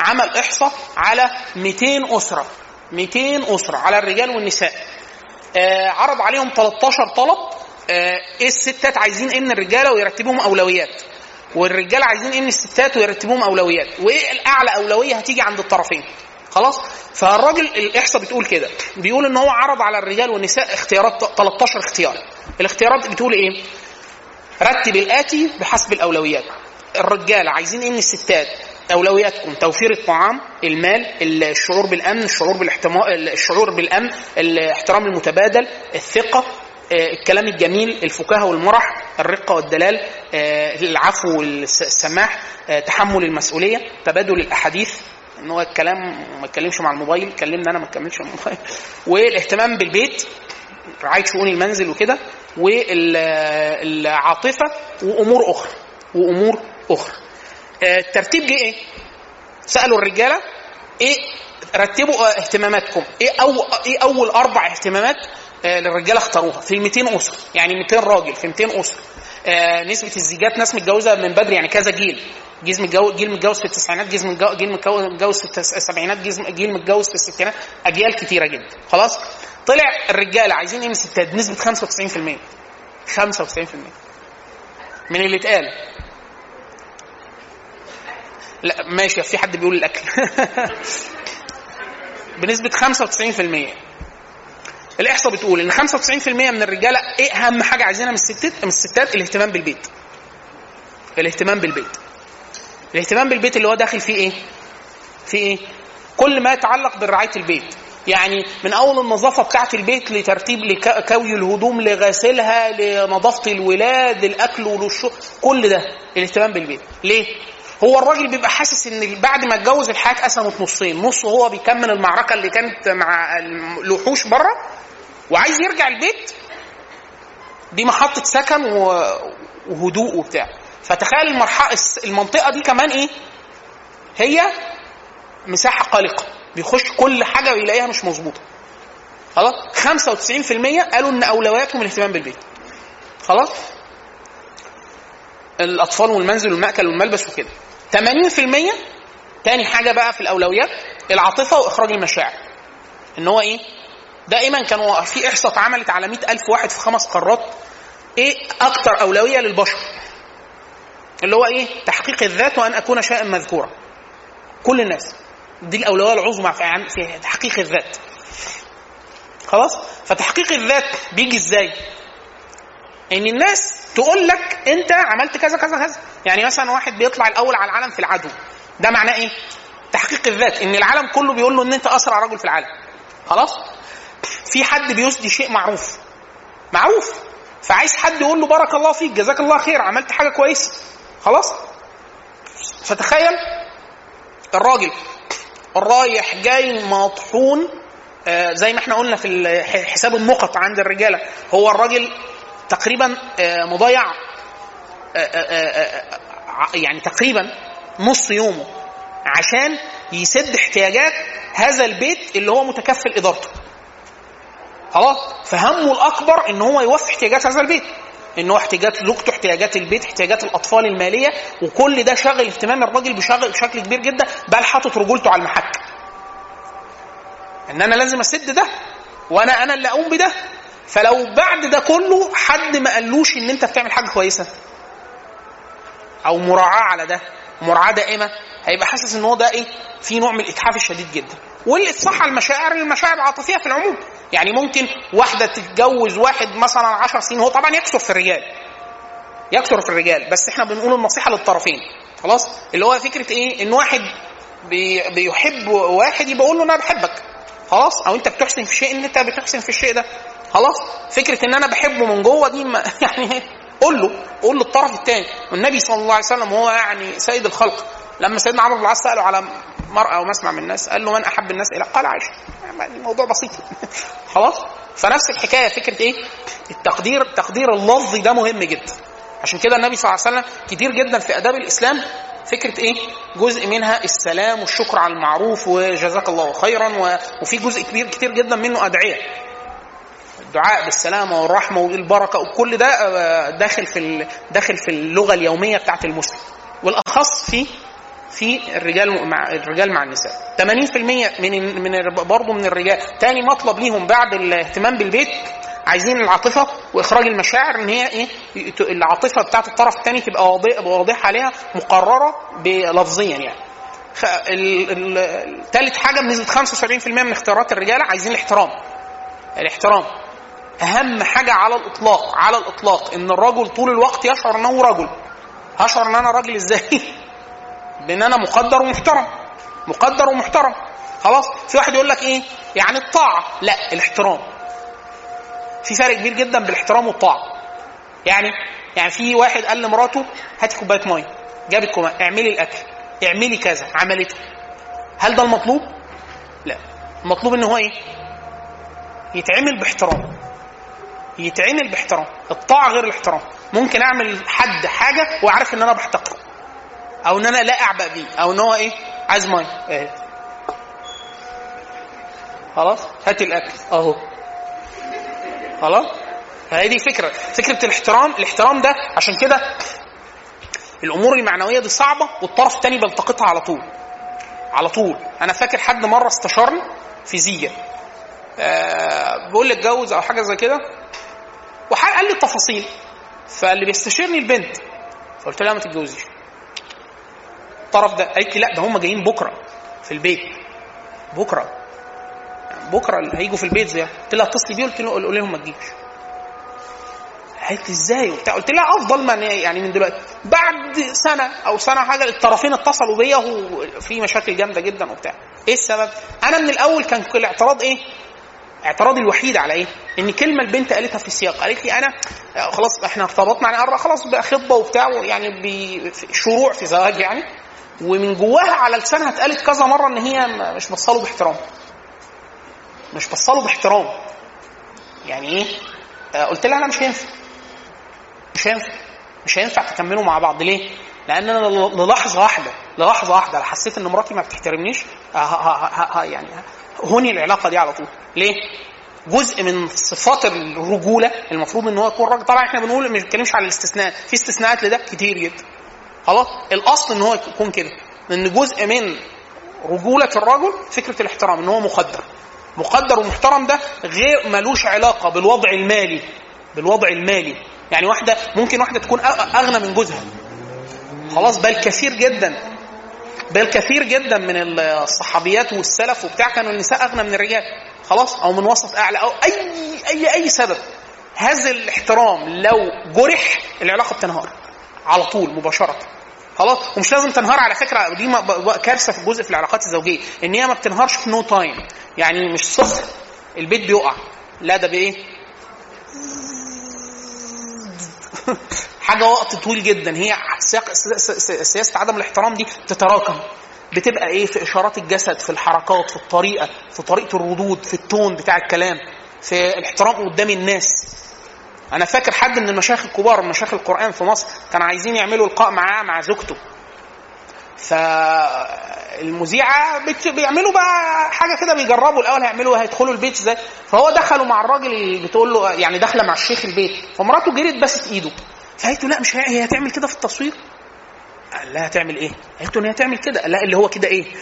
عمل إحصاء على 200 أسرة. 200 أسرة على الرجال والنساء. آه عرض عليهم 13 طلب. آه الستات عايزين من الرجالة ويرتبوهم أولويات. والرجاله عايزين من الستات ويرتبوهم أولويات. وايه الاعلى أولوية هتيجي عند الطرفين. خلاص؟ فالراجل الإحصاء بتقول كده. بيقول إن هو عرض على الرجال والنساء اختيارات 13 اختيار. الاختيارات بتقول إيه؟ رتب الآتي بحسب الأولويات. الرجال عايزين إيه من الستات أولوياتكم توفير الطعام المال الشعور بالأمن الشعور بالاحتمال الشعور بالأمن الاحترام المتبادل الثقة آه، الكلام الجميل الفكاهة والمرح الرقة والدلال آه، العفو والسماح آه، تحمل المسؤولية تبادل الأحاديث إن هو الكلام ما يتكلمش مع الموبايل كلمنا أنا ما اتكلمش مع الموبايل. والاهتمام بالبيت رعاية شؤون المنزل وكده والعاطفة وأمور أخرى وأمور أخرى. الترتيب جه إيه؟ سألوا الرجالة إيه؟ رتبوا اهتماماتكم. إيه أو إيه أول أربع اهتمامات آه، للرجالة اختاروها؟ في 200 أسرة. يعني 200 راجل في 200 أسرة. آه، نسبة الزيجات ناس متجوزة من بدري يعني كذا جيل. جيل متجوز جيل متجوز في التسعينات جيل متجوز جيل متجوز في السبعينات جيل متجوز في الستينات. أجيال كتيرة جدا. خلاص؟ طلع الرجالة عايزين إيه من الستات بنسبه 95% 95% من اللي اتقال. لا ماشي في حد بيقول الأكل. بنسبة 95% الإحصاء بتقول إن 95% من الرجالة إيه أهم حاجة عايزينها من الستات؟ من الستات الاهتمام بالبيت. الاهتمام بالبيت. الاهتمام بالبيت اللي هو داخل فيه إيه؟ في إيه؟ كل ما يتعلق برعاية البيت. يعني من أول النظافة بتاعة البيت لترتيب لكوي الهدوم لغسلها لنظافة الولاد للاكل وللشرب كل ده الاهتمام بالبيت. ليه؟ هو الراجل بيبقى حاسس إن بعد ما اتجوز الحياة اتقسمت نصين. نص هو بيكمل المعركة اللي كانت مع الوحوش بره وعايز يرجع البيت. دي محطة سكن وهدوء وبتاع. فتخيل المرحلة المنطقة دي كمان إيه؟ هي مساحة قلقة. بيخش كل حاجة ويلاقيها مش مظبوطة. خلاص؟ 95% قالوا إن أولوياتهم الاهتمام بالبيت. خلاص؟ الأطفال والمنزل والمأكل والملبس وكده. 80% تاني حاجة بقى في الأولويات العاطفة وإخراج المشاعر. إن هو إيه؟ دائما كانوا في إحصاء اتعملت على 100000 واحد في خمس قارات. إيه أكتر أولوية للبشر؟ اللي هو إيه؟ تحقيق الذات وأن أكون شيئا مذكورا. كل الناس. دي الأولوية العظمى في تحقيق الذات. خلاص؟ فتحقيق الذات بيجي إزاي؟ إن الناس تقول لك أنت عملت كذا كذا كذا. يعني مثلا واحد بيطلع الأول على العالم في العدو. ده معناه إيه؟ تحقيق الذات. إن العالم كله بيقول له إن أنت أسرع رجل في العالم. خلاص؟ في حد بيسدي شيء معروف. معروف. فعايز حد يقول له بارك الله فيك جزاك الله خير عملت حاجة كويسة. خلاص؟ فتخيل الراجل الرايح جاي مطحون آه، زي ما إحنا قلنا في حساب النقط عند الرجالة. هو الراجل تقريبا آه، مضيع. يعني تقريبا نص يومه عشان يسد احتياجات هذا البيت اللي هو متكفل إدارته. خلاص؟ فهمه الأكبر إن هو يوفي احتياجات هذا البيت. إن هو احتياجات زوجته احتياجات البيت احتياجات الأطفال المالية. وكل ده شغل اهتمام الراجل بشكل كبير جدا. بل حاطط رجولته على المحك. إن أنا لازم أسد ده وأنا أنا اللي أقوم بده. فلو بعد ده كله حد ما قالوش إن أنت بتعمل حاجة كويسة أو مراعاة على ده مراعاة دائمة هيبقى حاسس إن هو ده إيه؟ في نوع من الاتحاف الشديد جدا. واللي تصح المشاعر المشاعر العاطفية في العموم. يعني ممكن واحدة تتجوز واحد مثلا 10 سنين هو طبعا يكثر في الرجال. يكثر في الرجال بس إحنا بنقول النصيحة للطرفين. خلاص؟ اللي هو فكرة إيه؟ إن واحد بي بيحب واحد يبقى له أنا بحبك. خلاص؟ أو أنت بتحسن في شيء إن أنت بتحسن في الشيء ده. خلاص؟ فكرة إن أنا بحبه من جوه دي ما يعني قول له قول للطرف الثاني والنبي صلى الله عليه وسلم هو يعني سيد الخلق. لما سيدنا عمرو بن العاص سأله على مرأة أو مسمع من الناس قال له من أحب الناس إلى؟ قال عائشة. يعني الموضوع بسيط. خلاص؟ فنفس الحكاية فكرة إيه؟ التقدير التقدير اللفظي ده مهم جدا. عشان كده النبي صلى الله عليه وسلم كتير جدا في أداب الإسلام فكرة إيه؟ جزء منها السلام والشكر على المعروف وجزاك الله خيرا وفي جزء كبير كتير جدا منه أدعية. الدعاء بالسلامة والرحمة والبركة وكل ده آه، داخل في داخل في اللغة اليومية بتاعت المسلم. والأخص في في الرجال مع الرجال مع النساء. 80% من من برضه من الرجال. تاني مطلب ليهم بعد الاهتمام بالبيت عايزين العاطفة وإخراج المشاعر إن هي إيه العاطفة بتاعت الطرف الثاني تبقى واضح- واضحة عليها مقررة لفظيا يعني. تالت حاجة بنسبة 75% من اختيارات الرجالة عايزين الاحترام. الاحترام. أهم حاجة على الإطلاق على الإطلاق إن الرجل طول الوقت يشعر إنه رجل. هشعر إن أنا راجل إزاي؟ بان أنا مقدر ومحترم. مقدر ومحترم. خلاص؟ في واحد يقول لك إيه؟ يعني الطاعة. لا الاحترام. في فرق كبير جدا بالاحترام والطاعة. يعني يعني في واحد قال لمراته هاتي كوباية مية. جابت كوباية. اعملي الأكل. اعملي كذا. عملته هل ده المطلوب؟ لا. المطلوب إن هو إيه؟ يتعمل باحترام. يتعمل باحترام. الطاعة غير الاحترام. ممكن أعمل حد حاجة وأعرف إن أنا بحتقره. أو إن أنا لا أعبأ بيه. أو إن هو إيه؟ عايز مية. إيه. خلاص؟ هات الأكل. أهو. خلاص؟ فهي دي فكرة. فكرة الاحترام. الاحترام ده عشان كده الأمور المعنوية دي صعبة والطرف الثاني بيلتقطها على طول. على طول. أنا فاكر حد مرة استشارني في زيجه آه بيقول لي اتجوز أو حاجة زي كده وقال لي التفاصيل. فاللي بيستشيرني البنت. فقلت لها ما تتجوزيش. الطرف ده قالت لي لا ده هم جايين بكرة في البيت. بكرة. بكرة اللي هيجوا في البيت زي قلت لها اتصلي بيه قلت له قول لهم ما تجيش. قالت لي إزاي وبتاع. قلت لها افضل ما يعني من دلوقتي. بعد سنة أو سنة حاجة الطرفين اتصلوا بيا وفي مشاكل جامدة جدا وبتاع. إيه السبب؟ أنا من الأول كان كل اعتراض إيه؟ اعتراضي الوحيد على إيه؟ إن كلمة البنت قالتها في السياق قالت لي أنا خلاص إحنا ارتبطنا يعني خلاص بقى خطبة وبتاع يعني بشروع في زواج يعني ومن جواها على لسانها اتقالت كذا مرة إن هي مش بصله باحترام مش بصله باحترام يعني إيه؟ آه قلت لها أنا مش هينفع مش هينفع مش هينفع تكملوا مع بعض ليه؟ لأن أنا للحظة واحدة للحظة واحدة حسيت إن مراتي ما بتحترمنيش ها ها ها يعني هوني العلاقة دي على طول. ليه؟ جزء من صفات الرجولة المفروض إن هو يكون راجل. طبعا إحنا بنقول ما بنتكلمش على الاستثناء. في استثناءات لده كتير جدا. خلاص؟ الأصل إن هو يكون كده. لأن جزء من رجولة الرجل فكرة الاحترام إن هو مقدر مقدر ومحترم ده غير ملوش علاقة بالوضع المالي. بالوضع المالي. يعني واحدة ممكن واحدة تكون أغنى من جوزها. خلاص؟ بل كثير جدا. بل كثير جدا من الصحابيات والسلف وبتاع كانوا النساء أغنى من الرجال. خلاص؟ أو من وسط أعلى. أو أي أي أي سبب. هذا الاحترام لو جرح العلاقة بتنهار. على طول مباشرة. خلاص؟ ومش لازم تنهار على فكرة. دي كارثة في الجزء في العلاقات الزوجية. إن هي ما بتنهارش في no time يعني مش صفر البيت بيقع. لا ده بإيه؟ حاجة وقت طويل جدا. هي سياسة عدم الاحترام دي تتراكم. بتبقى إيه؟ في إشارات الجسد في الحركات في الطريقة في طريقة الردود في التون بتاع الكلام في الاحترام قدام الناس. أنا فاكر حد من المشايخ الكبار مشايخ القرآن في مصر كانوا عايزين يعملوا لقاء معاه مع زوجته. فالمذيعة بيعملوا بقى حاجة كده بيجربوا الأول هيعملوا هيدخلوا البيت إزاي؟ فهو دخلوا مع الراجل بتقول له يعني داخلة مع الشيخ البيت. فمراته جريت بست إيده. فقالت له لا مش هي هتعمل كده في التصوير قال لها هتعمل إيه؟ قالت له إن هي هتعمل كده قال لها اللي هو كده إيه؟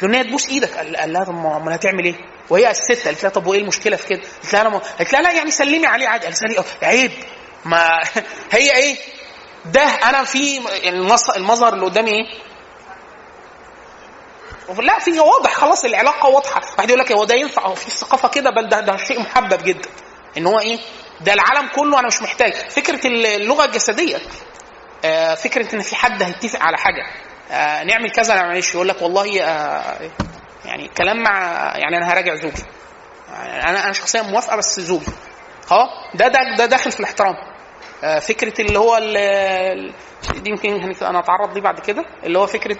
قالت له إن هي تبوس إيدك قال لها طب ما هتعمل إيه؟ وهي الست قالت لها طب وإيه المشكلة في كده؟ قالت لها أنا. قالت لها لا يعني سلمي عليه عادي قالت لها عيب ما هي إيه؟ ده أنا في المظهر اللي قدامي إيه؟ لا في واضح خلاص العلاقة واضحة واحد يقول لك هو ده ينفع في ثقافة كده بل ده, ده شيء محبب جدا إن هو إيه ده العالم كله أنا مش محتاج. فكرة اللغة الجسدية آه فكرة إن في حد هيتفق على حاجة. آه نعمل كذا نعملش يقول لك والله آه يعني كلام مع يعني أنا هراجع زوجي. أنا أنا شخصيا موافقة بس زوجي. خلاص ده ده ده داخل في الاحترام. فكرة اللي هو دي يمكن أنا أتعرض ليه بعد كده. اللي هو فكرة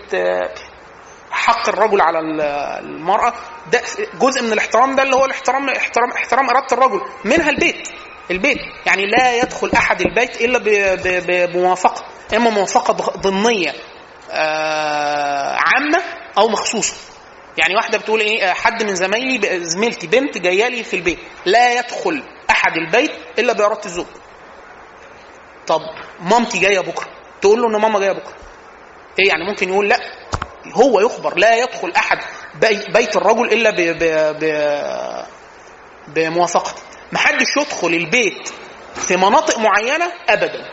حق الرجل على ال- المرأة. ده جزء من الاحترام ده اللي هو الاحترام احترام احترام إرادة الرجل. منها البيت. البيت. يعني لا يدخل أحد البيت إلا بموافقة إما موافقة ضمنية آه، عامة أو مخصوصة. يعني واحدة بتقول إيه آه، حد من زمايلي زميلتي بنت جاية لي في البيت. لا يدخل أحد البيت إلا بإرادة الزوج. طب مامتي جاية بكرة؟ تقول له إن ماما جاية بكرة. إيه يعني ممكن يقول لا؟ هو يخبر لا يدخل أحد بي- بيت الرجل إلا ب بموافقته. محدش يدخل البيت في مناطق معينة ابدا.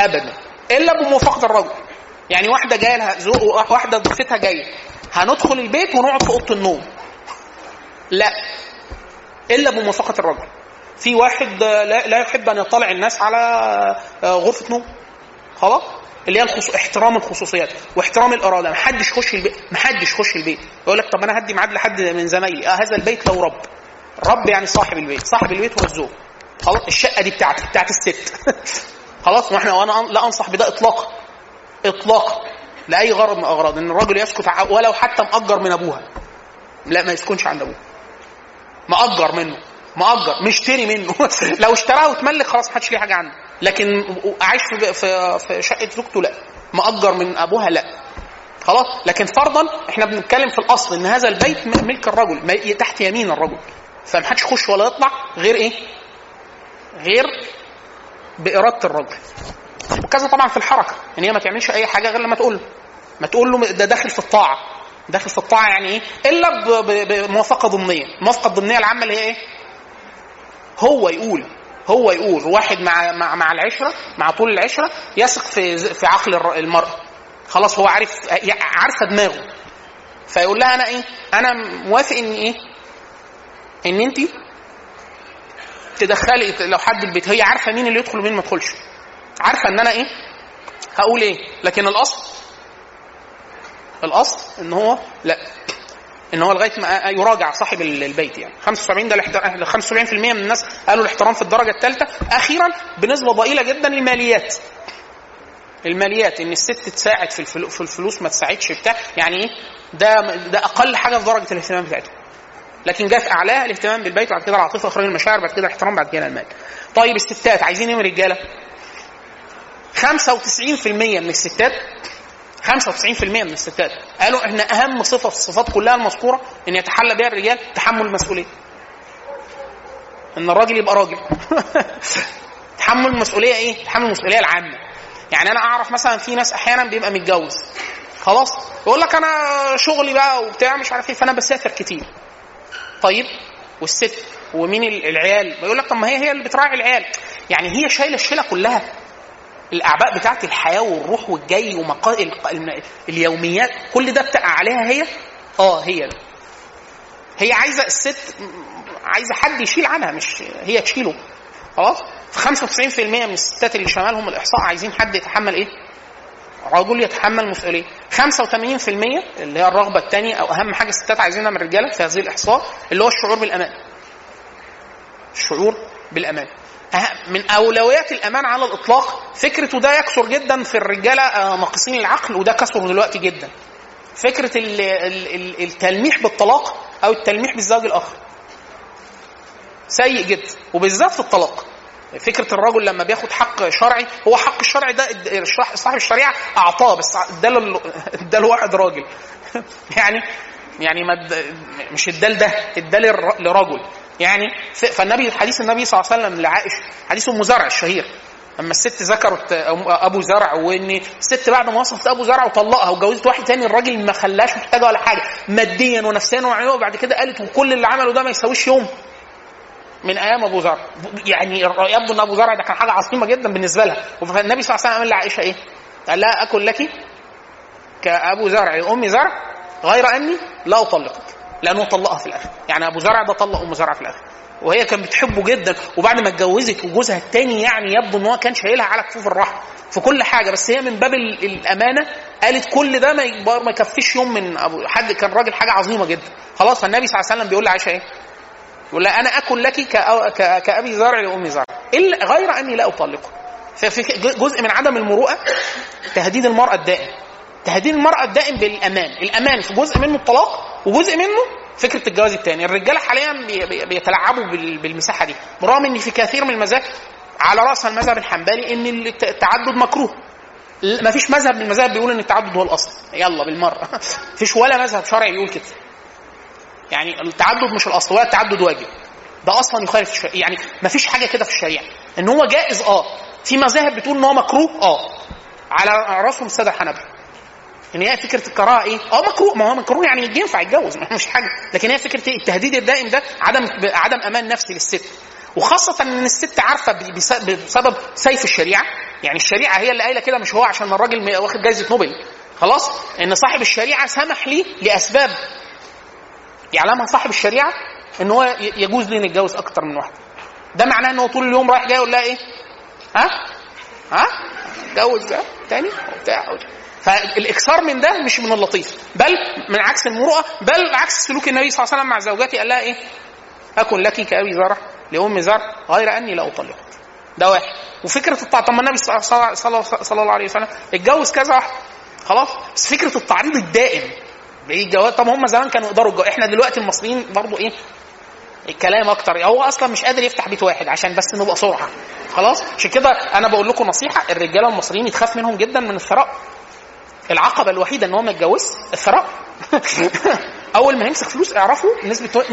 ابدا. إلا بموافقه الرجل. يعني واحدة جاية لها ذوق واحدة ضيفتها جاية. هندخل البيت ونقعد في أوضة النوم. لا. إلا بموافقه الرجل. في واحد آه، لا, يحب أن يطلع الناس على آه، غرفة نوم. خلاص؟ اللي هي الخصو... احترام الخصوصيات واحترام الاراده ما حدش يخش البيت ما حدش يخش البيت. يقول لك طب أنا هدي ميعاد لحد من زمايلي. آه هذا البيت له رب. رب يعني صاحب البيت. صاحب البيت هو الزوج. خلاص الشقة دي بتاعتي بتاعت الست. خلاص وإحنا وأنا لا أنصح بده اطلاقا اطلاقا لأي غرض من الأغراض. إن الرجل يسكت ولو حتى مأجر من أبوها. لا ما يسكنش عند أبوه. مأجر منه. مأجر. مشتري منه. لو اشتراها وتملك خلاص ما حدش ليه حاجة عنده لكن عايش في في, شقة زوجته لا. مأجر من أبوها لا. خلاص؟ لكن فرضا إحنا بنتكلم في الأصل إن هذا البيت ملك الرجل تحت يمين الرجل. فما حدش يخش ولا يطلع غير إيه؟ غير بإرادة الرجل. وكذا طبعا في الحركة. ان هي ما تعملش أي حاجة غير لما تقول له. ما تقول له ده داخل في الطاعة. داخل في الطاعة يعني إيه؟ إلا بموافقة ضمنية. الموافقة الضمنية العامة اللي هي إيه؟ هو يقول. هو يقول واحد مع مع, مع العشرة مع طول العشرة يثق في في عقل المراه خلاص هو عارف عارفة دماغه. فيقول لها أنا إيه؟ أنا موافق إن إيه؟ إن أنت تدخلي لو حد البيت هي عارفة مين اللي يدخل ومين ما يدخلش. عارفة إن أنا إيه؟ هقول إيه؟ لكن الأصل الأصل إن هو لا. إن هو لغاية ما يراجع صاحب البيت يعني. 75 ده الاحترام 75% من الناس قالوا الاحترام في الدرجة الثالثه أخيرا بنسبة ضئيلة جدا الماليات الماليات إن الست تساعد في الفلو- في الفلوس ما تساعدش بتاع. يعني إيه؟ ده ده أقل حاجة في درجة الاهتمام بتاعتهم لكن في اعلاها الاهتمام بالبيت بعد كده العاطفة اخراج المشاعر بعد كده الاحترام بعد كده المال. طيب الستات عايزين إيه من الرجاله 95% من الستات 95% من الستات. قالوا ان أهم صفة في الصفات كلها المذكورة إن يتحلى بها الرجال تحمل المسؤولية. إن الراجل يبقى راجل. تحمل المسؤولية إيه؟ تحمل المسؤولية العامة. يعني أنا أعرف مثلا في ناس أحيانا بيبقى متجوز. خلاص؟ يقول لك أنا شغلي بقى وبتاع مش عارف إيه فأنا بسافر كتير. طيب؟ والست؟ ومين ال- العيال؟ يقول لك طب ما هي هي اللي بتراعي العيال. يعني هي شايلة الشيله كلها. الأعباء بتاعت الحياة والروح والجاي ومقا... ال- ال- اليوميات كل ده بتقع عليها هي؟ آه هي. هي عايزة الست عايزة حد يشيل عنها مش هي تشيله. خلاص؟ ف 95% من الستات اللي شمالهم الإحصاء عايزين حد يتحمل إيه؟ رجل يتحمل مسؤولية. 85% اللي هي الرغبة الثانية أو أهم حاجة الستات عايزينها من الرجالة في هذه الإحصاء اللي هو الشعور بالأمان. الشعور بالأمان. من أولويات الأمان على الإطلاق فكرته ده يكثر جدا في الرجالة ناقصين العقل وده كثر دلوقتي جدا. فكرة ال- ال- ال- التلميح بالطلاق أو التلميح بالزواج الآخر. سيء جدا وبالذات في الطلاق. فكرة الرجل لما بياخد حق شرعي هو حق الشرعي ده صاحب الشريعة أعطاه بس اداله ال- اداله واحد راجل. يعني يعني ما مش ادال ده ادال الر- لرجل. يعني فالنبي حديث النبي صلى الله عليه وسلم لعائشة حديث أم زرع الشهير. أما الست ذكرت أبو زرع وان الست بعد ما وصفت أبو زرع وطلقها وجوزت واحد تاني الراجل ما خلاش محتاجة ولا حاجة. ماديا ونفسيا وعينه وبعد كده قالت وكل اللي عمله ده ما يساويش يوم. من أيام أبو زرع. يعني يبدو إن أبو زرع ده كان حاجة عظيمة جدا بالنسبة لها. فالنبي صلى الله عليه وسلم قال لعائشة إيه؟ قال لها اكن لك كأبو زرع لام زرع غير أني لا أطلقك. لأنه طلقها في الآخر. يعني أبو زرع ده طلق أم زرع في الآخر. وهي كانت بتحبه جدا وبعد ما اتجوزت وجوزها الثاني يعني يبدو إن هو كان شايلها على كفوف الرحم في كل حاجة. بس هي من باب ال- الأمانة قالت كل ده ما يكفيش يوم من ابو حد كان راجل حاجة عظيمة جدا. خلاص فالنبي صلى الله عليه وسلم بيقول لعائشة إيه؟ يقول لها أنا اكن لك كأبي زرع لأم زرع. الا غير أني لا أطلقه. ففي جزء من عدم المروءة تهديد المرأة الدائم. تهديد المرأة الدائم بالأمان. الأمان في جزء منه الطلاق وجزء منه فكرة الجواز الثاني الرجالة حاليا بي- بي- بيتلاعبوا بال- بالمساحة دي. برغم إن في كثير من المذاهب على راسها المذهب الحنبلي إن الت- التعدد مكروه. ما فيش مذهب من المذاهب بيقول إن التعدد هو الأصل. يلا بالمرة. فيش ولا مذهب شرعي بيقول كده. يعني التعدد مش الأصل ولا التعدد واجب. ده أصلا يخالف الشريعه يعني ما فيش حاجة كده في الشريعة. إن هو جائز آه. في مذاهب بتقول إن هو مكروه آه. على رأسهم السادة الحنابلة. إن هي فكرة الكراهه إيه؟ آه مكروه ما هو مكروه يعني ينفع يتجوز مش حاجة لكن هي فكرة إيه؟ التهديد الدائم ده عدم عدم أمان نفسي للست وخاصة إن الست عارفة بس- بسبب سيف الشريعة يعني الشريعة هي اللي قايلة كده مش هو عشان الراجل واخد جايزة نوبل خلاص إن صاحب الشريعة سمح لي لأسباب يعلمها صاحب الشريعة إن هو يجوز لي نتجوز أكتر من واحدة ده معناه إن هو طول اليوم رايح جاي يقول لها إيه؟ ها؟ ها؟ اتجوز تاني وبتاع فالإكثار من ده مش من اللطيف بل من عكس المروءة بل عكس سلوك النبي صلى الله عليه وسلم مع زوجاته قال لها إيه؟ أكن لك كأبي زرع لأم زرع غير أني لا أطلقك. ده واحد. وفكرة التعريض طب ما النبي صلى الله عليه وسلم اتجوز كذا واحد خلاص؟ بس فكرة التعريض الدائم. بعيد جواز طب هم زمان كانوا يقدروا الجواز إحنا دلوقتي المصريين برضو إيه؟ الكلام أكتر. هو أصلا مش قادر يفتح بيت واحد عشان بس نبقى صرحه خلاص؟ عشان كده أنا بقول لكم نصيحة الرجالة المصريين يتخاف منهم جدا من الثراء. العقبة الوحيدة إن هو ما يتجوز الثراء أول ما يمسك فلوس اعرفوا نسبه 100%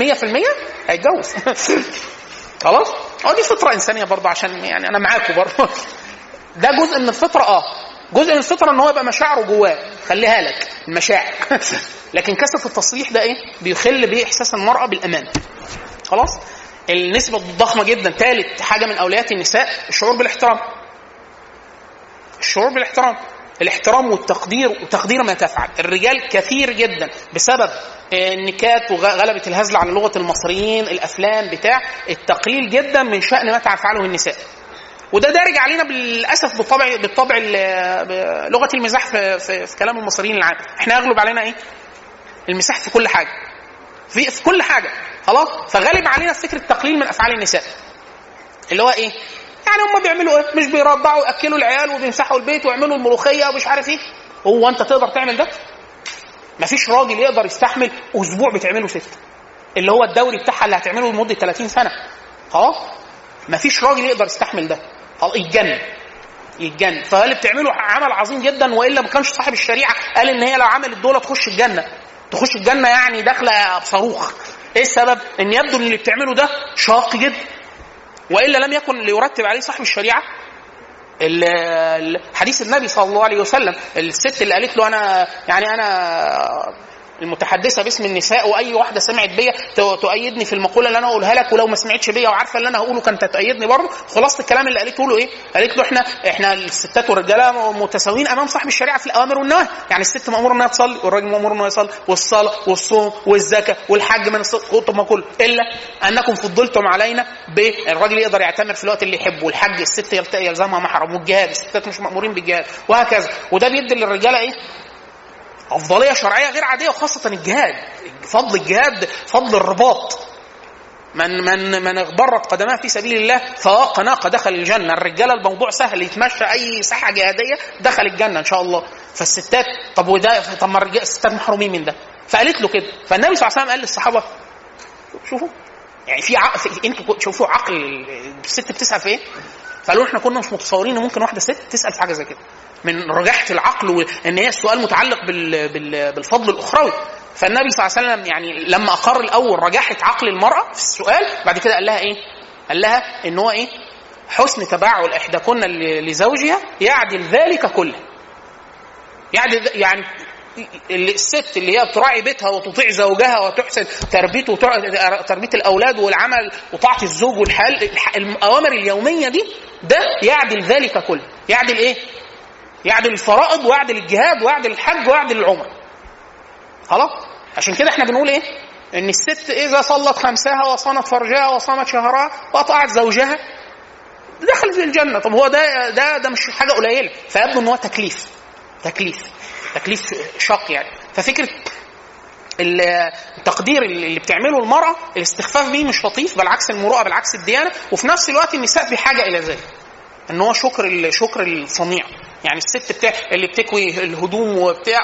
هيتجوز. خلاص؟ أه دي فطرة إنسانية برضه عشان يعني أنا معاكم برضه. ده جزء من الفطرة أه. جزء من الفطرة إن هو يبقى مشاعره جواه. خليها لك المشاعر. لكن كثرة التصريح ده إيه؟ بيخل باحساس المرأة بالأمان. خلاص؟ النسبة الضخمة جدا ثالث حاجة من أولويات النساء الشعور بالاحترام. الشعور بالاحترام. الاحترام والتقدير وتقدير ما تفعل. الرجال كثير جدا بسبب النكات وغلبة الهزل على لغة المصريين الأفلام بتاع التقليل جدا من شأن ما تفعله النساء. وده دارج علينا بالأسف بالطبع بالطبع ال- لغه المزاح في, في, في كلام المصريين العام إحنا يغلب علينا إيه؟ المزاح في كل حاجة. في في كل حاجة. خلاص؟ فغالب علينا فكرة التقليل من أفعال النساء. اللي هو إيه؟ يعني هم بيعملوا إيه؟ مش بيرضعوا ياكلوا العيال وبيمسحوا البيت ويعملوا الملوخية ومش عارف إيه؟ هو أنت تقدر تعمل ده؟ مفيش راجل يقدر يستحمل أسبوع بتعمله ست. اللي هو الدوري بتاعها اللي هتعمله لمدة 30 سنة. خلاص مفيش راجل يقدر يستحمل ده. خلاص يتجنن. يتجنن. فاللي بتعمله عمل عظيم جدا وإلا ما كانش صاحب الشريعة؟ قال إن هي لو عملت دول تخش الجنة. تخش الجنة يعني داخلة بصاروخ. إيه السبب؟ إن يبدو إن اللي بتعمله ده شاق جدا. وإلا لم يكن ليرتب عليه صاحب الشريعة ال- ال- حديث النبي صلى الله عليه وسلم. الست اللي قالت له أنا يعني أنا المتحدثة باسم النساء وأي واحدة سمعت بيا تؤيدني في المقولة اللي أنا أقولها لك ولو ما سمعتش بيا وعارفة اللي أنا هقوله كانت تؤيدني برضه خلاصة الكلام اللي قالته له إيه؟ قالت له إحنا إحنا الستات والرجالة متساويين أمام صاحب الشريعة في الأوامر والنواهي يعني الست ماموره إنها تصلي والراجل مأمور إنه يصلي والصلاة والصوم والزكاة والحج من الصدق ما كله إلا أنكم فضلتم علينا بالراجل يقدر يعتمر في الوقت اللي يحبه والحج الست يلزمها محرم والجهاد الستات مش مأمورين بالجهاد وهكذا وده بيدي للرجالة إيه؟ أفضلية شرعية غير عادية وخاصة الجهاد فضل الجهاد فضل الرباط. من من من اغبرت قدماه في سبيل الله فواق ناقه دخل الجنة. الرجاله الموضوع سهل يتمشى أي ساحة جهادية دخل الجنة إن شاء الله. فالستات طب وده طب ما الستات محرومين من ده. فقالت له كده. فالنبي صلى الله عليه وسلم قال للصحابة شوفوا يعني في عقل أنتوا شوفوا عقل الست بتسأل في إيه؟ فقالوا إحنا كنا مش متصورين إن ممكن واحدة ست تسأل في حاجة زي كده. من رجاحه العقل وان هي السؤال متعلق بال... بال... بالفضل الأخروي فالنبي صلى الله عليه وسلم يعني لما أقر الأول رجاحه عقل المرأة في السؤال بعد كده قال لها إيه؟ قال لها إن هو إيه؟ حسن تباعل إحداكن لزوجها يعدل ذلك كله. يعدل يعني اللي- الست اللي هي بتراعي بيتها وتطيع زوجها وتحسن تربيته تربية الأولاد والعمل وطاعه الزوج والحال الح- الأوامر اليومية دي ده يعدل ذلك كله يعدل إيه يعدل الفرائض ويعدل الجهاد ويعدل الحج ويعدل العمرة. خلاص؟ عشان كده إحنا بنقول إيه؟ إن الست إذا صلت خمسها وصانت فرجها وصامت شهرها وأطاعت زوجها دخلت الجنة. طب هو ده ده ده مش حاجة قليلة. فيبدو إن هو تكليف تكليف تكليف شاق يعني. ففكرة ال- التقدير اللي بتعمله المرأة الاستخفاف بيه مش لطيف بالعكس المروءة بالعكس الديانة. وفي نفس الوقت النساء بحاجه إلى ذلك إن هو شكر شكر الصنيع. يعني الست بتاع اللي بتكوي الهدوم وبتاع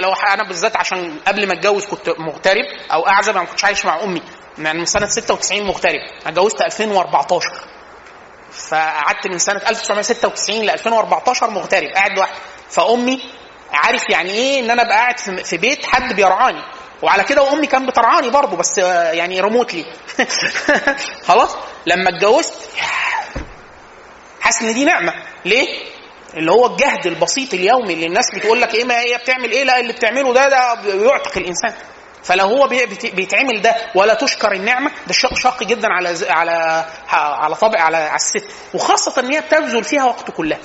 لو أنا بالذات عشان قبل ما أتجوز كنت مغترب أو أعزب أنا ما كنتش عايش مع أمي. يعني من سنة 96 مغترب أنا اتجوزت 2014 فقعدت من سنة 1996 ل 2014 مغترب قاعد لوحدي. فأمي عارف يعني إيه إن أنا أبقى قاعد في بيت حد بيرعاني. وعلى كده وأمي كانت بترعاني برضه بس يعني ريموتلي خلاص؟ لما اتجوزت حاسس إن دي نعمة. ليه؟ اللي هو الجهد البسيط اليومي اللي الناس بتقول لك إيه ما هي بتعمل إيه؟ لا اللي بتعمله ده ده بيعتق الإنسان. فلو هو بيتعمل ده ولا تشكر النعمة ده شق شاق جدا على على على طبع على على الست. وخاصة إن هي بتبذل فيها وقته كلها.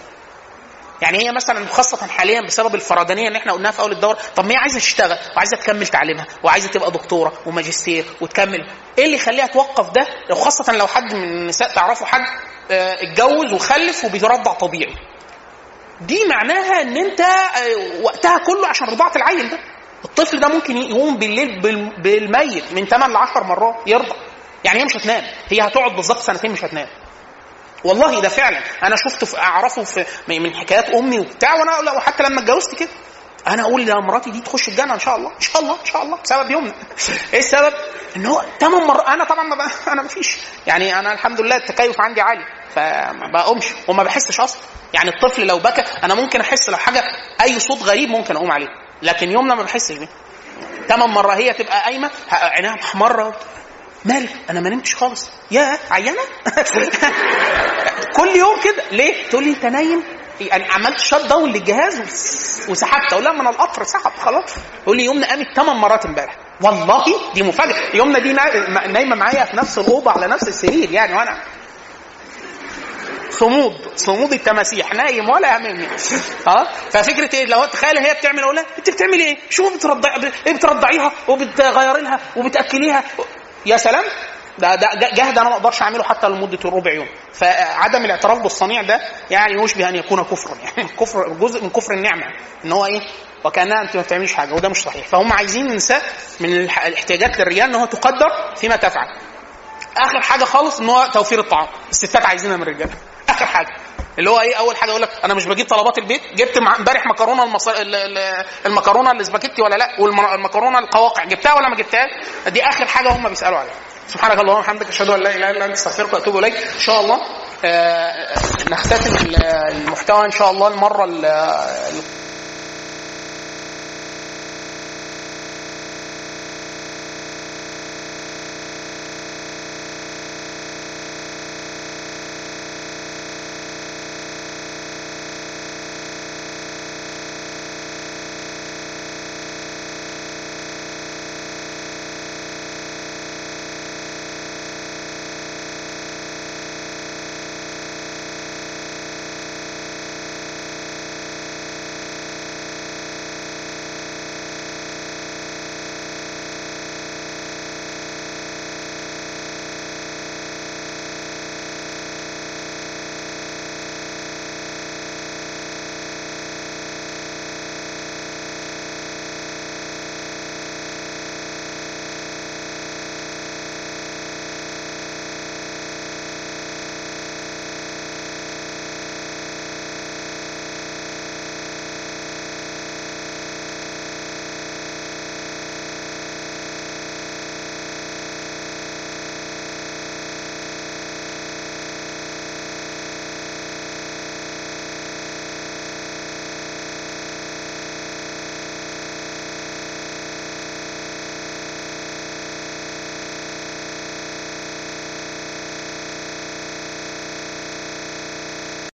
يعني هي مثلا خاصة حاليا بسبب الفردانية اللي إحنا قلناها في أول الدورة، طب ما هي عايزة تشتغل وعايزة تكمل تعليمها وعايزة تبقى دكتورة وماجستير وتكمل، إيه اللي يخليها توقف ده؟ لو خاصة لو حد من النساء تعرفوا حد آه، اتجوز وخلف وبيرضع طبيعي. دي معناها إن أنت آه، وقتها كله عشان رضاعة العيل ده. الطفل ده ممكن يقوم بالليل بال- بالميت من 8 ل 10 مرات يرضع. يعني هي مش هتنام، هي هتقعد بالظبط سنتين مش هتنام. والله ده فعلا. أنا شفته في أعرفه في من حكايات أمي وبتاع وأنا وحتى لما اتجوزت كده. أنا أقول لمراتي دي تخش الجنة إن شاء الله. إن شاء الله إن شاء الله. بسبب يومنا إيه السبب؟ إن هو ثمان مرات أنا طبعا أنا ما فيش يعني أنا الحمد لله التكيف عندي عالي. فما بقومش وما بحسش أصلا. يعني الطفل لو بكى أنا ممكن أحس لو حاجة أي صوت غريب ممكن أقوم عليه. لكن يومنا ما بحسش بيه. ثمان مرة هي تبقى قايمة عينيها محمرة مالك أنا ما نمتش خالص. يا عيانة كل يوم كده. ليه؟ تقول لي أنت نايم؟ يعني عملت شات داون للجهاز وسحبت. أقول لها أنا القطر سحب خلاص. تقول لي يومنا قامت ثمان مرات امبارح. والله دي مفاجأة. يومنا دي نا- نايمة معايا في نفس الأوضة على نفس السرير يعني وأنا صمود صمود التماسيح. نايم ولا همني آه ففكرة إيه؟ لو تخيل هي بتعمل أقول أنت بتعملي إيه؟ شو بترضع إيه بترضعيها وبتغيري لها وبتأكليها؟ يا سلام! ده ده جهد أنا ما أقدرش أعمله حتى لمدة ربع يوم. فعدم الاعتراف بالصنيع ده يعني يشبه ان يكون كفرا. يعني كفر جزء من كفر النعمة. إن هو إيه؟ وكأنها أنت ما بتعمليش حاجة وده مش صحيح. فهم عايزين النساء من الاحتياجات للرجال إن هو تقدر فيما تفعل. آخر حاجة خالص إن هو توفير الطعام. الستات عايزينها من الرجاله اخر حاجة اللي هو إيه اول حاجة يقول لك أنا مش بجيب طلبات البيت جبت امبارح مكرونه المصر... ال- ال- المكرونه الاسباجيتي ولا لا؟ والمكرونه القواقع جبتها ولا ما جبتهاش؟ دي اخر حاجة هم بيسالوا عليها. سبحانك اللهم وبحمدك أشهد أن لا إله إلا أنت أستغفرك وأتوب إليك. إن شاء الله آه، نختتم المحتوى إن شاء الله المرة ال-